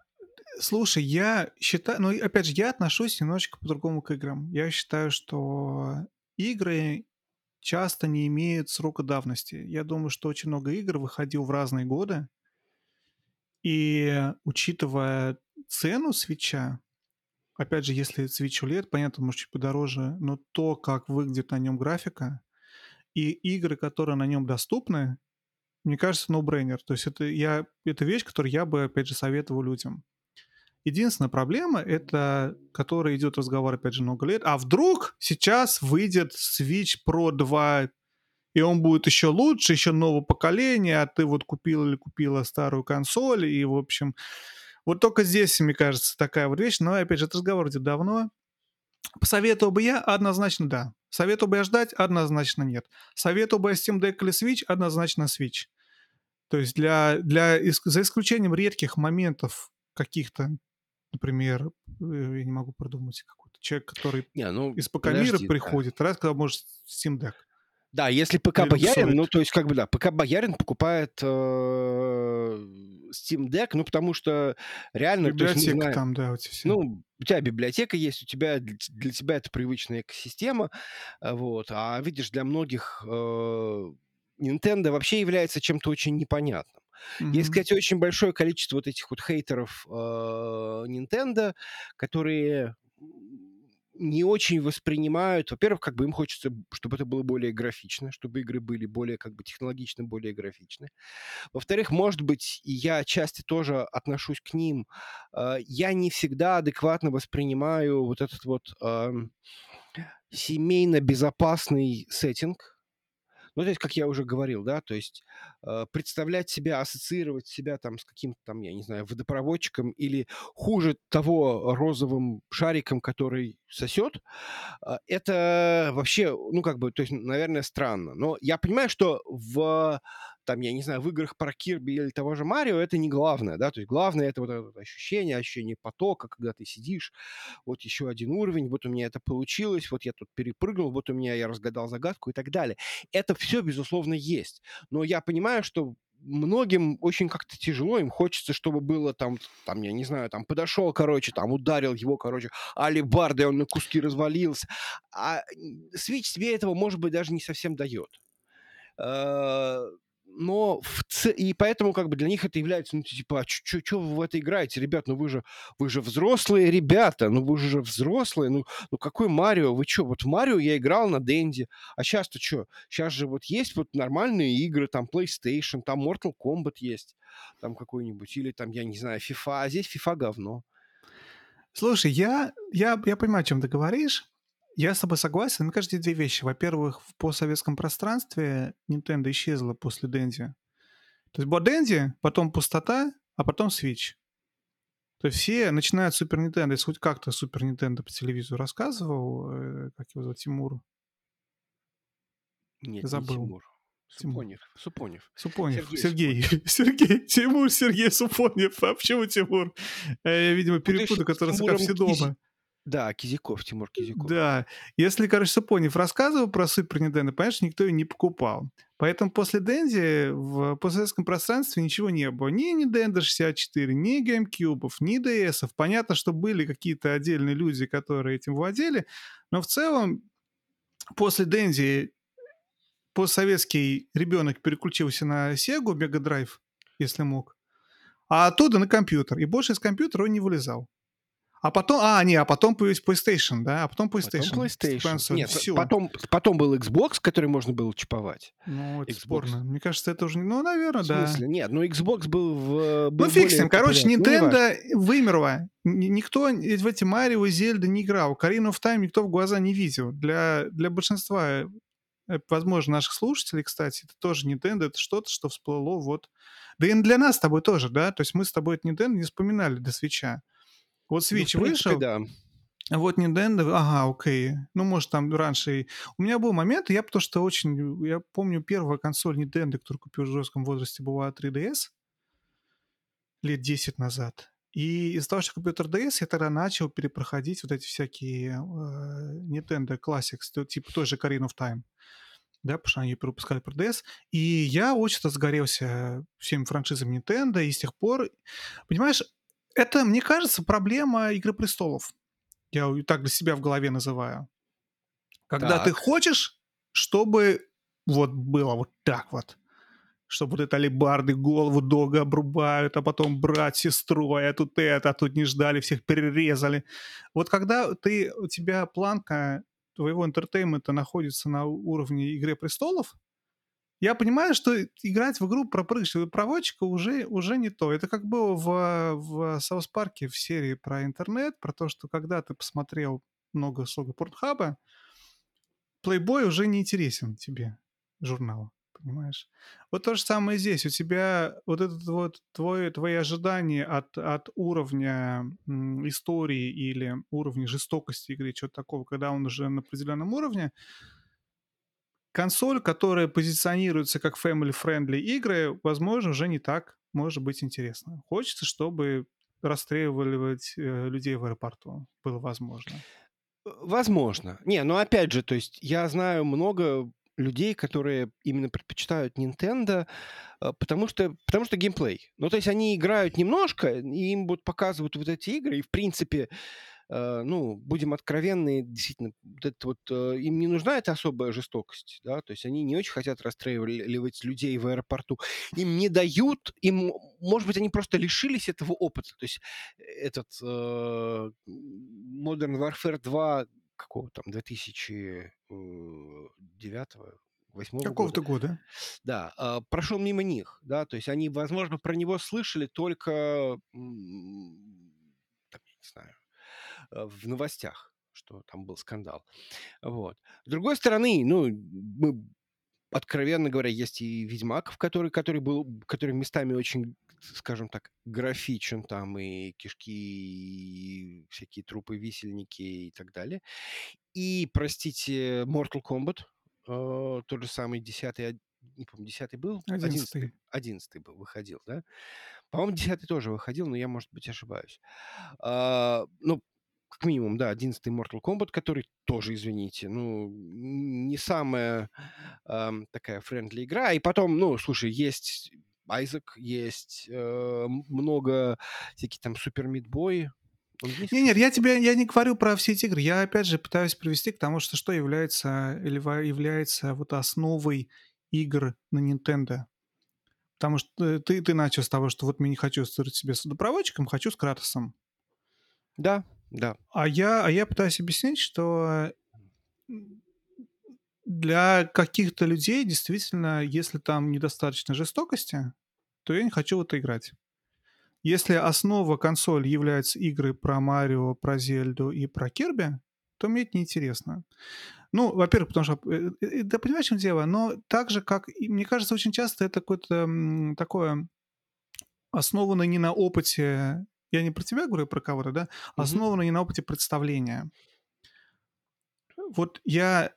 S2: Слушай, я считаю, ну, опять же, я отношусь немножечко по-другому к играм. Я считаю, что игры часто не имеют срока давности. Я думаю, что очень много игр выходил в разные годы, и учитывая цену свеча, опять же, если свеч OLED, понятно, может чуть подороже, но то, как выглядит на нем графика, и игры, которые на нем доступны, мне кажется, no-brainer. То есть это, я, это вещь, которую я бы, опять же, советовал людям. Единственная проблема, это, которая идет разговор, опять же, много лет, а вдруг сейчас выйдет Switch Pro 2 и он будет еще лучше, еще нового поколения, а ты вот купил или купила старую консоль, и, в общем, вот только здесь, мне кажется, такая вот вещь, но, опять же, этот разговор идет давно. Посоветовал бы я? Однозначно да. Советовал бы я ждать? Однозначно нет. Советовал бы я Steam Deck или Switch? Однозначно Switch. То есть для, для, за исключением редких моментов каких-то, например, э, я не могу продумать какой-то человек, который не, ну, из пока мира приходит, раз, когда может Steam Deck.
S1: Да, если ПК Боярин, ну, то есть, как бы, да, ПК Боярин покупает э, Steam Deck, ну, потому что реально...
S2: Библиотека
S1: то есть,
S2: знаю, там, да, вот все.
S1: Ну, у тебя библиотека есть, у тебя, для тебя это привычная экосистема, э, вот, а видишь, для многих э, Nintendo вообще является чем-то очень непонятным. Mm-hmm. Есть, кстати, очень большое количество вот этих вот хейтеров э, Nintendo, которые не очень воспринимают. Во-первых, как бы им хочется, чтобы это было более графично, чтобы игры были более как бы технологично, более графичны. Во-вторых, может быть, и я отчасти тоже отношусь к ним, э, я не всегда адекватно воспринимаю вот этот вот э, семейно безопасный сеттинг, ну, то есть, как я уже говорил, да, то есть э, представлять себя, ассоциировать себя там с каким-то там, я не знаю, водопроводчиком или хуже того розовым шариком, который сосет, э, это вообще, ну, как бы, то есть, наверное, странно. Но я понимаю, что в там, я не знаю, в играх про Кирби или того же Марио, это не главное, да, то есть главное это вот это ощущение, ощущение потока, когда ты сидишь, вот еще один уровень, вот у меня это получилось, вот я тут перепрыгнул, вот у меня я разгадал загадку и так далее. Это все, безусловно, есть. Но я понимаю, что многим очень как-то тяжело, им хочется, чтобы было там, там, я не знаю, там подошел, короче, там ударил его, короче, алибардой, он на куски развалился. А Switch тебе этого, может быть, даже не совсем дает. Но в ц... и поэтому как бы для них это является, ну, типа, а что вы в это играете, ребят, ну вы же, вы же взрослые ребята, ну вы же взрослые, ну, ну какой Марио, вы что, вот в Марио я играл на Денди, а сейчас-то что, сейчас же вот есть вот нормальные игры, там PlayStation, там Mortal Kombat есть, там какой-нибудь, или там, я не знаю, FIFA, а здесь FIFA говно.
S2: Слушай, я, я, я понимаю, о чем ты говоришь, я с тобой согласен. Мне кажется, две вещи. Во-первых, в постсоветском пространстве Nintendo исчезла после Dendy. То есть была Dendy, потом пустота, а потом Switch. То есть все начинают Супер Nintendo. Если хоть как-то Супер Nintendo по телевизору рассказывал, э, как его зовут, Тимур?
S1: Нет, Забыл. не Тимур. Супонев.
S2: Супонев. Супонев. Сергей. Сергей. (laughs) Сергей. Тимур Сергей Супонев. А почему Тимур? Э, я, видимо, перепутал, который сказал все (laughs) дома.
S1: Да, Кизяков, Тимур Кизяков.
S2: Да. Если, короче, Супонев рассказывал про Супер Nintendo, понятно, никто ее не покупал. Поэтому после Денди в постсоветском пространстве ничего не было. Ни Nintendo 64, ни GameCube, ни DS. Понятно, что были какие-то отдельные люди, которые этим владели, но в целом после Денди постсоветский ребенок переключился на Sega Mega Drive, если мог, а оттуда на компьютер. И больше из компьютера он не вылезал. А потом, а, не, а потом появился PlayStation, да, а потом PlayStation.
S1: Потом PlayStation. Нет, Все. Потом, потом был Xbox, который можно было чиповать.
S2: Ну, это Xbox. спорно. Мне кажется, это уже, ну, наверное,
S1: да. В смысле? Да. Нет, ну Xbox был в...
S2: Был ну, фиг с ним. Короче, ну, Nintendo ну, вымерла. Никто в эти Марио и Зельды не играл. Карину в Time никто в глаза не видел. Для, для большинства, э, возможно, наших слушателей, кстати, это тоже Nintendo, это что-то, что всплыло вот... Да и для нас с тобой тоже, да? То есть мы с тобой это Nintendo не вспоминали до свеча. Вот Switch ну, принципе, вышел.
S1: Да.
S2: Вот Nintendo, ага, окей. Ну, может, там раньше... У меня был момент, я потому что очень... Я помню, первая консоль Nintendo, которую купил в взрослом возрасте, была 3DS лет 10 назад. И из-за того, что компьютер DS, я тогда начал перепроходить вот эти всякие э, Nintendo Classics, типа тоже Ocarina of Time. Да, потому что они перепускали про DS. И я очень-то сгорелся всеми франшизами Nintendo, и с тех пор... Понимаешь, это, мне кажется, проблема «Игры престолов». Я ее так для себя в голове называю. Когда так. ты хочешь, чтобы вот было вот так вот. Чтобы вот это алибарды голову долго обрубают, а потом брать сестру, а тут это, а тут не ждали, всех перерезали. Вот когда ты, у тебя планка твоего entertainment а находится на уровне «Игры престолов», я понимаю, что играть в игру про проводчика уже, уже не то. Это как было в, в South Park е в серии про интернет, про то, что когда ты посмотрел много слога Pornhub а, Playboy уже не интересен тебе, журнал, понимаешь? Вот то же самое здесь. У тебя вот этот вот твой, твои ожидания от, от уровня истории или уровня жестокости игры, чего-то такого, когда он уже на определенном уровне, консоль, которая позиционируется как family-friendly игры, возможно, уже не так может быть интересно. Хочется, чтобы расстреливать э, людей в аэропорту было возможно.
S1: Э, возможно. Не, ну опять же, то есть я знаю много людей, которые именно предпочитают Nintendo, э, потому что, потому что геймплей. Ну, то есть они играют немножко, и им будут показывать вот эти игры, и, в принципе, ну, будем откровенны, действительно, вот это вот, э, им не нужна эта особая жестокость, да, то есть они не очень хотят расстреливать людей в аэропорту, им не дают, им, может быть, они просто лишились этого опыта, то есть этот э, Modern Warfare 2 какого там, 2009 восьмого
S2: Какого-то года. года.
S1: Да, э, прошел мимо них, да, то есть они, возможно, про него слышали только, там, я не знаю, Э, в новостях, что там был скандал. Вот. С другой стороны, ну, мы откровенно говоря, есть и Ведьмак, который, который был, который местами очень, скажем так, графичен, там и кишки, и всякие трупы, висельники и так далее. И, простите, Mortal Kombat, э, тот же самый десятый, не помню, десятый был?
S2: Одиннадцатый.
S1: Одиннадцатый был, выходил, да? По-моему, десятый тоже выходил, но я, может быть, ошибаюсь. А, ну, как минимум, да, 11 Mortal Kombat, который тоже, извините, ну, не самая э, такая friendly игра. И потом, ну, слушай, есть Айзек, есть э, много всяких там Super Meat Boy.
S2: Нет, нет, я тебе я не говорю про все эти игры. Я опять же пытаюсь привести к тому, что что является или является вот основой игр на Nintendo. Потому что ты, ты начал с того, что вот мне не хочу ассоциировать себя с водопроводчиком, хочу с Кратосом.
S1: Да, да.
S2: А я, а я пытаюсь объяснить, что для каких-то людей действительно, если там недостаточно жестокости, то я не хочу в это играть. Если основа консоли является игры про Марио, про Зельду и про Кирби, то мне это неинтересно. Ну, во-первых, потому что... Э, э, да понимаешь, в чем дело? Но так же, как... Мне кажется, очень часто это какое-то такое основано не на опыте... Я не про тебя говорю, а про кого-то, да? Основано mm-hmm. не на опыте представления. Вот я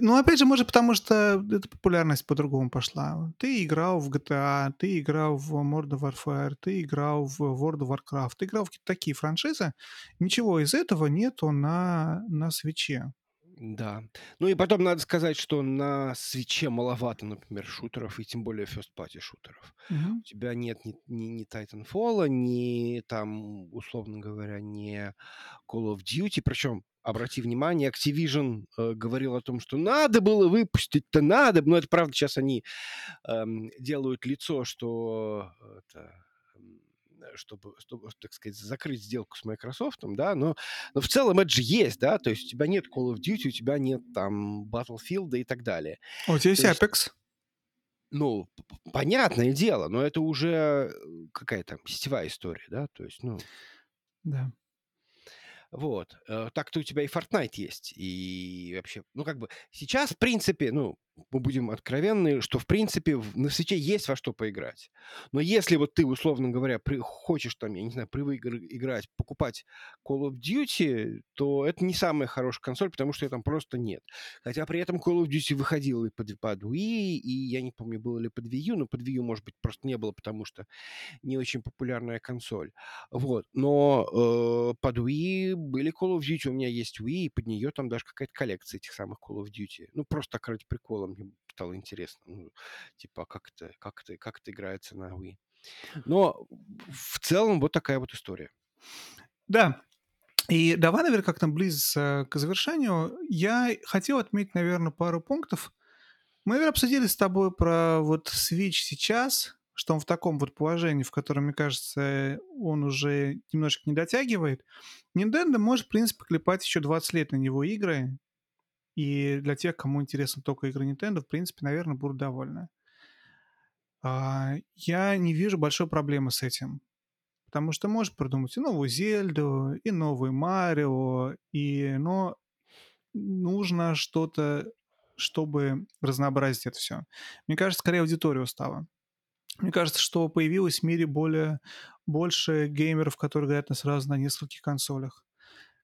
S2: ну, опять же, может, потому что эта популярность по-другому пошла. Ты играл в GTA, ты играл в Modern Warfare, ты играл в World of Warcraft, ты играл в какие-то такие франшизы. Ничего из этого нету на, на свече.
S1: Да. Ну и потом надо сказать, что на свече маловато, например, шутеров, и тем более first party шутеров.
S2: Угу.
S1: У тебя нет ни, ни, ни Titanfall, ни там, условно говоря, ни Call of Duty. Причем, обрати внимание, Activision э, говорил о том, что надо было выпустить-то надо. Но это правда, сейчас они э, делают лицо, что это, чтобы, чтобы, так сказать, закрыть сделку с Microsoft, да, но, но в целом это же есть, да, то есть у тебя нет Call of Duty, у тебя нет там Battlefield и так далее.
S2: А у тебя есть Apex?
S1: Ну, понятное дело, но это уже какая-то сетевая история, да, то есть, ну...
S2: Да.
S1: Вот. Э, так-то у тебя и Fortnite есть. И вообще, ну, как бы, сейчас, в принципе, ну, мы будем откровенны, что, в принципе, на свече есть во что поиграть. Но если вот ты, условно говоря, при, хочешь там, я не знаю, привык играть, покупать Call of Duty, то это не самая хорошая консоль, потому что ее там просто нет. Хотя при этом Call of Duty выходил и под, под Wii, и я не помню, было ли под Wii U, но под Wii U, может быть, просто не было, потому что не очень популярная консоль. Вот. Но э, под Wii были Call of Duty, у меня есть Wii, и под нее там даже какая-то коллекция этих самых Call of Duty. Ну, просто так ради прикола мне стало интересно. Ну, типа, как это, как это, как это играется на Wii. Но в целом вот такая вот история.
S2: Да, и давай, наверное, как то близится к завершению. Я хотел отметить, наверное, пару пунктов. Мы, наверное, обсудили с тобой про вот Switch сейчас, что он в таком вот положении, в котором, мне кажется, он уже немножко не дотягивает. Nintendo может, в принципе, клепать еще 20 лет на него игры, и для тех, кому интересны только игры Nintendo, в принципе, наверное, будут довольны. А, я не вижу большой проблемы с этим. Потому что можешь придумать и новую Зельду, и новый Марио, и... но нужно что-то, чтобы разнообразить это все. Мне кажется, скорее аудитория устала. Мне кажется, что появилось в мире более, больше геймеров, которые играют на сразу на нескольких консолях,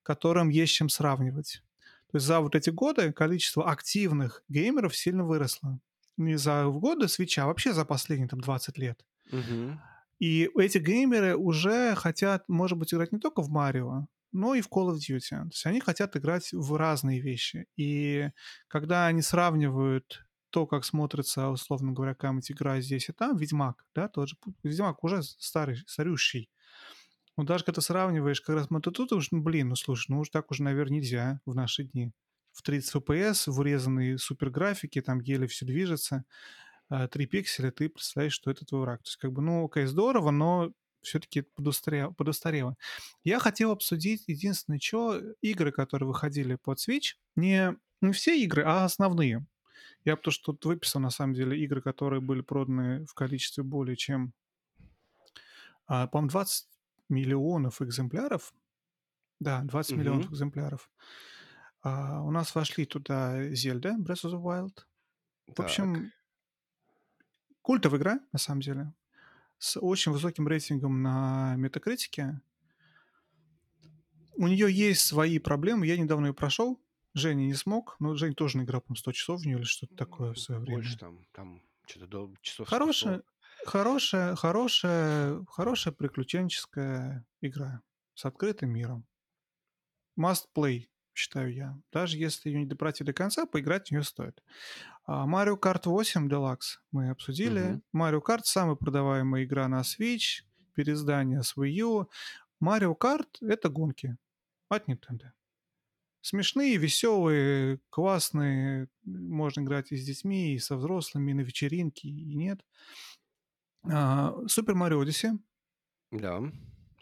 S2: которым есть чем сравнивать. То есть за вот эти годы количество активных геймеров сильно выросло. Не за годы свеча, а вообще за последние там 20 лет.
S1: Угу.
S2: И эти геймеры уже хотят, может быть, играть не только в Марио, но и в Call of Duty. То есть они хотят играть в разные вещи. И когда они сравнивают то, как смотрится, условно говоря, какая-нибудь игра здесь и там, Ведьмак, да, тот же Ведьмак уже старый, старющий. Ну, даже когда сравниваешь как раз тут уж, ну, блин, ну, слушай, ну, уж так уже, наверное, нельзя в наши дни. В 30 FPS, в урезанные суперграфики, там еле все движется, 3 а, пикселя, ты представляешь, что это твой враг. То есть, как бы, ну, окей, здорово, но все-таки подустарело, подустарело. Я хотел обсудить единственное, что игры, которые выходили под Switch, не, не все игры, а основные. Я потому что тут выписал, на самом деле, игры, которые были проданы в количестве более чем, а, по-моему, 20 миллионов экземпляров. Да, 20 угу. миллионов экземпляров. А, у нас вошли туда Зельда, Breath of the Wild. В так. общем, культовая игра, на самом деле, с очень высоким рейтингом на метакритике. У нее есть свои проблемы. Я недавно ее прошел. Женя не смог. Но Женя тоже наиграл, по 100 часов в нее или что-то такое в свое время.
S1: Больше там, там что-то до часов
S2: Хорошая, Хорошая, хорошая, хорошая приключенческая игра с открытым миром. Must play, считаю я. Даже если ее не допройти до конца, поиграть в нее стоит. А Mario Kart 8 Deluxe мы обсудили. Угу. Mario Kart самая продаваемая игра на Switch, переиздание с Wii U. Mario Kart — это гонки от Nintendo. Смешные, веселые, классные. Можно играть и с детьми, и со взрослыми, и на вечеринке, и нет. А, Super Mario Odyssey.
S1: Да.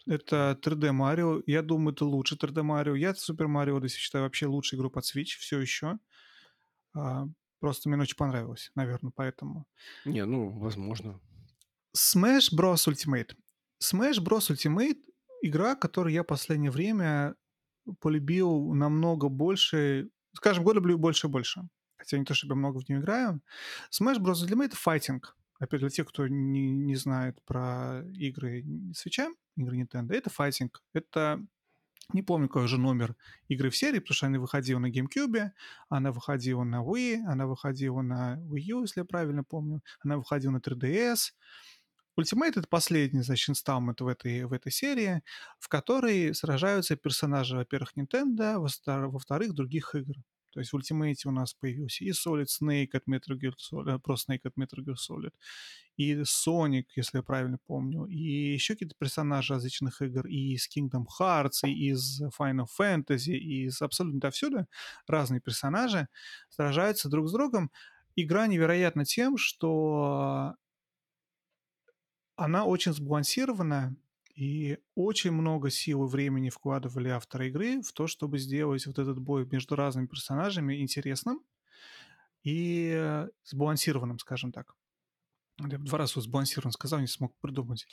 S2: Это 3D Марио. Я думаю, это лучше 3D Марио. Я Super Mario Odyssey считаю вообще лучшей игру под Switch все еще. А, просто мне очень понравилось, наверное, поэтому.
S1: Не, ну, возможно.
S2: Smash Bros. Ultimate. Smash Bros. Ultimate — игра, которую я последнее время полюбил намного больше. Скажем, года люблю больше и больше. Хотя не то, чтобы я много в нее играю. Smash Bros. Ultimate — файтинг. Опять для тех, кто не, не знает про игры свеча, игры Nintendo, это файтинг. Это не помню, какой же номер игры в серии, потому что она выходила на GameCube, она выходила на Wii, она выходила на Wii U, если я правильно помню, она выходила на 3DS. Ultimate — это последний, значит, инсталмент в этой, в этой серии, в которой сражаются персонажи, во-первых, Nintendo, во-вторых, других игр. То есть в Ultimate у нас появился и Solid Snake от Metal Gear Solid, просто Snake от Metal Gear Solid, и Sonic, если я правильно помню, и еще какие-то персонажи различных игр, и из Kingdom Hearts, и из Final Fantasy, и из абсолютно отовсюду разные персонажи сражаются друг с другом. Игра невероятна тем, что она очень сбалансированная, и очень много сил и времени вкладывали авторы игры в то, чтобы сделать вот этот бой между разными персонажами интересным и сбалансированным, скажем так. Я два раза сбалансирован сказал, не смог придумать.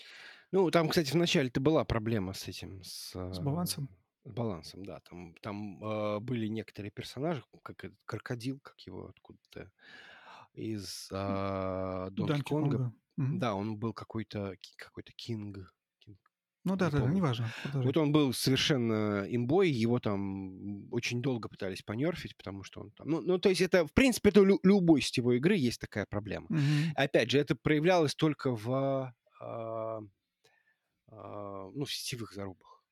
S1: Ну, там, кстати, вначале-то была проблема с этим, с...
S2: С балансом?
S1: С балансом, да. Там, там э, были некоторые персонажи, как этот крокодил, как его откуда-то, из э, Донки Конга.
S2: Конга. Мгм.
S1: Да, он был какой-то какой-то кинг.
S2: Ну да,
S1: не
S2: да, да, неважно. продолжай.
S1: Вот он был совершенно имбой, его там очень долго пытались понерфить, потому что он там... Ну, ну то есть это, в принципе, это лю- любой сетевой игры есть такая проблема.
S2: Мгм.
S1: Опять же, это проявлялось только в, а, а, ну, в сетевых зарубах.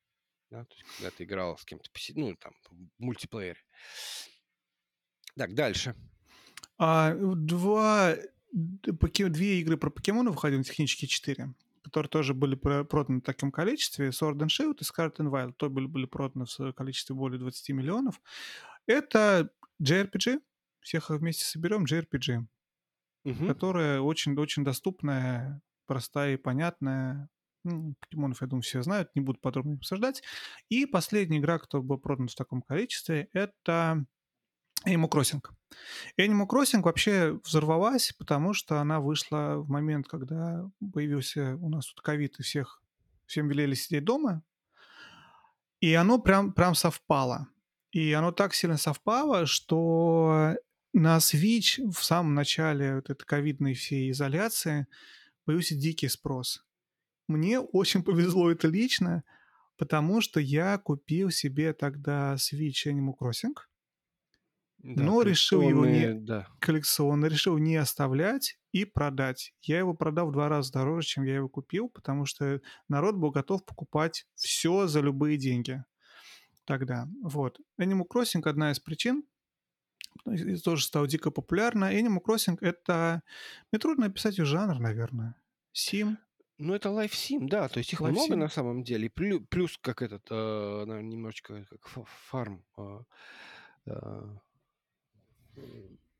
S1: Да? То есть, когда ты играл с кем-то, ну, там, в мультиплеере. Так, дальше.
S2: А два, д- поке- две игры про покемонов выходили, технически четыре, которые тоже были про- проданы в таком количестве. Sword and Shield и Scarlet and Violet тоже были, были проданы в количестве более 20 миллионов. Это JRPG, всех их вместе соберем, JRPG,
S1: Мгм.
S2: которая очень-очень доступная, простая и понятная. Ну, покемонов, я думаю, все знают, не буду подробно обсуждать. И последняя игра, которая была продана в таком количестве, это Animal Crossing. Animal Crossing вообще взорвалась, потому что она вышла в момент, когда появился у нас тут ковид, и всех, всем велели сидеть дома. И оно прям, прям совпало. И оно так сильно совпало, что на Switch в самом начале вот этой ковидной всей изоляции появился дикий спрос. Мне очень (laughs) повезло это лично, потому что я купил себе тогда Switch Animal Crossing,
S1: Да,
S2: но решил его не
S1: Да.
S2: коллекционно, решил не оставлять и продать. Я его продал в два раза дороже, чем я его купил, потому что народ был готов покупать все за любые деньги тогда. Вот. Animal Crossing одна из причин, тоже стал дико популярна. Animal Crossing — это... Мне трудно описать ее жанр, наверное. Сим.
S1: Ну, это Life Sim, да, то есть их
S2: Life
S1: много
S2: Sim.
S1: на самом деле. Плюс, как этот, э, немножечко как фа- фарм. э, э,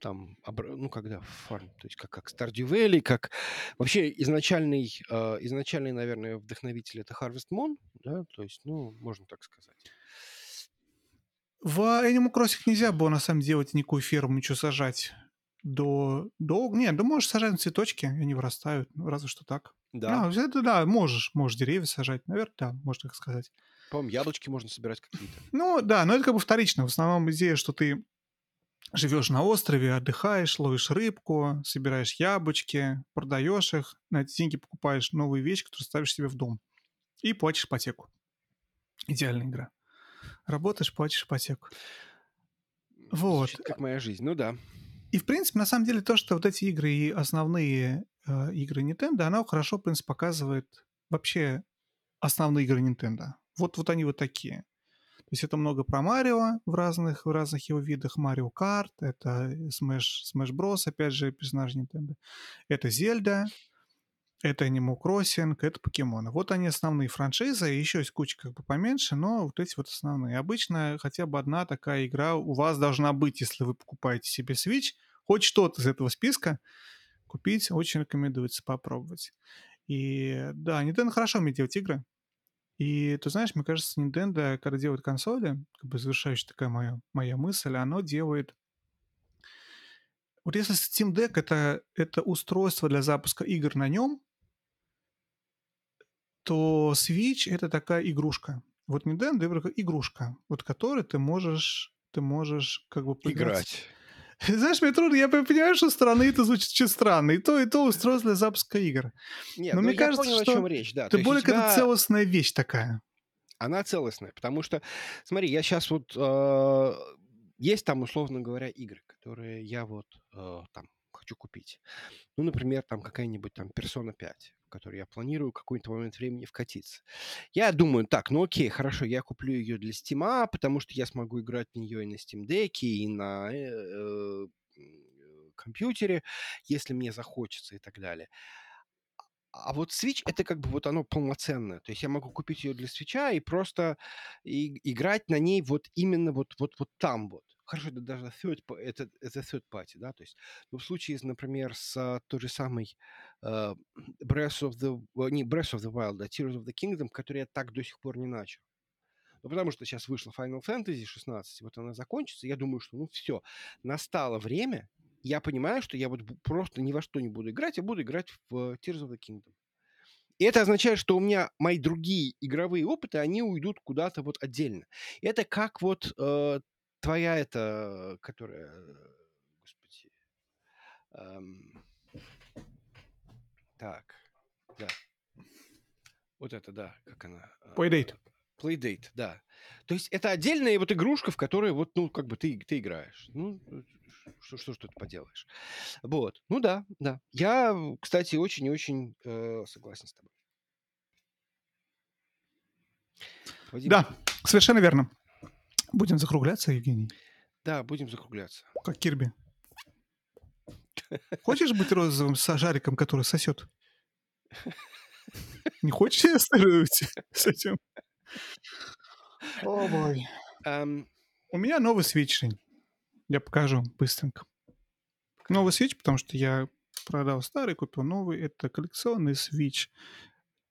S1: Там, ну, когда фарм, то есть как, как Stardew Valley, как... Вообще изначальный, э, изначальный, наверное, вдохновитель это Harvest Moon, да, то есть, ну, можно так сказать.
S2: В Animal Crossing нельзя было, на самом деле, делать никакую ферму, ничего сажать. До... до... Нет, да можешь сажать на цветочки, они вырастают. Ну, разве что так.
S1: Да,
S2: А, это да, можешь, можешь деревья сажать, наверное, да, можно так сказать.
S1: по-моему, яблочки можно собирать какие-то.
S2: Ну, да, но это как бы вторично. В основном идея, что ты живешь на острове, отдыхаешь, ловишь рыбку, собираешь яблочки, продаешь их, на эти деньги покупаешь новые вещи, которые ставишь себе в дом и платишь ипотеку. Идеальная игра. Работаешь, платишь ипотеку. Вот.
S1: Звучит как моя жизнь, ну да.
S2: И, в принципе, на самом деле, то, что вот эти игры и основные э, игры Nintendo, она хорошо, в принципе, показывает вообще основные игры Nintendo. Вот, вот они вот такие. То есть это много про Марио в разных, в разных его видах. Марио Карт, это Smash, Smash Bros, опять же, персонаж Nintendo. Это Зельда, это Animal Crossing, это покемоны. Вот они основные франшизы, еще есть куча как бы поменьше, но вот эти вот основные. Обычно хотя бы одна такая игра у вас должна быть, если вы покупаете себе Switch. Хоть что-то из этого списка купить очень рекомендуется попробовать. И да, Nintendo хорошо умеет делать игры. И ты знаешь, мне кажется, Nintendo, когда делает консоли, как бы завершающая такая моя, моя мысль, оно делает... Вот если Steam Deck это, это устройство для запуска игр на нем, то Switch это такая игрушка. Вот Nintendo игрушка, вот которой ты можешь, ты можешь как бы. Играть. Знаешь, мне трудно, я понимаю, что стороны это звучит очень странно. И то, и то устройство для запуска игр.
S1: Нет, но, ну, мне кажется, понял, что о чем речь, да.
S2: Ты более тебя... это целостная вещь такая.
S1: Она целостная, потому что, смотри, я сейчас вот... Э, есть там, условно говоря, игры, которые я вот э, там хочу купить. Ну, например, там какая-нибудь там Persona 5 в которой я планирую какой-то момент времени вкатиться. Я думаю, так, ну окей, хорошо, я куплю ее для Steam, потому что я смогу играть в нее и на Steam Deck, и на э, э, компьютере, если мне захочется и так далее. А вот Switch это как бы вот оно полноценное. То есть я могу купить ее для Switch и просто и, играть на ней вот именно вот, вот, вот там вот. Хорошо, это даже third, это, это third party, да, то есть, ну, в случае, например, с той же самой uh, Breath of the, не Breath of the Wild, а Tears of the Kingdom, который я так до сих пор не начал. Ну, потому что сейчас вышла Final Fantasy 16, вот она закончится, я думаю, что, ну, все, настало время, я понимаю, что я вот просто ни во что не буду играть, я буду играть в Tears of the Kingdom. И это означает, что у меня мои другие игровые опыты, они уйдут куда-то вот отдельно. Это как вот э, твоя это, которая, господи, эм, так, да, вот это, да, как она?
S2: Playdate.
S1: Playdate, да. То есть это отдельная вот игрушка, в которой вот, ну, как бы ты, ты играешь. Ну, что, что ж тут поделаешь. Вот. Ну да, да. Я, кстати, очень-очень э, согласен с тобой.
S2: Вадим. Да, совершенно верно. Будем закругляться, Евгений?
S1: Да, будем закругляться.
S2: Как Кирби. Хочешь быть розовым с жариком, который сосет? Не хочешь я остановить с этим? О, бой. У меня новый свич, Я покажу быстренько. Новый свич, потому что я продал старый, купил новый. Это коллекционный свич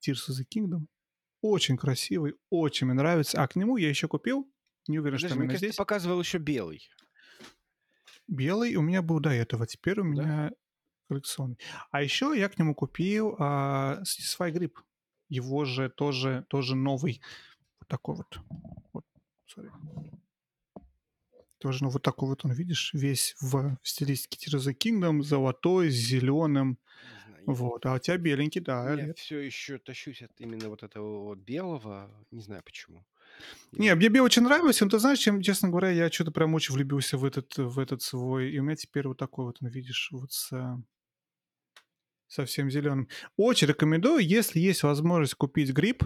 S2: Tears of the Kingdom. Очень красивый, очень мне нравится. А к нему я еще купил не уверен, Подожди, что именно здесь.
S1: ты показывал еще белый.
S2: Белый у меня был до этого, теперь у да? меня коллекционный. А еще я к нему купил а, Satisfy Grip. Его же тоже, тоже новый. Вот такой вот. вот sorry. Тоже, ну, вот такой вот он, видишь, весь в стилистике Tears of the Kingdom, золотой, с зеленым. Вот, а у тебя беленький, да.
S1: Я все еще тащусь от именно вот этого вот белого, не знаю почему.
S2: Не, мне Бе очень нравился, но ты знаешь, чем, честно говоря, я что-то прям очень влюбился в этот, в этот свой, и у меня теперь вот такой вот, ну, видишь, вот с совсем зеленым. Очень рекомендую, если есть возможность купить грипп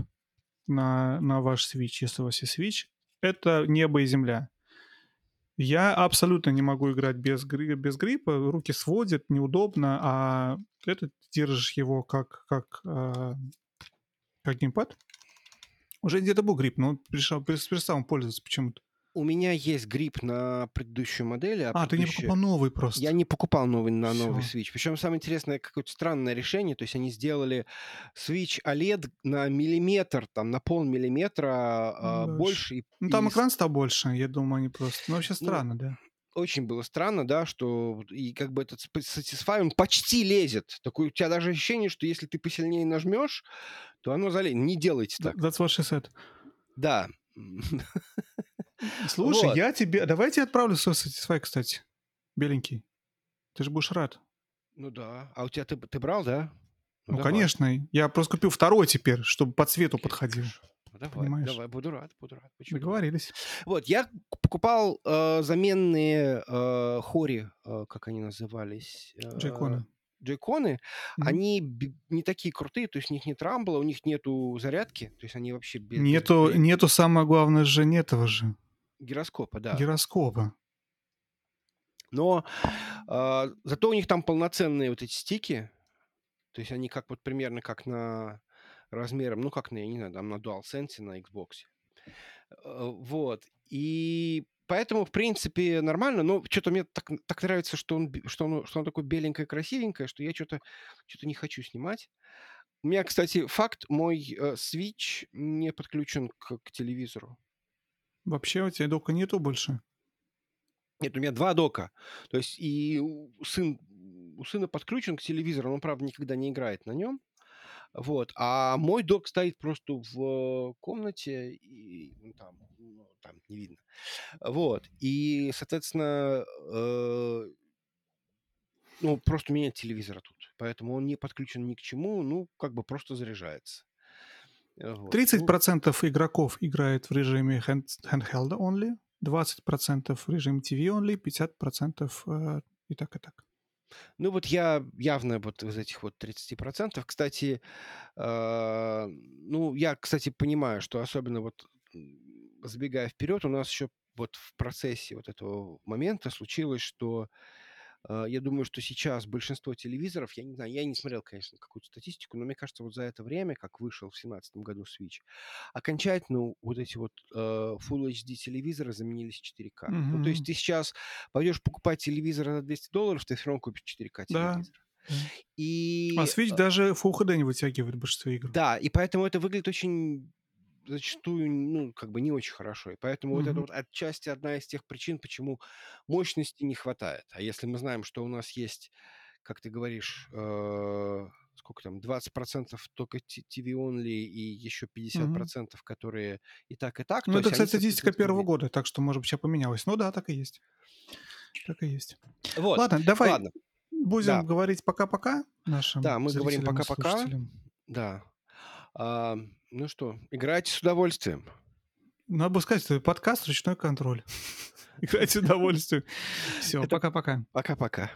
S2: на, на ваш Switch, если у вас есть Switch, это небо и земля. Я абсолютно не могу играть без, без гриппа, руки сводят, неудобно, а это держишь его как, как, э, как геймпад. Уже где-то был грипп, но он пришел, перестал пользоваться почему-то.
S1: У меня есть грипп на предыдущую модель.
S2: А, а ты не покупал новый просто?
S1: Я не покупал новый на Всё. новый Switch. Причем самое интересное, какое-то странное решение. То есть они сделали Switch OLED на миллиметр, там, на полмиллиметра э, больше. И,
S2: ну, там и... экран стал больше, я думаю, они просто... Ну, вообще ну, странно, ну, да
S1: очень было странно, да, что и как бы этот Satisfy, он почти лезет. Такое у тебя даже ощущение, что если ты посильнее нажмешь, то оно залезет. Не делайте так.
S2: That's what she said.
S1: Да. (laughs)
S2: Слушай, вот. я тебе... Давайте я отправлю свой Satisfy, кстати. Беленький. Ты же будешь рад.
S1: Ну да. А у тебя ты, ты брал, да?
S2: Ну, ну конечно. Я просто купил второй теперь, чтобы по цвету подходил.
S1: Ну, давай, Понимаешь? давай, буду рад, буду рад.
S2: Почему? Договорились.
S1: Вот, я покупал э, заменные э, хори, э, как они назывались?
S2: Э, Джейконы.
S1: Джейконы, mm-hmm. они не такие крутые, то есть у них нет рамбла, у них нету зарядки, то есть они вообще...
S2: Без, нету, без... нету самое главное же, нет этого же.
S1: Гироскопа, да.
S2: Гироскопа.
S1: Но э, зато у них там полноценные вот эти стики, то есть они как вот примерно как на размером, ну, как на, я не знаю, там на DualSense, на Xbox. Э, вот. И поэтому, в принципе, нормально, но что-то мне так, так нравится, что он, что, он, что он такой беленькое, красивенькое, что я что-то что не хочу снимать. У меня, кстати, факт, мой э, Switch не подключен к, к телевизору.
S2: Вообще у тебя дока нету больше?
S1: Нет, у меня два дока. То есть и сын, у сына подключен к телевизору, он, правда, никогда не играет на нем. Вот. А мой док стоит просто в комнате, и ну, там, ну, там не видно. Вот. И, соответственно, э, ну, просто у меня нет телевизора тут. Поэтому он не подключен ни к чему, ну, как бы просто заряжается.
S2: Э, вот. 30% ну, игроков играет в режиме hand, handheld only, 20% в режиме TV only, 50% э, и так, и так.
S1: Ну вот я явно вот из этих вот 30%. Кстати, э, ну я, кстати, понимаю, что особенно вот забегая вперед, у нас еще вот в процессе вот этого момента случилось, что я думаю, что сейчас большинство телевизоров, я не знаю, я не смотрел, конечно, какую-то статистику, но мне кажется, вот за это время, как вышел в 2017 году Switch, окончательно вот эти вот uh, Full HD телевизоры заменились 4К. Mm-hmm. Ну, то есть ты сейчас пойдешь покупать телевизор за 200 долларов, ты все равно купишь 4К телевизор.
S2: Да. И... А Switch даже Full HD не вытягивает большинство игр.
S1: Да, и поэтому это выглядит очень зачастую, ну, как бы не очень хорошо. И поэтому mm-hmm. вот это вот отчасти одна из тех причин, почему мощности не хватает. А если мы знаем, что у нас есть, как ты говоришь, э, сколько там, 20% только TV only и еще 50%, mm-hmm. которые и так, и так.
S2: Ну, это, кстати, статистика первого года, так что, может быть, сейчас поменялось. Ну да, так и есть. Так и есть. Вот. Ладно, давай Ладно. будем да. говорить пока-пока нашим
S1: Да, мы говорим пока-пока. Да. Ну что, играйте с удовольствием.
S2: Надо бы сказать, это подкаст «Ручной контроль». (laughs) Играйте с удовольствием. (laughs) Все, пока-пока.
S1: Пока-пока.